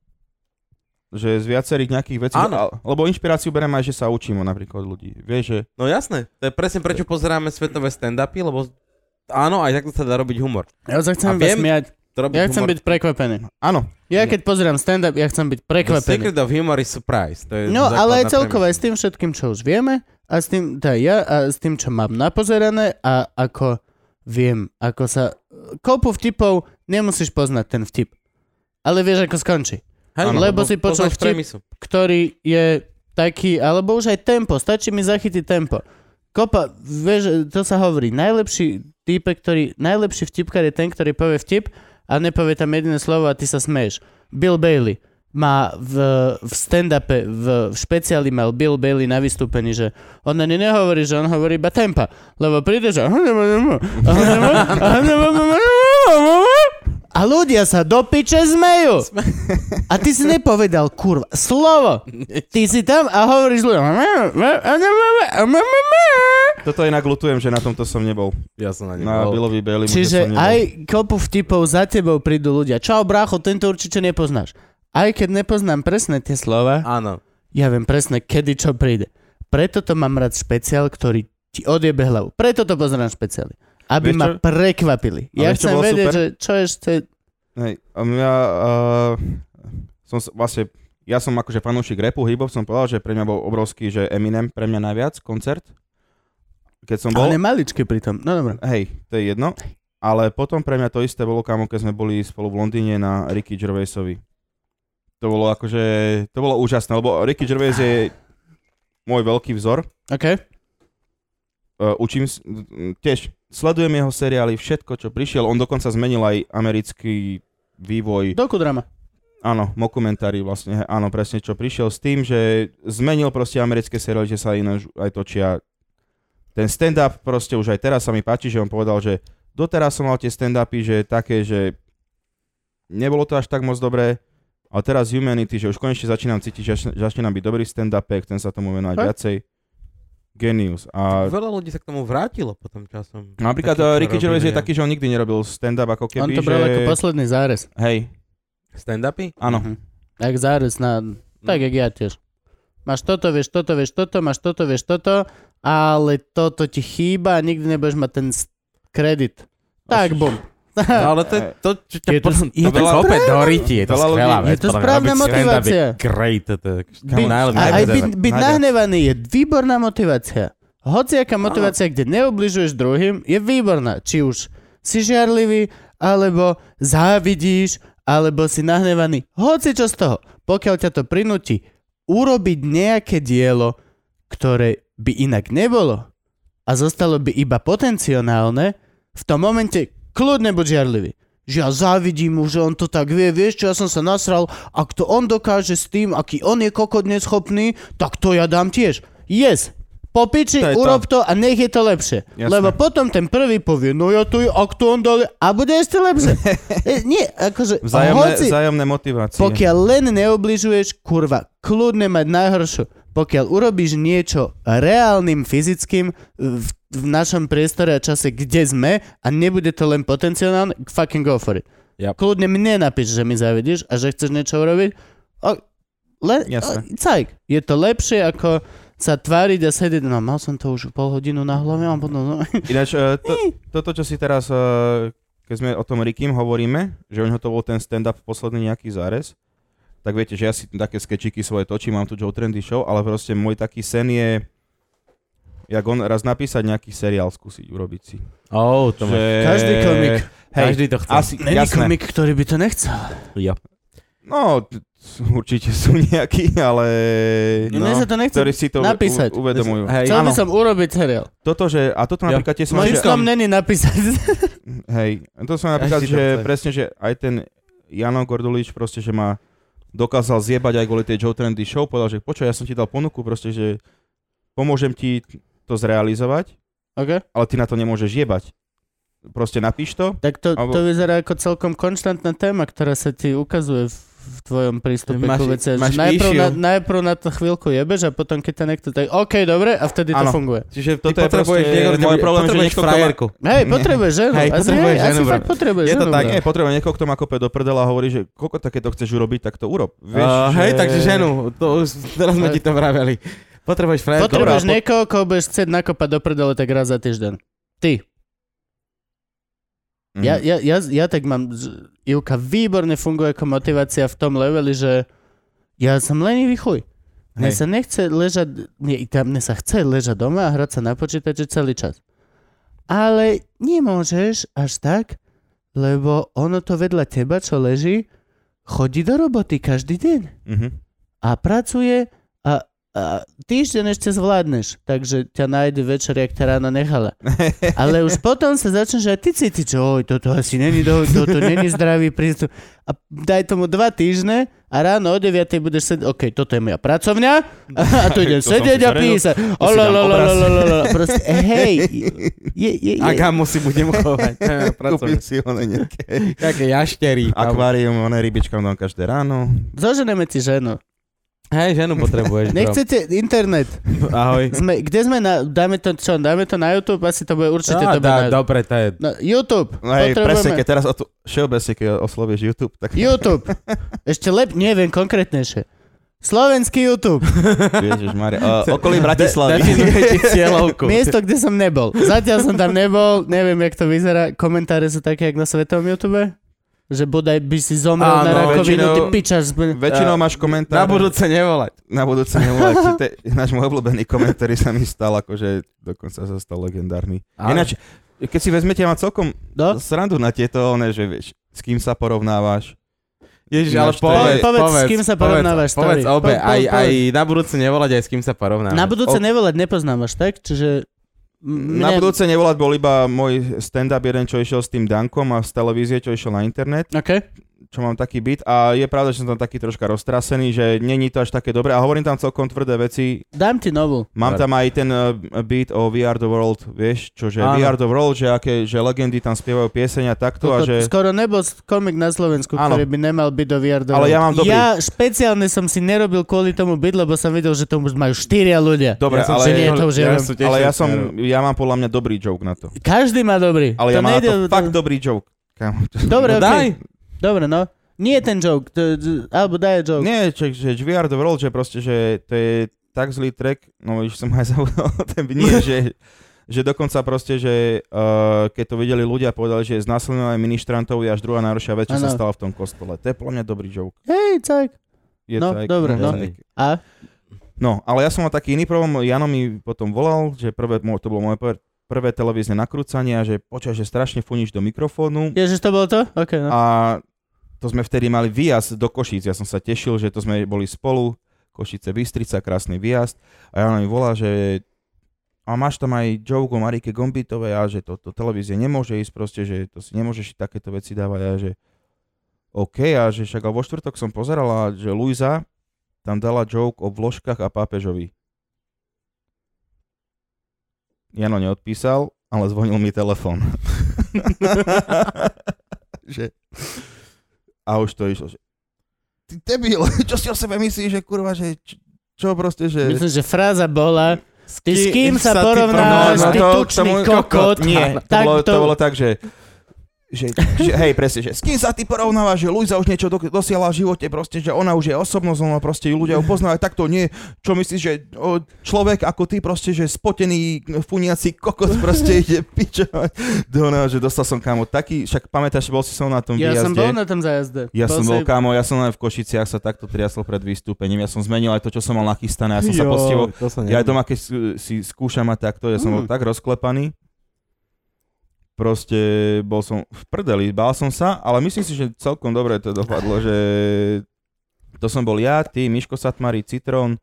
že z viacerých nejakých vecí,
Áno.
lebo inšpiráciu berem aj, že sa učím napríklad ľudí. Vieš, že
No jasné, to je presne prečo pozeráme svetové stand-upy, lebo áno, aj takto sa dá robiť humor.
Ja sa chcem
viem-
smiať. Ja chcem
humor.
byť prekvapený.
áno,
Ja keď pozerám stand-up, ja chcem byť
The
prekvapený.
secret of humor is surprise. To je
No, ale aj celkovo aj s tým všetkým, čo už vieme, a s tým, teda ja, a s tým, čo mám napozerané a ako viem, ako sa... Kopu vtipov nemusíš poznať ten vtip. Ale vieš, ako skončí.
Hej,
Áno.
Lebo si počul vtip. Ktorý je taký, alebo už aj tempo, stačí mi zachytiť tempo. Kopa, vieš, to sa hovorí, najlepší type, ktorý, najlepší vtipkar je ten, ktorý povie vtip a nepovie tam jediné slovo a ty sa smeješ. Bill Bailey má v, v stand-upe, v, v špeciáli mal Bill Bailey na vystúpení, že on ani nehovorí, že on hovorí iba tempa, lebo príde, že a ľudia sa do piče zmejú. A ty si nepovedal, kurva, slovo. Ty si tam a hovoríš ľuďom.
toto inak lutujem, že na tomto som nebol.
Ja som na ne
Na. Billovi Bailey
Čiže
som nebol.
aj kopu vtipov za tebou prídu ľudia. Čau, brácho, tento určite nepoznáš. Aj keď nepoznám presne tie slova,
Áno.
ja viem presne, kedy čo príde. Preto to mám rád špeciál, ktorý ti odjebe hlavu. Preto to pozerám špeciály. Aby
Vieš
ma
čo?
prekvapili.
Ale
Ja chcem vedieť,
super?
že čo ešte...
Hej, a mňa, uh, som vlastne, ja som akože fanúšik rapu, hip som povedal, že pre mňa bol obrovský, že Eminem pre mňa najviac, koncert. Keď som bol,
Ale maličký pritom. No dobré.
hej, to je jedno. Ale potom pre mňa to isté bolo, kamo, keď sme boli spolu v Londýne na Ricky Gervaisovi. To bolo akože, to bolo úžasné, lebo Ricky Gervais je môj veľký vzor.
OK.
Uh, učím, tiež sledujem jeho seriály, všetko, čo prišiel. On dokonca zmenil aj americký vývoj
Dokudrama.
Áno, mokumentári vlastne, áno, presne čo prišiel s tým, že zmenil proste americké seriály, že sa ináč aj točia. Ten stand-up proste už aj teraz sa mi páči, že on povedal, že doteraz som mal tie stand-upy, že také, že nebolo to až tak moc dobré, ale teraz Humanity, že už konečne začínam cítiť, že zač- začínam byť dobrý stand-up, chcem sa tomu venovať
Fakt?
viacej. Genius. A
Veľa ľudí sa k tomu vrátilo potom časom.
napríklad
Takí, čo
uh, Ricky Gervais je taký, že on nikdy nerobil stand-up ako keby,
On to bral
že...
ako posledný zárez.
Hej,
Stand-upy?
áno.
Mhm. Tak zárez na... Tak, jak ja tiež. Máš toto, vieš toto, vieš toto, máš toto, vieš toto, ale toto ti chýba a nikdy nebudeš mať ten kredit. Tak, bum.
No, ale to je to, čo ťa
Je to-
potom,
je
to,
to
veľa
správne.
opäť do je to
Veľa
skvelá
je
vec.
to
podľa mňa.
správna
je
motivácia.
Great, to je
a aj byť, byť nahnevaný je výborná motivácia. Hociaká motivácia, kde neobližuješ druhým, je výborná. Či už si žiarlivý, alebo závidíš, alebo si nahnevaný. Hoci čo z toho. Pokiaľ ťa to prinúti urobiť nejaké dielo, ktoré by inak nebolo a zostalo by iba potenciálne, v tom momente kľudne buď žiarlivý. Že ja závidím mu, že on to tak vie, vieš čo, ja som sa nasral, ak to on dokáže s tým, aký on je kokot neschopný, tak to ja dám tiež. Yes, po piči,
To je to.
urob to a nech je to lepšie.
Jasné.
Lebo potom ten prvý povie, no ja to je, ak to on dal, a bude ešte lepšie. e, nie, akože,
Vzájomné,
hoci,
vzájomné motivácie.
pokiaľ len neobližuješ, kurva, kľudne mať najhoršiu. Pokiaľ urobíš niečo reálnym, fyzickým v, v našom priestore a čase, kde sme a nebude to len potenciálne, fucking go for it.
Yep.
Kľudne mne napíš, že mi závidíš a že chceš niečo urobiť. O,
Jasné.
o, cajk. Je to lepšie ako sa tváriť a sedieť, no mal som to už pol hodinu na hlave a potom... No.
Ináč, uh, to, toto, čo si teraz, uh, keď sme o tom Rikim hovoríme, že u neho to bol ten stand-up posledný nejaký zárez, tak viete, že ja si také skečiky svoje točím, mám tu Joe Trendy Show, ale proste môj taký sen je, jak on raz napísať nejaký seriál, skúsiť urobiť si.
Oh, to má...
Každý komik.
Hej,
Každý to chce.
asi,
Není
jasné.
komik, ktorý by to nechcel.
Jo.
No, určite sú nejakí, ale...
No. Mne sa to nechce
ktorí si to
napísať.
U- uvedomujú.
Hej,
Chcel by
áno,
som urobiť seriál.
toto, že, a toto
Ja.
napríklad tie som...
Mojím
že-
není napísať.
Hej, to som napríklad, že presne, že aj ten Jano Gordulič proste, že ma dokázal zjebať aj kvôli tej Joe Trendy Show, povedal, že počo, ja som ti dal ponuku, proste, že pomôžem ti to zrealizovať,
OK?
ale ty na to nemôžeš jebať. proste napíš to.
Tak to,
Alebo-
to vyzerá ako celkom konštantná téma, ktorá sa ti ukazuje v, v tvojom prístupe
Máš-
ku veci.
máš
Najprv na, najprv na to chvíľku jebeš a potom keď ťa niekto tak, OK, dobre, a vtedy to
Áno.
funguje.
Čiže ty
Toto je
potrebuješ
proste
niekoho,
môj problém, že niekto, má-
frajerku.
Hej, potrebuješ ženu.
Hej, potrebuješ
hej,
ženu,
asi fakt potrebuješ
Je to
ženu.
tak, nie, potrebujem niekoho, kto ma kope do prdela a hovorí, že koľko takéto chceš urobiť, tak to urob. Vieš,
Uh,
že...
Hej, takže ženu, to už teraz sme ti to vraveli. Potrebuješ frajerku.
Potrebuješ niekoho, koho budeš chcieť nakopať do prdele tak raz za týždeň. Ty.
Mhm.
Ja, ja, ja, ja tak mám, Ivka výborne funguje ako motivácia v tom leveli, že ja som lenivý chuj. Mne
Hej.
sa nechce ležať, nie, tam mne sa chce ležať doma a hrať sa na počítači celý čas. Ale nemôžeš až tak, lebo ono to vedľa teba, čo leží, chodí do roboty každý deň
Mhm.
a pracuje a, týždeň ešte zvládneš, takže ťa nájde večer, jak ťa ráno nechala. Ale už potom sa začneš aj ty cítiť, že oj, toto asi není, do, toto není zdravý prístup. A daj tomu dva týždne a ráno o 9 budeš sedieť, OK, toto je moja pracovňa a tu idem
To
sedieť a písať. Proste, hej, je, je,
A
je,
gamu si budem chovať.
Kúpim si one nejaké
Také jaštery.
akvárium, one rybičkám dám každé ráno.
zoženeme ti ženu.
Hej, ženu potrebuješ.
Nechcete internet.
Ahoj.
Sme, kde sme na, dáme to, čo, dáme to na YouTube? Asi to bude určite
Á,
to
dá,
na,
dobre, to je...
na YouTube.
No hej, presne, keď teraz o tu, všeobecne, keď oslovíš YouTube, tak
YouTube. Ešte lep, neviem konkrétnejšie. Slovenský YouTube.
Ježiš Maria. Uh, okolí Bratislavy.
Cieľovku.
Miesto, kde som nebol. Zatiaľ som tam nebol, neviem, jak to vyzerá. Komentáre sú také, jak na svetovom YouTube. Že bodaj by si zomrel
Áno,
na rakovinu,
väčšinou-
ty pičaš.
Väčšinou máš
Na
komentár.
budúce nevolať.
Na budúce nevolať. To je Náš môj obľúbený komentár sa mi stal, akože dokonca sa stal legendárny.
Ale-
Ináč, keď si vezmete, ja celkom
No?
srandu na tieto, one, že vieš, s kým sa porovnávaš.
Ježiš, ale
to-
povedz,
Povedz, s kým sa porovnávaš,
Povedz, povedz obe,
Po- po-
aj,
povedz.
aj na budúce nevolať, aj s kým sa porovnávaš.
Na budúce
O-
nevolať nepoznávaš, tak? Čiže... m-
Na
mne-
budúce nevolať bol iba môj stand-up jeden, čo išiel s tým Dankom a z televízie, čo išiel na internet,
OK.
Čo mám taký byt a je pravda, že som tam taký troška roztrasený, že není to až také dobré a hovorím tam celkom tvrdé veci.
Dám ti novú.
Mám tam aj ten uh, beat o We Are The World, vieš, čože
Áno.
We Are The World, že, aké, že legendy tam spievajú pieseň a takto a
Koko,
že...
Skoro nebol komik na Slovensku,
Áno.
ktorý by nemal byť do VR do
Ale ja mám dobrý-
Ja špeciálne som si nerobil kvôli tomu byť, lebo som videl, že to už majú štyria ľudia.
Dobre,
som
ale-
Že nie, to už
ja tiež
Ale ja som, ja mám podľa mňa dobrý joke na to.
Každý má dobrý.
Ale ja mám na to
nejde-
fakt dobrý joke.
Dobre,
No
okej.
daj.
Dobre, no. Nie ten joke, to, alebo daj joke.
Nie, že, že We Are The World, že proste, že to je tak zlý track, no už som aj zabudol, ten nie, že, že dokonca proste, že uh, keď to videli ľudia, povedali, že znásilňovanie ministrantov je až druhá najhoršia vec, čo sa
Áno.
stala v tom kostole. To je podľa mňa dobrý joke.
Hej, cajk.
Je
No,
tak,
dobre, no.
tak.
A?
No, ale ja som mal taký iný problém, Jano mi potom volal, že prvé, to bolo moje prvé, prvé televízne nakrúcanie a že počkaj, že strašne funíš do mikrofónu
Ježiš, to bolo to? OK, no.
a to sme vtedy mali výjazd do Košíc. Ja som sa tešil, že to sme boli spolu. Košice Bystrica, krásny výjazd. A Jano mi volá, že a máš tam aj joke o Marike Gombitovej a že to, to televízie nemôže ísť proste, že to si nemôžeš takéto veci dávať a že OK, a že však vo štvrtok som pozeral a že Luisa tam dala joke o vložkách a pápežovi. Jano neodpísal, ale zvonil mi telefón. že... A už to išlo, že ty debil, čo si o sebe myslíš, že kurva, že čo, čo proste, že...
Myslím, že fráza bola, ty s
Kým
sa
ty
porovnáš,
No, no
ty
to-
tučný
tomu-
kokot.
Nie,
Tak
to- bolo tak, že, že, že hej, presne, že s kým sa ty porovnávaš, že Luisa už niečo do, dosiala v živote, proste, že ona už je osobnosť, ona proste ju ľudia ju poznajú, aj takto nie, čo myslíš, že o, človek ako ty proste, že spotený, funiaci kokot proste ide pičovať. Do ona, že dostal som kámo taký, však pamätáš, bol si som na tom
Ja
výjazde.
som bol na tom zájazde.
Ja som
si-
bol kámo, ja som len v Košiciach sa takto triasol pred vystúpením, ja som zmenil aj to, čo som mal nachystané, ja som sa
Jo,
postivo,
to sa
ja aj doma, keď si- si skúšam a takto, ja som bol
Mm.
tak rozklepaný. Proste bol som v prdeli, bál som sa, ale myslím si, že celkom dobre to dopadlo, že to som bol ja, ty, Miško Satmari, Citrón,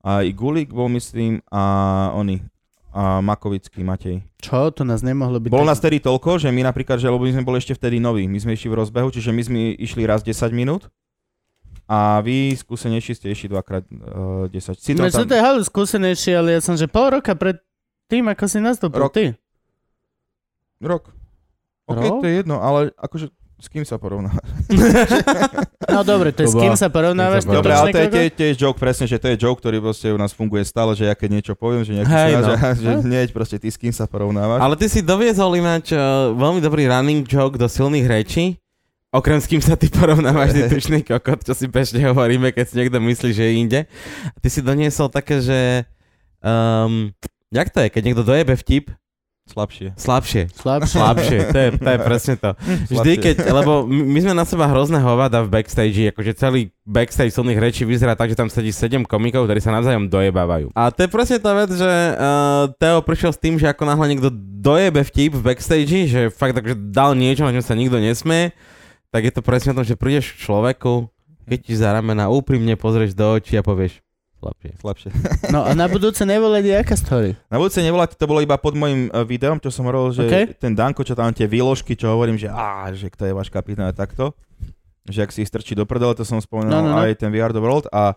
aj Gulik bol myslím a oni, a Makovický Matej.
Čo? To nás nemohlo byť.
Bolo nás tedy toľko, že my napríklad, že lebo my sme boli ešte vtedy noví, my sme išli v rozbehu, čiže my sme išli raz 10 minút a vy skúsenejší ste išli dvakrát uh, 10. Citrón
No, čo to je halu skúsenejší, ale ja som, že pol roka pred tým, ako si nastúpil,
Rok.
ty.
Rok. OK,
Rok?
to je jedno, ale akože s kým sa porovná?
No dobre, to je s kým sa porovnávaš?
Dobre, ale to je tiež, tiež joke, presne, že to je joke, ktorý proste u nás funguje stále, že ja keď niečo poviem, že nejaký
Hej, no.
že, že hneď proste ty s kým sa porovnávaš.
Ale ty si doviezol ináč uh, veľmi dobrý running joke do silných rečí. Okrem s kým sa ty porovnávaš, ty tučný kokot, čo si bežne hovoríme, keď si niekto myslí, že je inde. Ty si doniesol také, že... Um, jak to je, keď niekto dojebe vtip?
Slabšie.
Slabšie.
Slabšie.
Slabšie, to je, to je presne to. Vždy, keď, lebo my sme na seba hrozné hovada v backstage, akože celý backstage silných rečí vyzerá tak, že tam sedí 7 komikov, ktorí sa navzájom dojebávajú. A to je presne tá vec, že uh, Teo prišiel s tým, že ako náhle niekto dojebe vtip v backstage, že fakt takže dal niečo, na čom sa nikto nesmie, tak je to presne o tom, že prídeš človeku, keď ti za ramena úprimne pozrieš do očí a povieš slabšie.
Slabšie.
No a na budúce nevolať aká story.
Na budúce nevolať, to bolo iba pod môjim e, videom, čo som hovoril, že
OK.
ten Danko, čo tam tie výložky, čo hovorím, že á, že kto je váš kapitán a takto, že ak si ich strčí do prdele, to som spomenul
No, no, no.
aj ten VR The World a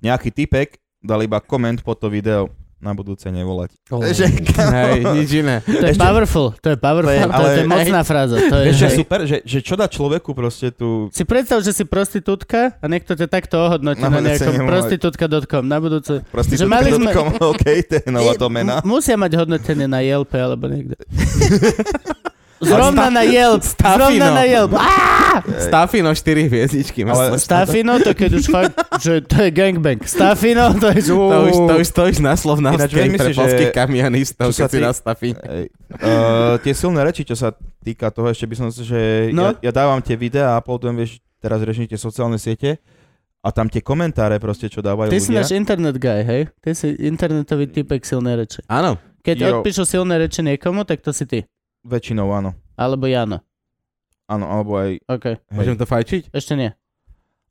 nejaký typek dal iba koment pod to video na budúce nevolať.
Oh.
Že,
Hej, nič iné.
To je
Ešte-
powerful, to je powerful,
To je- ale-
to je mocná fráza. To je, hej.
super, že, že čo dá človeku proste tu...
Si predstav, že si prostitútka a niekto ťa takto ohodnotí
Na
na, nejakom prostitútka.com na budúce. Mali sme-
OK, to je nová domena.
Musia mať hodnotenie na Yelp alebo niekde. Zrovna na Yelp, zrovna na Yelp.
Stafino 4 hviezdičky. má
Ale-
Stafino, to keď už fakt, že to je gangbang. Stafino, to je...
To už, to už stojíš na slovnáskej
Ináč, viem,
pre polských kamionistov, keď si
ty-
na Stafine.
Ej, uh, tie silné reči, čo sa týka toho, ešte by som že
No.
ja, ja dávam tie videá a uploadujem, vieš, teraz tie sociálne siete a tam tie komentáre proste, čo dávajú
Ty si
ľudia.
náš internet guy, hej? Ty si internetový typek silné reči.
Áno.
Keď
Jo.
odpíšu silné reči niekomu, tak to si ty.
Väčšinou áno.
Alebo Jano.
Áno, alebo aj...
OK.
Môžem to fajčiť?
ešte nie.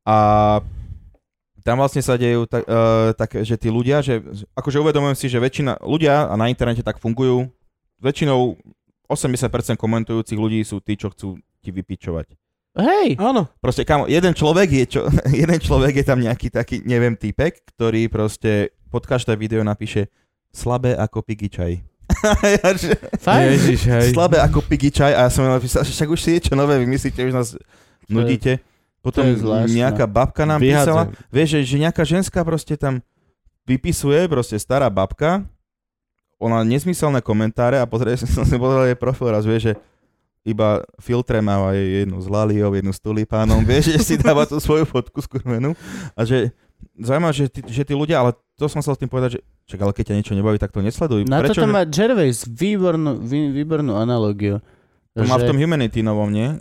A tam vlastne sa dejú tak, uh, tak, že tí ľudia, že akože uvedomujem si, že väčšina ľudia a na internete tak fungujú, väčšinou 80% komentujúcich ľudí sú tí, čo chcú ti vypičovať.
Hej,
Áno.
Proste kamo, jeden človek je čo, jeden človek je tam nejaký taký, neviem, typek, ktorý proste pod každé video napíše slabé ako pigi čaj. ja, že.
Ježiš, hej.
slabé ako pigi čaj a ja som napísal, že však už si niečo nové vymyslíte, už nás nudíte. Potom nejaká babka nám
Vyhadzujem.
písala, vieš, že, že nejaká ženská proste tam vypisuje, proste stará babka, ona nezmyselné komentáre a pozrie, som si pozrel jej profil raz, vieš, že iba filtre má aj jednu s laliou, jednu s tulipánom, vieš, že si dáva tú svoju fotku skurvenú a že zaujímavé, že, tí- že tí ľudia, ale to som chcel s tým povedať, že čak, ale keď ťa niečo nebaví, tak to nesleduj.
Na
Prečo?
toto má Gervais výbornú, vý, výbornú analogiu.
to má v tom Humanity novom, nie?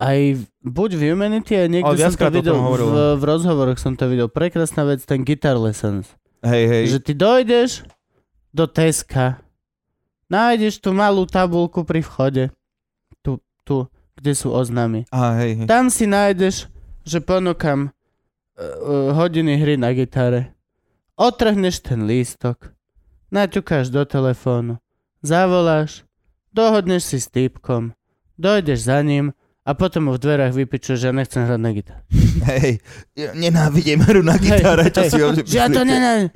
Aj buď v Humanity, aj niekde som to videl, v, v rozhovoroch som to videl. Prekrásna vec, ten Guitar Lessons.
Hej, hej.
Že ty dojdeš do Teska, nájdeš tú malú tabulku pri vchode, tu, tu, kde sú oznamy.
Aha, hej, hej.
Tam si nájdeš, že ponúkam uh, hodiny hry na gitare. Otrhneš ten lístok, naťukáš do telefónu, zavoláš, dohodneš si s týpkom, dojdeš za ním a potom mu v dverách vypičuješ, že ja nechcem hrať na gitare.
Hej, ja nenávidím hru na gitare, čo si ho
že ja to nenávidím.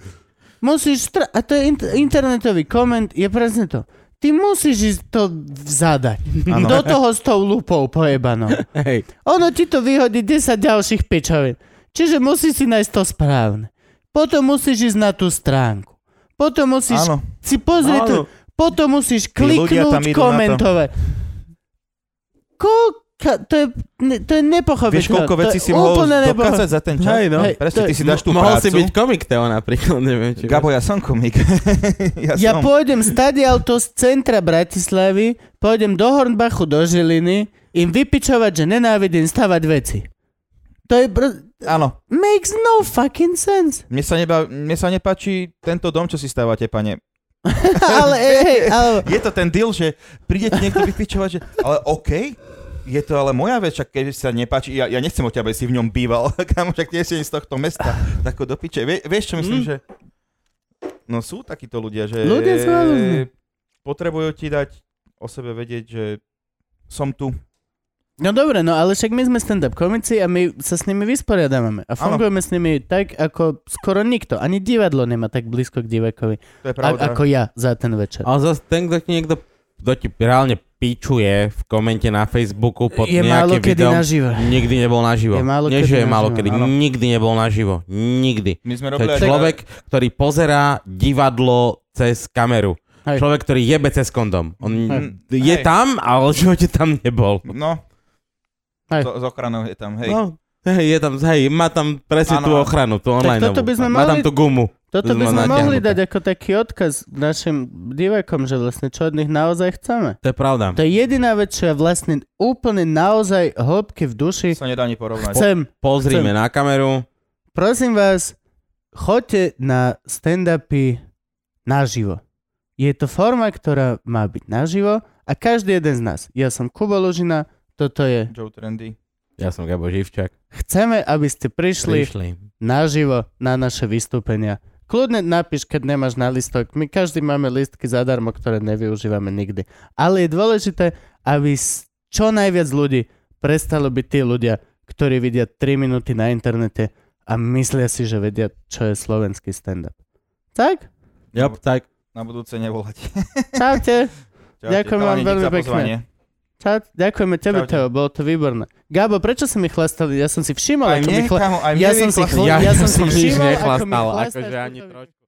Musíš, str- a to je int- internetový koment, je presne to. Ty musíš ísť to zadať.
Áno.
Do toho s tou lupou pojebanou.
Hej.
Ono ti to vyhodí 10 ďalších pičovín. Čiže musíš si nájsť to správne. Potom musíš ísť na tú stránku. Potom musíš
Áno,
si pozrieť tu.
áno.
Potom musíš kliknúť,
to.
komentovať. Koľka, to je, ne, to je nepochopiteľné.
Vieš, koľko
To
vecí si mohol dokázať za ten čas?
Hej, no.
Hej,
Presne,
to
ty
je-
si dáš tú
Mohol
prácu.
si byť komik, Teo, napríklad, neviem. Či
Gabo, ja som komik. ja,
Ja
som.
pôjdem stadialto z centra Bratislavy, pôjdem do Hornbachu, do Žiliny, im vypičovať, že nenávidím stavať veci. To je... Br-
Áno,
makes no fucking sense.
mne sa, neba, mne sa nepáči tento dom, čo si stávate, pane.
ale, hej, ale...
Je to ten deal, že príde ti niekto vypičovať, že ale OK, je to ale moja vec, však keď sa nepáči, ja, ja nechcem od teba, si v ňom býval, kam však nie si z tohto mesta, tak ho do piče. Vie, vieš, čo myslím,
Mm.
že no sú takíto ľudia, že
Ľudia sú
potrebujú ti dať o sebe vedieť, že som tu.
No dobre, no ale však my sme stand-up komici a my sa s nimi vysporiadávame. A fungujeme s nimi tak, ako skoro nikto. Ani divadlo nemá tak blízko k
To je
a,
pravda.
ako ja za ten večer.
Ale zase ten, kto ti niekto, kto ti reálne pičuje v komente na Facebooku pod
Je málo kedy
videom.
naživo.
Nikdy nebol naživo.
Je málo
Nie,
kedy
že je málo kedy.
Áno.
Nikdy nebol naživo. Nikdy.
My sme
To
robili
je
aj
človek, ktorý pozerá divadlo cez kameru.
Hej.
Človek, ktorý jebe cez kondom. On
Hej.
je
Hej.
tam, ale v živote tam nebol.
No,
Hej.
so, s ochranou je tam, hej.
No, hej, je tam, hej, má tam presne
Áno.
tú ochranu, tú online.
toto by sme
Má tam tú gumu.
Toto
To
by
sme
mohli dať ako taký odkaz našim divákom, že vlastne čo od nich naozaj chceme.
To je pravda.
To je jediná vec, čo ja vlastne úplne naozaj hĺbky v duši
sa nedá ani porovnať.
chcem.
Pozrime
Chcem.
na kameru.
Prosím vás, choďte na stand-upy naživo. Je to forma, ktorá má byť naživo a každý jeden z nás. Ja som Kubo Lužina, toto je.
Joe Trendy.
Ja som Gabo Živčak.
Chceme, aby ste prišli
Prišli.
naživo na naše vystúpenia. Kľudne napíš, keď nemáš na listok. My každý máme listky zadarmo, ktoré nevyužívame nikdy. Ale je dôležité, aby čo najviac ľudí prestalo byť tí ľudia, ktorí vidia 3 minúty na internete a myslia si, že vedia, čo je slovenský stand-up. Tak?
Jop, tak.
Na budúce nevolať.
Čaute.
Čaute,
Ďakujem vám veľmi pekne.
pozvanie.
Čau, ďakujeme tebe,
Čaute.
Teo, bolo to výborné. Gabo, prečo si mi chlastali? Ja som si všimol,
Aj
ako mi
mne,
chla...
kamo, aj mne
Ja som si
vychlastal.
chlo-
Ja,
ja som si
nič
všimol, ako mi
nechlastal,
chlastáš
akože ani trošku.